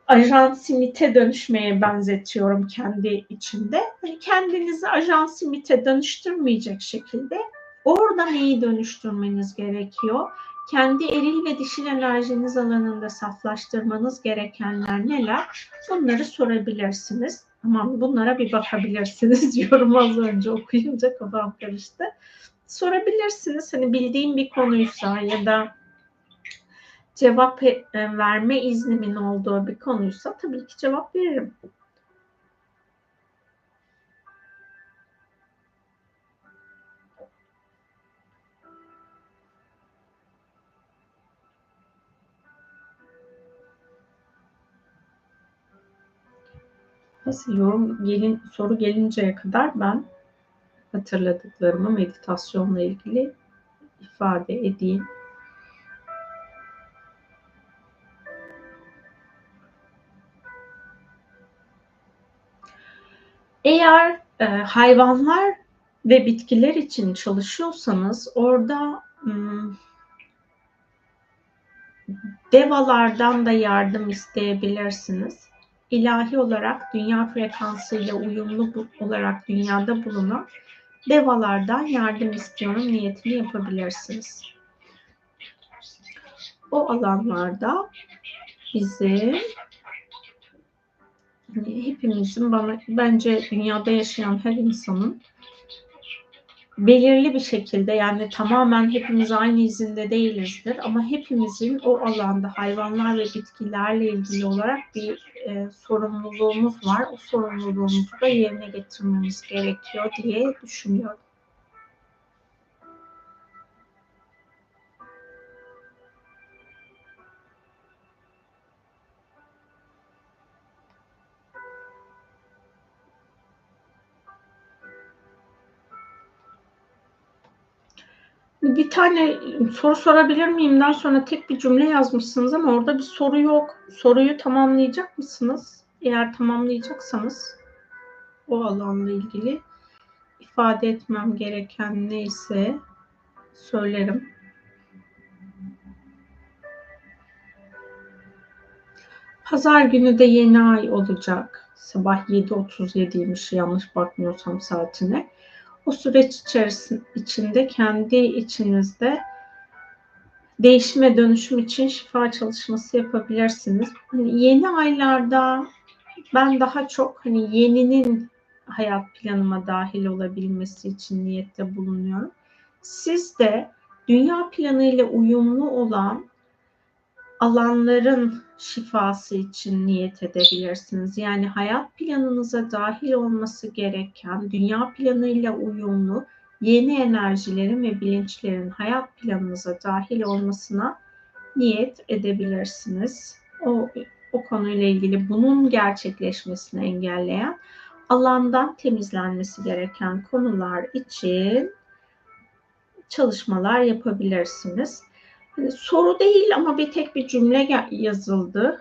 ajan simite dönüşmeye benzetiyorum kendi içinde. Hani kendinizi ajan simite dönüştürmeyecek şekilde orada neyi dönüştürmeniz gerekiyor? kendi eril ve dişil enerjiniz alanında saflaştırmanız gerekenler neler? Bunları sorabilirsiniz. Tamam bunlara bir bakabilirsiniz [laughs] diyorum az önce okuyunca kafam karıştı. Sorabilirsiniz hani bildiğim bir konuysa ya da cevap e, verme iznimin olduğu bir konuysa tabii ki cevap veririm. Neyse yorum gelin, soru gelinceye kadar ben hatırladıklarımı meditasyonla ilgili ifade edeyim. Eğer e, hayvanlar ve bitkiler için çalışıyorsanız orada hmm, devalardan da yardım isteyebilirsiniz ilahi olarak dünya frekansıyla uyumlu olarak dünyada bulunan devalardan yardım istiyorum niyetini yapabilirsiniz. O alanlarda bizim hani hepimizin bana bence dünyada yaşayan her insanın belirli bir şekilde yani tamamen hepimiz aynı izinde değilizdir ama hepimizin o alanda hayvanlar ve bitkilerle ilgili olarak bir e, sorumluluğumuz var. O sorumluluğumuzu da yerine getirmemiz gerekiyor diye düşünüyorum. Tane soru sorabilir miyimden sonra tek bir cümle yazmışsınız ama orada bir soru yok. Soruyu tamamlayacak mısınız? Eğer tamamlayacaksanız o alanla ilgili ifade etmem gereken neyse söylerim. Pazar günü de yeni ay olacak. Sabah 7.37'ymiş yanlış bakmıyorsam saatine. O süreç içerisinde kendi içinizde değişime dönüşüm için şifa çalışması yapabilirsiniz. Hani yeni aylarda ben daha çok hani yeninin hayat planıma dahil olabilmesi için niyette bulunuyorum. Siz de dünya planı ile uyumlu olan alanların şifası için niyet edebilirsiniz. Yani hayat planınıza dahil olması gereken dünya planıyla uyumlu yeni enerjilerin ve bilinçlerin hayat planınıza dahil olmasına niyet edebilirsiniz. O, o konuyla ilgili bunun gerçekleşmesini engelleyen alandan temizlenmesi gereken konular için çalışmalar yapabilirsiniz. Hani soru değil ama bir tek bir cümle yazıldı.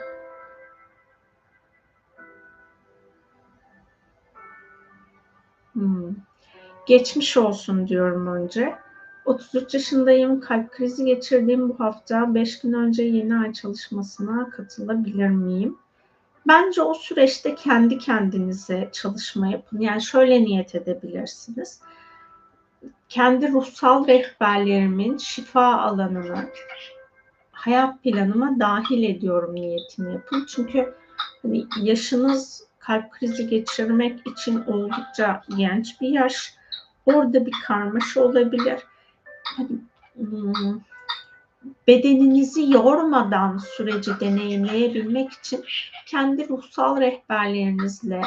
Hmm. Geçmiş olsun diyorum önce. 33 yaşındayım. Kalp krizi geçirdiğim bu hafta 5 gün önce yeni ay çalışmasına katılabilir miyim? Bence o süreçte kendi kendinize çalışma yapın. Yani şöyle niyet edebilirsiniz kendi ruhsal rehberlerimin şifa alanını hayat planıma dahil ediyorum niyetini yapın. Çünkü hani yaşınız kalp krizi geçirmek için oldukça genç bir yaş. Orada bir karmaşa olabilir. Hani, hmm, bedeninizi yormadan süreci deneyimleyebilmek için kendi ruhsal rehberlerinizle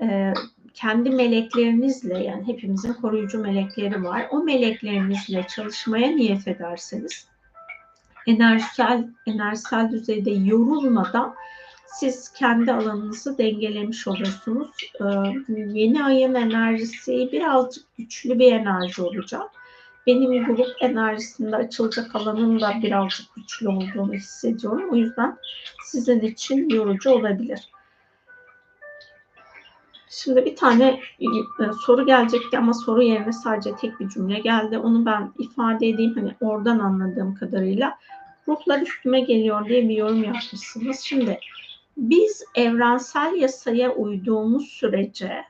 e, kendi meleklerinizle yani hepimizin koruyucu melekleri var. O meleklerinizle çalışmaya niyet ederseniz enerjisel enerjisel düzeyde yorulmadan siz kendi alanınızı dengelemiş olursunuz. Ee, yeni ayın enerjisi birazcık güçlü bir enerji olacak. Benim grup enerjisinde açılacak alanın da birazcık güçlü olduğunu hissediyorum. O yüzden sizin için yorucu olabilir. Şimdi bir tane e, soru gelecekti ama soru yerine sadece tek bir cümle geldi. Onu ben ifade edeyim hani oradan anladığım kadarıyla. Ruhlar üstüme geliyor diye bir yorum yapmışsınız. Şimdi biz evrensel yasaya uyduğumuz sürece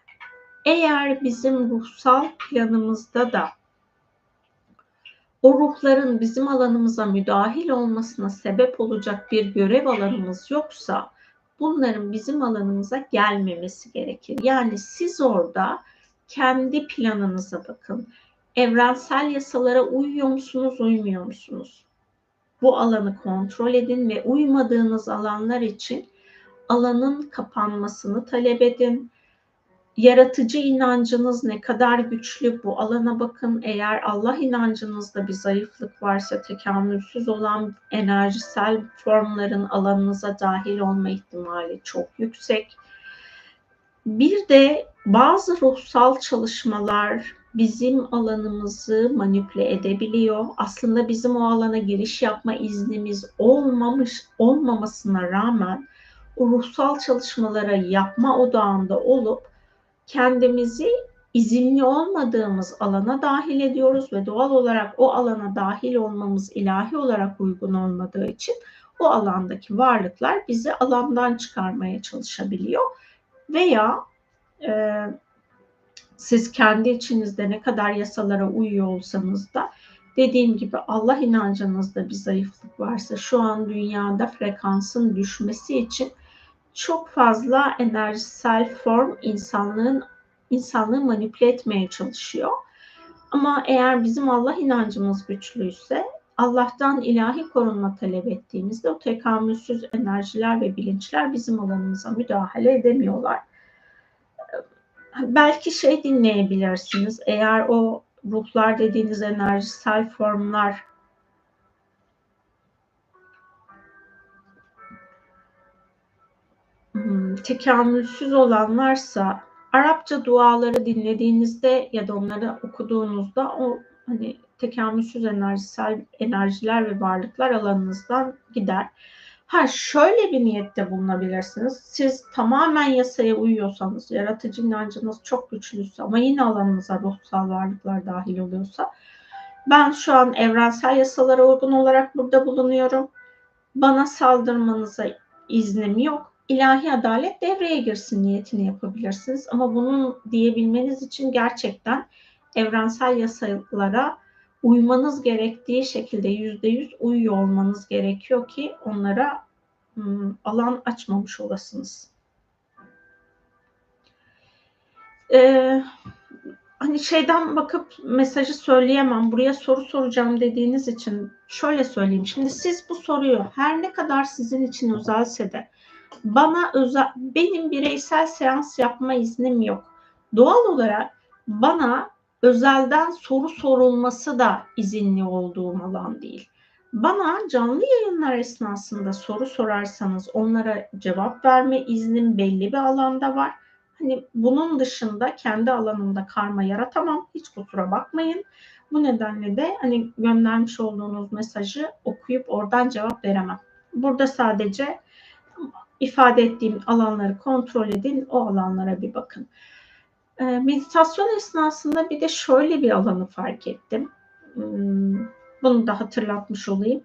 eğer bizim ruhsal planımızda da o ruhların bizim alanımıza müdahil olmasına sebep olacak bir görev alanımız yoksa bunların bizim alanımıza gelmemesi gerekir. Yani siz orada kendi planınıza bakın. Evrensel yasalara uyuyor musunuz, uymuyor musunuz? Bu alanı kontrol edin ve uymadığınız alanlar için alanın kapanmasını talep edin yaratıcı inancınız ne kadar güçlü bu alana bakın. Eğer Allah inancınızda bir zayıflık varsa tekamülsüz olan enerjisel formların alanınıza dahil olma ihtimali çok yüksek. Bir de bazı ruhsal çalışmalar bizim alanımızı manipüle edebiliyor. Aslında bizim o alana giriş yapma iznimiz olmamış olmamasına rağmen o ruhsal çalışmalara yapma odağında olup kendimizi izinli olmadığımız alana dahil ediyoruz ve doğal olarak o alana dahil olmamız ilahi olarak uygun olmadığı için o alandaki varlıklar bizi alandan çıkarmaya çalışabiliyor. Veya e, siz kendi içinizde ne kadar yasalara uyuyor olsanız da dediğim gibi Allah inancınızda bir zayıflık varsa şu an dünyada frekansın düşmesi için çok fazla enerjisel form insanlığın insanlığı manipüle etmeye çalışıyor. Ama eğer bizim Allah inancımız güçlüyse Allah'tan ilahi korunma talep ettiğimizde o tekamülsüz enerjiler ve bilinçler bizim alanımıza müdahale edemiyorlar. Belki şey dinleyebilirsiniz. Eğer o ruhlar dediğiniz enerjisel formlar tekamülsüz olan varsa Arapça duaları dinlediğinizde ya da onları okuduğunuzda o hani tekamülsüz enerjisel enerjiler ve varlıklar alanınızdan gider. Ha şöyle bir niyette bulunabilirsiniz. Siz tamamen yasaya uyuyorsanız, yaratıcı inancınız çok güçlüyse ama yine alanınıza ruhsal varlıklar dahil oluyorsa ben şu an evrensel yasalara uygun olarak burada bulunuyorum. Bana saldırmanıza iznim yok. İlahi adalet devreye girsin niyetini yapabilirsiniz. Ama bunu diyebilmeniz için gerçekten evrensel yasalara uymanız gerektiği şekilde yüzde yüz uyuyor olmanız gerekiyor ki onlara hmm, alan açmamış olasınız. Ee, hani şeyden bakıp mesajı söyleyemem, buraya soru soracağım dediğiniz için şöyle söyleyeyim. Şimdi siz bu soruyu her ne kadar sizin için özelse de bana özel, benim bireysel seans yapma iznim yok. Doğal olarak bana özelden soru sorulması da izinli olduğum alan değil. Bana canlı yayınlar esnasında soru sorarsanız onlara cevap verme iznim belli bir alanda var. Hani bunun dışında kendi alanımda karma yaratamam. Hiç kusura bakmayın. Bu nedenle de hani göndermiş olduğunuz mesajı okuyup oradan cevap veremem. Burada sadece ifade ettiğim alanları kontrol edin, o alanlara bir bakın. Ee, meditasyon esnasında bir de şöyle bir alanı fark ettim. Hmm, bunu da hatırlatmış olayım.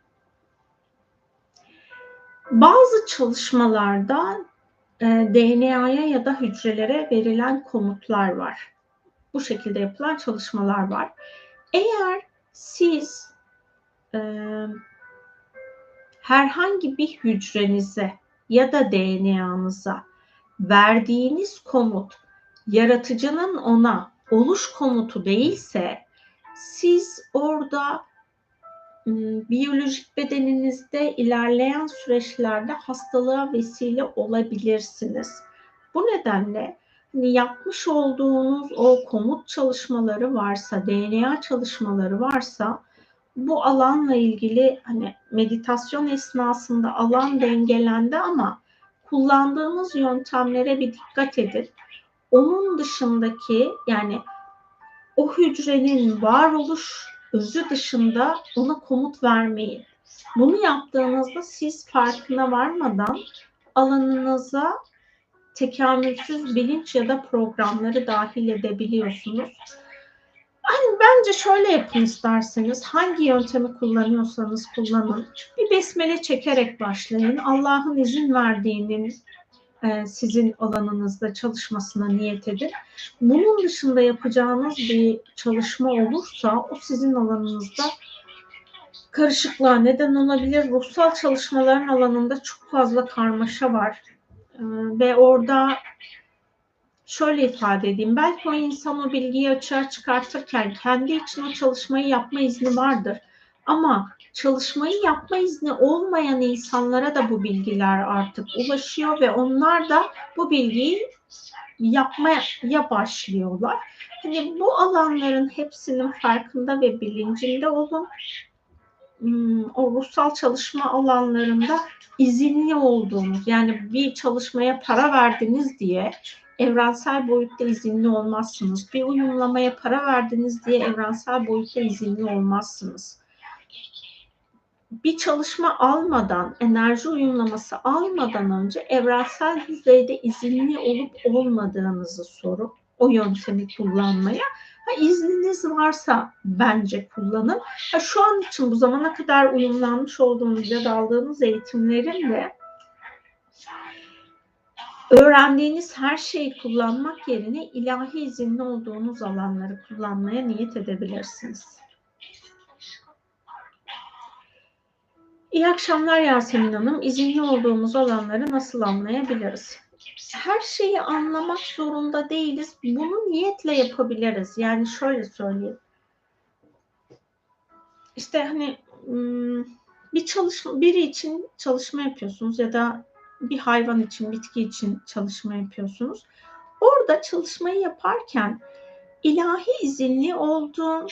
Bazı çalışmalarda e, DNA'ya ya da hücrelere verilen komutlar var. Bu şekilde yapılan çalışmalar var. Eğer siz e, herhangi bir hücrenize ya da DNA'nıza verdiğiniz komut yaratıcının ona oluş komutu değilse siz orada biyolojik bedeninizde ilerleyen süreçlerde hastalığa vesile olabilirsiniz. Bu nedenle hani yapmış olduğunuz o komut çalışmaları varsa, DNA çalışmaları varsa bu alanla ilgili hani meditasyon esnasında alan dengelendi ama kullandığınız yöntemlere bir dikkat edin. Onun dışındaki yani o hücrenin varoluş özü dışında ona komut vermeyin. Bunu yaptığınızda siz farkına varmadan alanınıza tekamülsüz bilinç ya da programları dahil edebiliyorsunuz. Hani bence şöyle yapın isterseniz hangi yöntemi kullanıyorsanız kullanın. Bir besmele çekerek başlayın. Allah'ın izin verdiğinin e, sizin alanınızda çalışmasına niyet edin. Bunun dışında yapacağınız bir çalışma olursa o sizin alanınızda karışıklığa neden olabilir. Ruhsal çalışmaların alanında çok fazla karmaşa var. E, ve orada şöyle ifade edeyim. Belki o insan o bilgiyi açığa çıkartırken kendi için o çalışmayı yapma izni vardır. Ama çalışmayı yapma izni olmayan insanlara da bu bilgiler artık ulaşıyor ve onlar da bu bilgiyi yapmaya başlıyorlar. Hani bu alanların hepsinin farkında ve bilincinde olun. Hmm, o ruhsal çalışma alanlarında izinli olduğunuz yani bir çalışmaya para verdiniz diye evrensel boyutta izinli olmazsınız. Bir uyumlamaya para verdiniz diye evrensel boyutta izinli olmazsınız bir çalışma almadan, enerji uyumlaması almadan önce evrensel düzeyde izinli olup olmadığınızı sorup o yöntemi kullanmaya ha, izniniz varsa bence kullanın. Ha, şu an için bu zamana kadar uyumlanmış olduğunuz ya da aldığınız eğitimlerin de öğrendiğiniz her şeyi kullanmak yerine ilahi izinli olduğunuz alanları kullanmaya niyet edebilirsiniz. İyi akşamlar Yasemin Hanım. İzinli olduğumuz alanları nasıl anlayabiliriz? Her şeyi anlamak zorunda değiliz. Bunu niyetle yapabiliriz. Yani şöyle söyleyeyim. işte hani bir çalışma biri için çalışma yapıyorsunuz ya da bir hayvan için, bitki için çalışma yapıyorsunuz. Orada çalışmayı yaparken ilahi izinli olduğun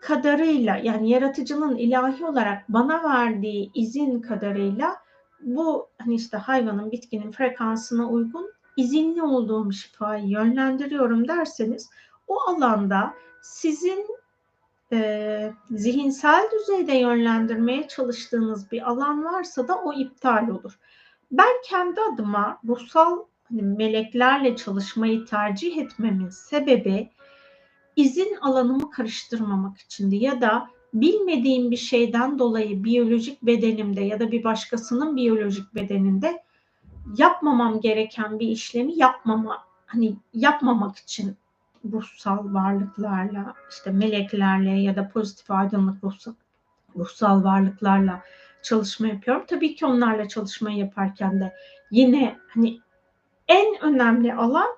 kadarıyla yani yaratıcının ilahi olarak bana verdiği izin kadarıyla bu hani işte hayvanın bitkinin frekansına uygun izinli olduğum şifayı yönlendiriyorum derseniz o alanda sizin e, zihinsel düzeyde yönlendirmeye çalıştığınız bir alan varsa da o iptal olur. Ben kendi adıma ruhsal hani meleklerle çalışmayı tercih etmemin sebebi izin alanımı karıştırmamak içindi ya da bilmediğim bir şeyden dolayı biyolojik bedenimde ya da bir başkasının biyolojik bedeninde yapmamam gereken bir işlemi yapmama hani yapmamak için ruhsal varlıklarla işte meleklerle ya da pozitif aydınlık ruhsal, ruhsal varlıklarla çalışma yapıyorum. Tabii ki onlarla çalışma yaparken de yine hani en önemli alan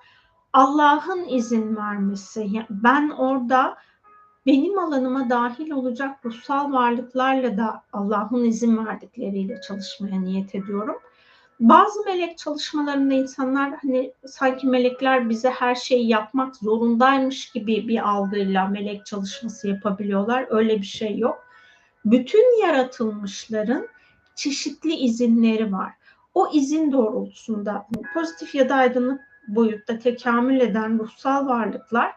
Allah'ın izin vermesi. Yani ben orada benim alanıma dahil olacak ruhsal varlıklarla da Allah'ın izin verdikleriyle çalışmaya niyet ediyorum. Bazı melek çalışmalarında insanlar hani sanki melekler bize her şeyi yapmak zorundaymış gibi bir algıyla melek çalışması yapabiliyorlar. Öyle bir şey yok. Bütün yaratılmışların çeşitli izinleri var. O izin doğrultusunda pozitif ya da aydınlık boyutta tekamül eden ruhsal varlıklar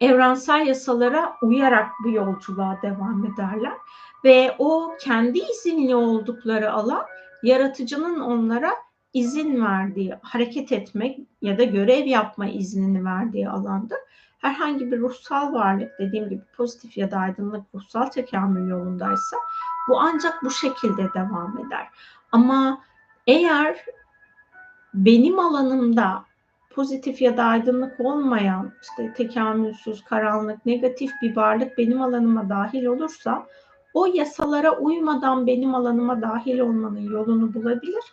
evrensel yasalara uyarak bu yolculuğa devam ederler ve o kendi izinli oldukları alan yaratıcının onlara izin verdiği, hareket etmek ya da görev yapma iznini verdiği alandır. Herhangi bir ruhsal varlık dediğim gibi pozitif ya da aydınlık ruhsal tekamül yolundaysa bu ancak bu şekilde devam eder. Ama eğer benim alanımda pozitif ya da aydınlık olmayan işte tekamülsüz, karanlık, negatif bir varlık benim alanıma dahil olursa o yasalara uymadan benim alanıma dahil olmanın yolunu bulabilir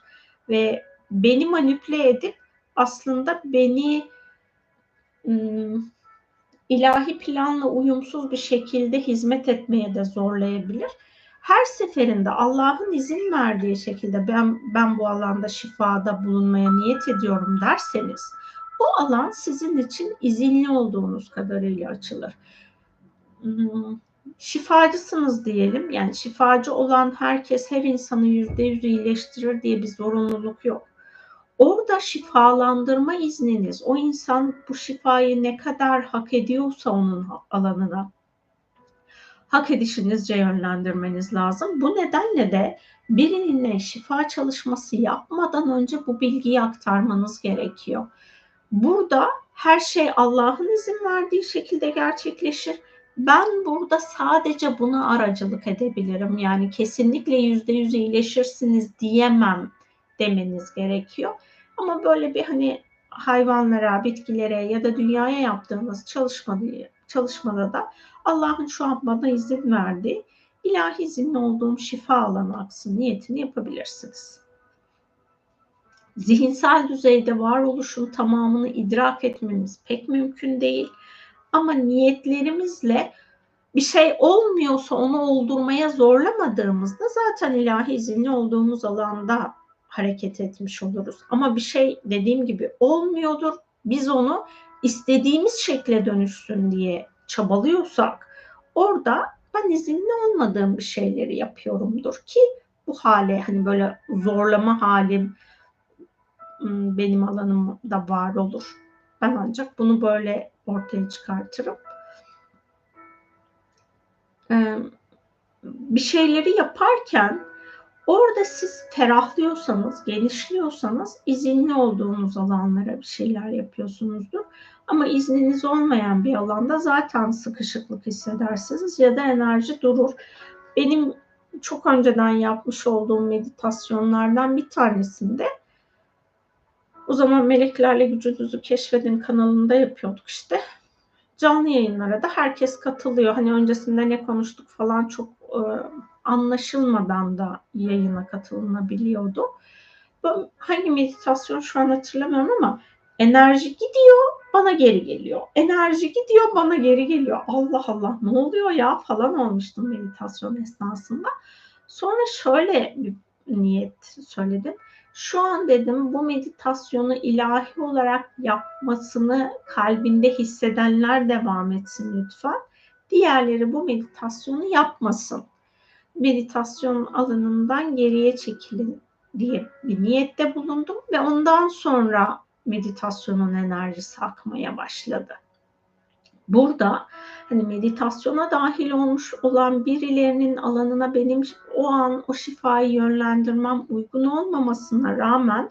ve beni manipüle edip aslında beni ilahi planla uyumsuz bir şekilde hizmet etmeye de zorlayabilir. Her seferinde Allah'ın izin verdiği şekilde ben ben bu alanda şifada bulunmaya niyet ediyorum derseniz o alan sizin için izinli olduğunuz kadarıyla açılır şifacısınız diyelim. Yani şifacı olan herkes her insanı yüzde yüz iyileştirir diye bir zorunluluk yok. Orada şifalandırma izniniz, o insan bu şifayı ne kadar hak ediyorsa onun alanına hak edişinizce yönlendirmeniz lazım. Bu nedenle de birinin şifa çalışması yapmadan önce bu bilgiyi aktarmanız gerekiyor. Burada her şey Allah'ın izin verdiği şekilde gerçekleşir ben burada sadece buna aracılık edebilirim. Yani kesinlikle yüzde yüz iyileşirsiniz diyemem demeniz gerekiyor. Ama böyle bir hani hayvanlara, bitkilere ya da dünyaya yaptığımız çalışmada, çalışmada da Allah'ın şu an bana izin verdiği ilahi izinli olduğum şifa alanı aksın niyetini yapabilirsiniz. Zihinsel düzeyde varoluşun tamamını idrak etmemiz pek mümkün değil. Ama niyetlerimizle bir şey olmuyorsa onu oldurmaya zorlamadığımızda zaten ilahi izinli olduğumuz alanda hareket etmiş oluruz. Ama bir şey dediğim gibi olmuyordur. Biz onu istediğimiz şekle dönüşsün diye çabalıyorsak orada ben izinli olmadığım bir şeyleri yapıyorumdur ki bu hale hani böyle zorlama halim ıı, benim alanımda var olur. Ben ancak bunu böyle ortaya çıkartırım. Ee, bir şeyleri yaparken orada siz ferahlıyorsanız, genişliyorsanız izinli olduğunuz alanlara bir şeyler yapıyorsunuzdur. Ama izniniz olmayan bir alanda zaten sıkışıklık hissedersiniz ya da enerji durur. Benim çok önceden yapmış olduğum meditasyonlardan bir tanesinde o zaman Meleklerle Gücünüzü Keşfedin kanalında yapıyorduk işte. Canlı yayınlara da herkes katılıyor. Hani öncesinde ne konuştuk falan çok e, anlaşılmadan da yayına katılınabiliyordu. Hangi meditasyon şu an hatırlamıyorum ama Enerji gidiyor, bana geri geliyor. Enerji gidiyor, bana geri geliyor. Allah Allah ne oluyor ya falan olmuştum meditasyon esnasında. Sonra şöyle bir niyet söyledim. Şu an dedim bu meditasyonu ilahi olarak yapmasını kalbinde hissedenler devam etsin lütfen. Diğerleri bu meditasyonu yapmasın. Meditasyon alanından geriye çekilin diye bir niyette bulundum ve ondan sonra meditasyonun enerjisi akmaya başladı. Burada hani meditasyona dahil olmuş olan birilerinin alanına benim o an o şifayı yönlendirmem uygun olmamasına rağmen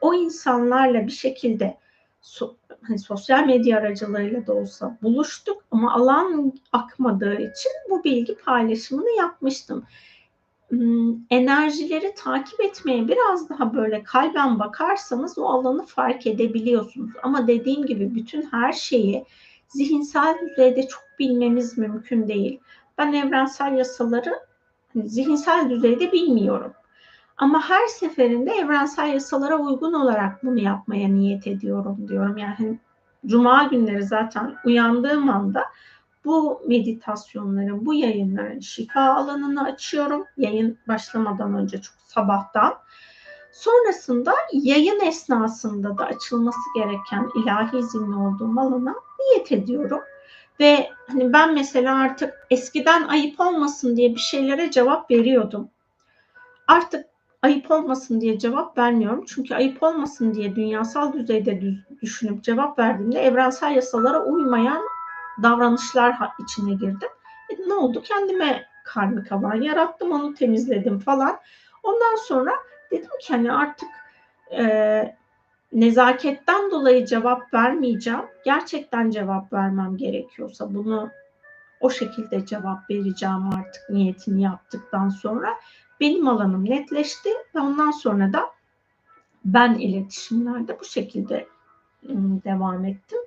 o insanlarla bir şekilde so, hani sosyal medya aracılığıyla da olsa buluştuk ama alan akmadığı için bu bilgi paylaşımını yapmıştım. Hmm, enerjileri takip etmeye biraz daha böyle kalben bakarsanız o alanı fark edebiliyorsunuz. Ama dediğim gibi bütün her şeyi zihinsel düzeyde çok bilmemiz mümkün değil. Ben evrensel yasaları hani zihinsel düzeyde bilmiyorum. Ama her seferinde evrensel yasalara uygun olarak bunu yapmaya niyet ediyorum diyorum. Yani hani cuma günleri zaten uyandığım anda bu meditasyonların, bu yayınların şifa alanını açıyorum. Yayın başlamadan önce çok sabahtan. Sonrasında yayın esnasında da açılması gereken ilahi izinli olduğum alana niyet ediyorum. Ve hani ben mesela artık eskiden ayıp olmasın diye bir şeylere cevap veriyordum. Artık ayıp olmasın diye cevap vermiyorum. Çünkü ayıp olmasın diye dünyasal düzeyde düşünüp cevap verdiğimde evrensel yasalara uymayan davranışlar içine girdim. E, ne oldu? Kendime karmik alan yarattım, onu temizledim falan. Ondan sonra dedim ki hani artık e, nezaketten dolayı cevap vermeyeceğim. Gerçekten cevap vermem gerekiyorsa bunu o şekilde cevap vereceğim artık niyetini yaptıktan sonra. Benim alanım netleşti ve ondan sonra da ben iletişimlerde bu şekilde devam ettim.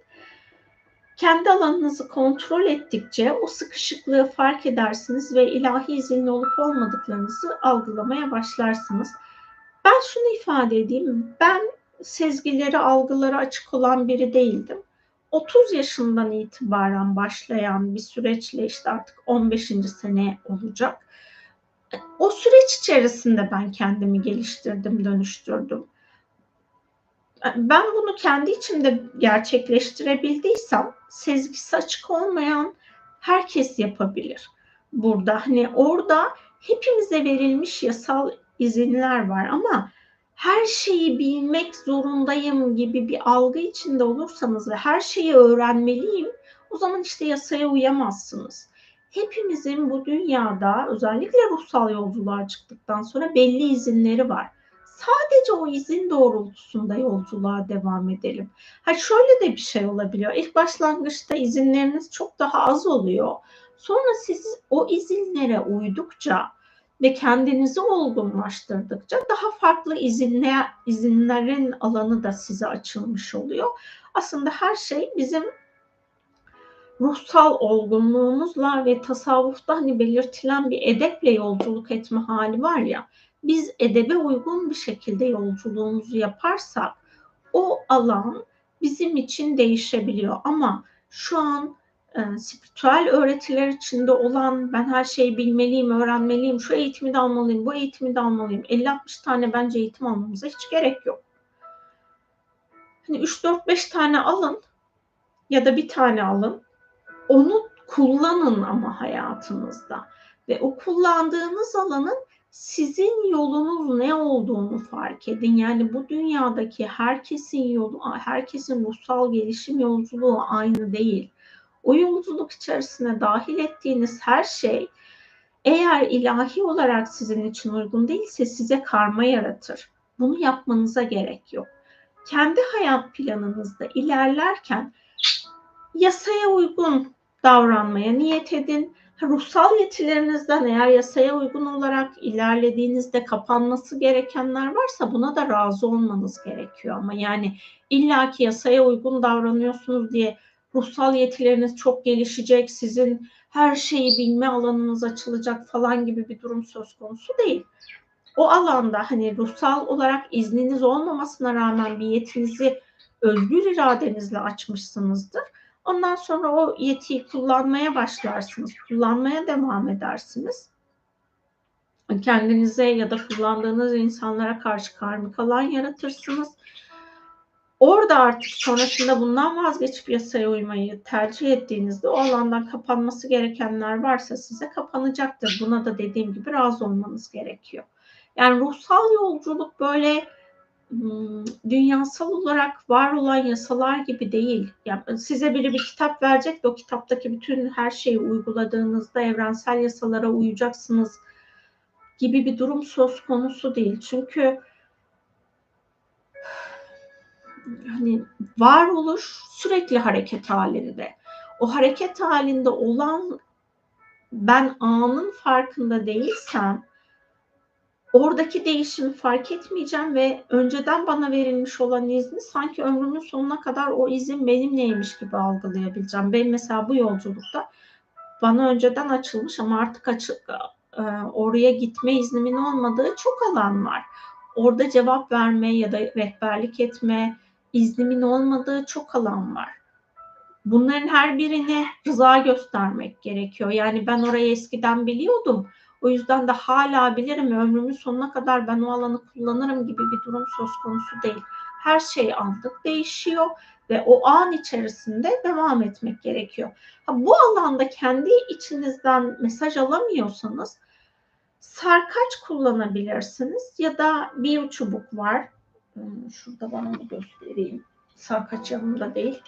Kendi alanınızı kontrol ettikçe o sıkışıklığı fark edersiniz ve ilahi izinli olup olmadıklarınızı algılamaya başlarsınız. Ben şunu ifade edeyim. Ben sezgileri, algıları açık olan biri değildim. 30 yaşından itibaren başlayan bir süreçle işte artık 15. sene olacak. O süreç içerisinde ben kendimi geliştirdim, dönüştürdüm. Ben bunu kendi içimde gerçekleştirebildiysem sezgisi açık olmayan herkes yapabilir. Burada hani orada hepimize verilmiş yasal izinler var ama her şeyi bilmek zorundayım gibi bir algı içinde olursanız ve her şeyi öğrenmeliyim o zaman işte yasaya uyamazsınız. Hepimizin bu dünyada özellikle ruhsal yolculuğa çıktıktan sonra belli izinleri var. Sadece o izin doğrultusunda yolculuğa devam edelim. Ha şöyle de bir şey olabiliyor. İlk başlangıçta izinleriniz çok daha az oluyor. Sonra siz o izinlere uydukça ve kendinizi olgunlaştırdıkça daha farklı izinle, izinlerin alanı da size açılmış oluyor. Aslında her şey bizim ruhsal olgunluğumuzla ve tasavvufta hani belirtilen bir edeple yolculuk etme hali var ya biz edebe uygun bir şekilde yolculuğumuzu yaparsak o alan bizim için değişebiliyor ama şu an e, spiritüel öğretiler içinde olan ben her şeyi bilmeliyim, öğrenmeliyim, şu eğitimi de almalıyım, bu eğitimi de almalıyım. 50-60 tane bence eğitim almamıza hiç gerek yok. Hani 3-4-5 tane alın ya da bir tane alın. Onu kullanın ama hayatınızda. Ve o kullandığınız alanın sizin yolunuz ne olduğunu fark edin. Yani bu dünyadaki herkesin yolu, herkesin ruhsal gelişim yolculuğu aynı değil o yolculuk içerisine dahil ettiğiniz her şey eğer ilahi olarak sizin için uygun değilse size karma yaratır. Bunu yapmanıza gerek yok. Kendi hayat planınızda ilerlerken yasaya uygun davranmaya niyet edin. Ruhsal yetilerinizden eğer yasaya uygun olarak ilerlediğinizde kapanması gerekenler varsa buna da razı olmanız gerekiyor. Ama yani illaki yasaya uygun davranıyorsunuz diye ruhsal yetileriniz çok gelişecek, sizin her şeyi bilme alanınız açılacak falan gibi bir durum söz konusu değil. O alanda hani ruhsal olarak izniniz olmamasına rağmen bir yetinizi özgür iradenizle açmışsınızdır. Ondan sonra o yetiyi kullanmaya başlarsınız. Kullanmaya devam edersiniz. Kendinize ya da kullandığınız insanlara karşı karmik alan yaratırsınız. Orada artık sonrasında bundan vazgeçip yasaya uymayı tercih ettiğinizde o alandan kapanması gerekenler varsa size kapanacaktır. Buna da dediğim gibi razı olmanız gerekiyor. Yani ruhsal yolculuk böyle Hmm, dünyasal olarak var olan yasalar gibi değil. Yani size biri bir kitap verecek de o kitaptaki bütün her şeyi uyguladığınızda evrensel yasalara uyacaksınız gibi bir durum söz konusu değil. Çünkü hani varoluş sürekli hareket halinde. O hareket halinde olan ben anın farkında değilsem oradaki değişimi fark etmeyeceğim ve önceden bana verilmiş olan izni sanki ömrümün sonuna kadar o izin benimleymiş gibi algılayabileceğim. Ben mesela bu yolculukta bana önceden açılmış ama artık açık e, oraya gitme iznimin olmadığı çok alan var. Orada cevap verme ya da rehberlik etme iznimin olmadığı çok alan var. Bunların her birine rıza göstermek gerekiyor. Yani ben orayı eskiden biliyordum o yüzden de hala bilirim ömrümün sonuna kadar ben o alanı kullanırım gibi bir durum söz konusu değil. Her şey anlık değişiyor ve o an içerisinde devam etmek gerekiyor. Ha, bu alanda kendi içinizden mesaj alamıyorsanız sarkaç kullanabilirsiniz ya da bir çubuk var. Hmm, şurada bana göstereyim. Sarkaç yanımda değil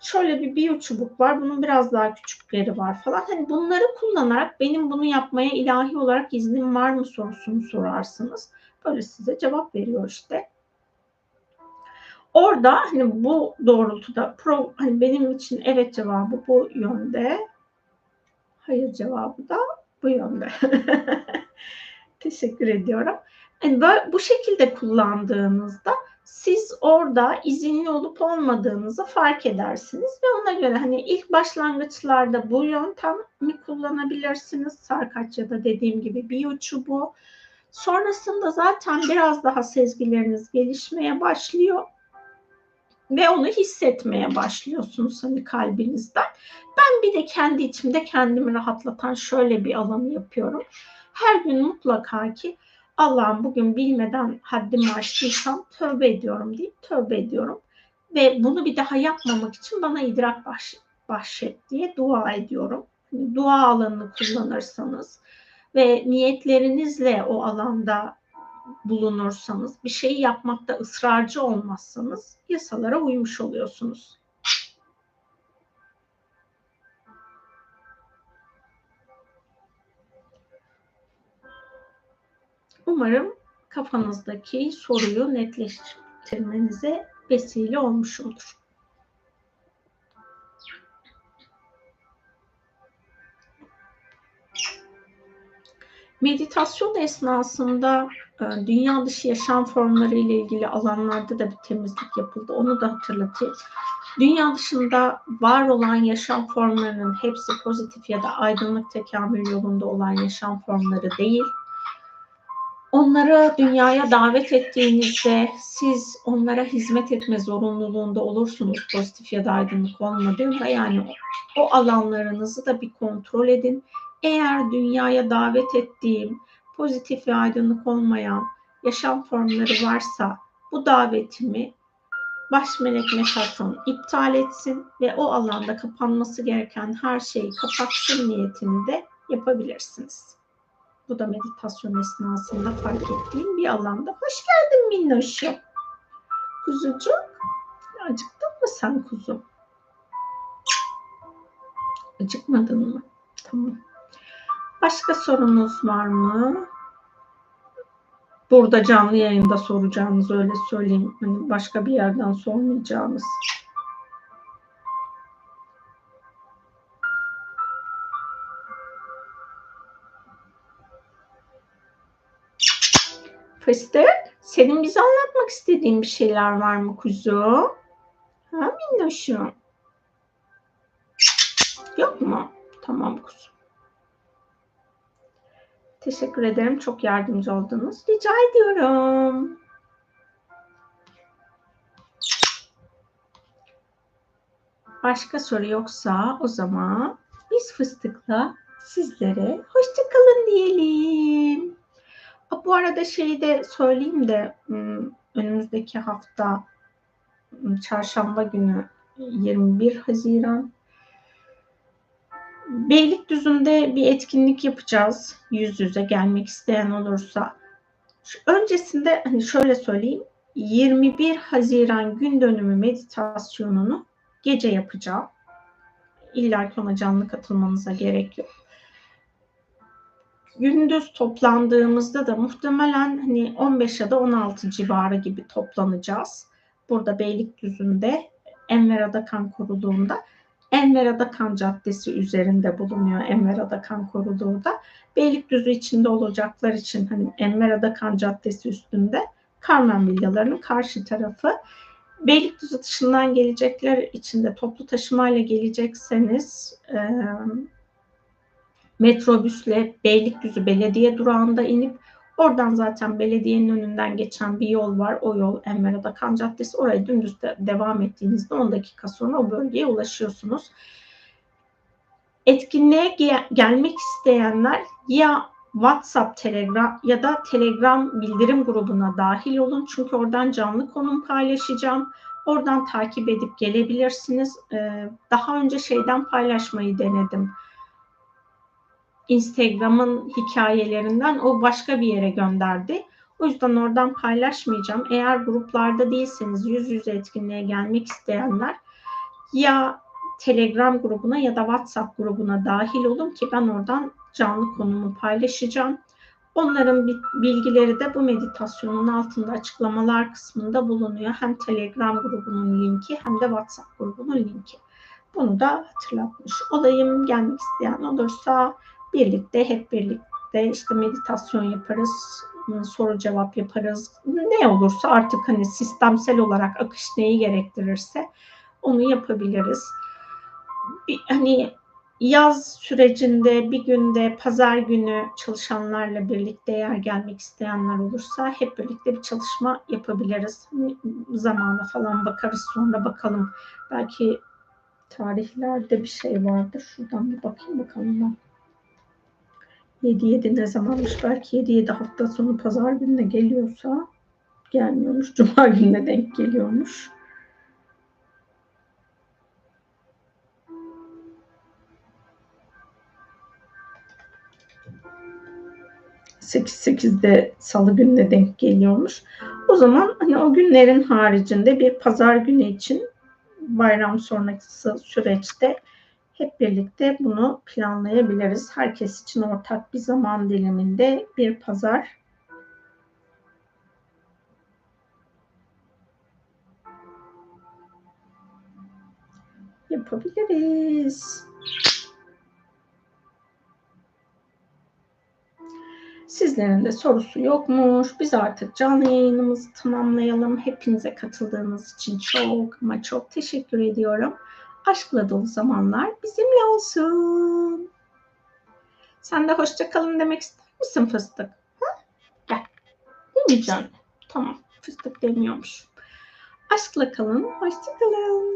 şöyle bir biyo çubuk var. Bunun biraz daha küçükleri var falan. Hani bunları kullanarak benim bunu yapmaya ilahi olarak iznim var mı sorusunu sorarsınız. Böyle size cevap veriyor işte. Orada hani bu doğrultuda pro, hani benim için evet cevabı bu yönde. Hayır cevabı da bu yönde. [laughs] Teşekkür ediyorum. Yani böyle, bu şekilde kullandığınızda siz orada izinli olup olmadığınızı fark edersiniz ve ona göre hani ilk başlangıçlarda bu yöntemi kullanabilirsiniz. Sarkaç ya da dediğim gibi bir çubuğu. Sonrasında zaten biraz daha sezgileriniz gelişmeye başlıyor ve onu hissetmeye başlıyorsunuz hani kalbinizden. Ben bir de kendi içimde kendimi rahatlatan şöyle bir alanı yapıyorum. Her gün mutlaka ki Allah'ım bugün bilmeden haddimi aştıysam tövbe ediyorum deyip tövbe ediyorum. Ve bunu bir daha yapmamak için bana idrak bahşet, bahşet diye dua ediyorum. Hani dua alanını kullanırsanız ve niyetlerinizle o alanda bulunursanız, bir şeyi yapmakta ısrarcı olmazsanız yasalara uymuş oluyorsunuz. Umarım kafanızdaki soruyu netleştirmenize vesile olmuş olur. Meditasyon esnasında e, dünya dışı yaşam formları ile ilgili alanlarda da bir temizlik yapıldı. Onu da hatırlatayım. Dünya dışında var olan yaşam formlarının hepsi pozitif ya da aydınlık tekamül yolunda olan yaşam formları değil onları dünyaya davet ettiğinizde siz onlara hizmet etme zorunluluğunda olursunuz pozitif ya da aydınlık olmadığında yani o, alanlarınızı da bir kontrol edin. Eğer dünyaya davet ettiğim pozitif ve aydınlık olmayan yaşam formları varsa bu davetimi baş melek mesafon iptal etsin ve o alanda kapanması gereken her şeyi kapatsın niyetini de yapabilirsiniz. Bu da meditasyon esnasında fark ettiğim bir alanda. Hoş geldin minnoşum. Kuzucuk. Acıktın mı sen kuzum? Acıkmadın mı? Tamam. Başka sorunuz var mı? Burada canlı yayında soracağınız öyle söyleyeyim. Hani başka bir yerden sormayacağınız. Fıstık, senin bize anlatmak istediğin bir şeyler var mı kuzu? Ha minnoşum? Yok mu? Tamam kuzu. Teşekkür ederim. Çok yardımcı oldunuz. Rica ediyorum. başka soru yoksa o zaman biz fıstıkla sizlere hoşçakalın diyelim. Bu arada şeyi de söyleyeyim de önümüzdeki hafta çarşamba günü 21 Haziran Beylikdüzü'nde bir etkinlik yapacağız. Yüz yüze gelmek isteyen olursa. Öncesinde hani şöyle söyleyeyim. 21 Haziran gün dönümü meditasyonunu gece yapacağım. İlla ki ona canlı katılmanıza gerek yok. Gündüz toplandığımızda da muhtemelen hani 15 ya da 16 civarı gibi toplanacağız. Burada Beylikdüzü'nde Enver Adakan Koruluğu'nda. Enver Adakan Caddesi üzerinde bulunuyor Enver Adakan Koruluğu da. Beylikdüzü içinde olacaklar için hani Enver Adakan Caddesi üstünde Carmen Villalarının karşı tarafı. Beylikdüzü dışından gelecekler için de toplu taşımayla gelecekseniz e, metrobüsle Beylikdüzü Belediye durağında inip oradan zaten belediyenin önünden geçen bir yol var. O yol Enver Adakan Caddesi. Oraya dümdüz de devam ettiğinizde 10 dakika sonra o bölgeye ulaşıyorsunuz. Etkinliğe ge- gelmek isteyenler ya WhatsApp, Telegram ya da Telegram bildirim grubuna dahil olun. Çünkü oradan canlı konum paylaşacağım. Oradan takip edip gelebilirsiniz. Ee, daha önce şeyden paylaşmayı denedim. Instagram'ın hikayelerinden o başka bir yere gönderdi. O yüzden oradan paylaşmayacağım. Eğer gruplarda değilseniz yüz yüze etkinliğe gelmek isteyenler ya Telegram grubuna ya da WhatsApp grubuna dahil olun ki ben oradan canlı konumu paylaşacağım. Onların bilgileri de bu meditasyonun altında açıklamalar kısmında bulunuyor. Hem Telegram grubunun linki hem de WhatsApp grubunun linki. Bunu da hatırlatmış olayım. Gelmek isteyen olursa birlikte hep birlikte işte meditasyon yaparız, soru cevap yaparız. Ne olursa artık hani sistemsel olarak akış neyi gerektirirse onu yapabiliriz. Bir, hani yaz sürecinde bir günde pazar günü çalışanlarla birlikte eğer gelmek isteyenler olursa hep birlikte bir çalışma yapabiliriz. Zamana falan bakarız sonra bakalım. Belki tarihlerde bir şey vardır. Şuradan bir bakayım bakalım ben. 7-7 ne zamanmış? Belki 7-7 hafta sonu pazar gününe geliyorsa gelmiyormuş. Cuma gününe denk geliyormuş. 8-8'de salı gününe denk geliyormuş. O zaman hani o günlerin haricinde bir pazar günü için bayram sonrası süreçte hep birlikte bunu planlayabiliriz. Herkes için ortak bir zaman diliminde bir pazar yapabiliriz. Sizlerin de sorusu yokmuş. Biz artık canlı yayınımızı tamamlayalım. Hepinize katıldığınız için çok ama çok teşekkür ediyorum. Aşkla dolu zamanlar bizimle olsun. Sen de hoşça kalın demek ister misin fıstık? Ha? Gel. Demeyeceğim. Tamam. Fıstık demiyormuş. Aşkla kalın. Hoşça kalın.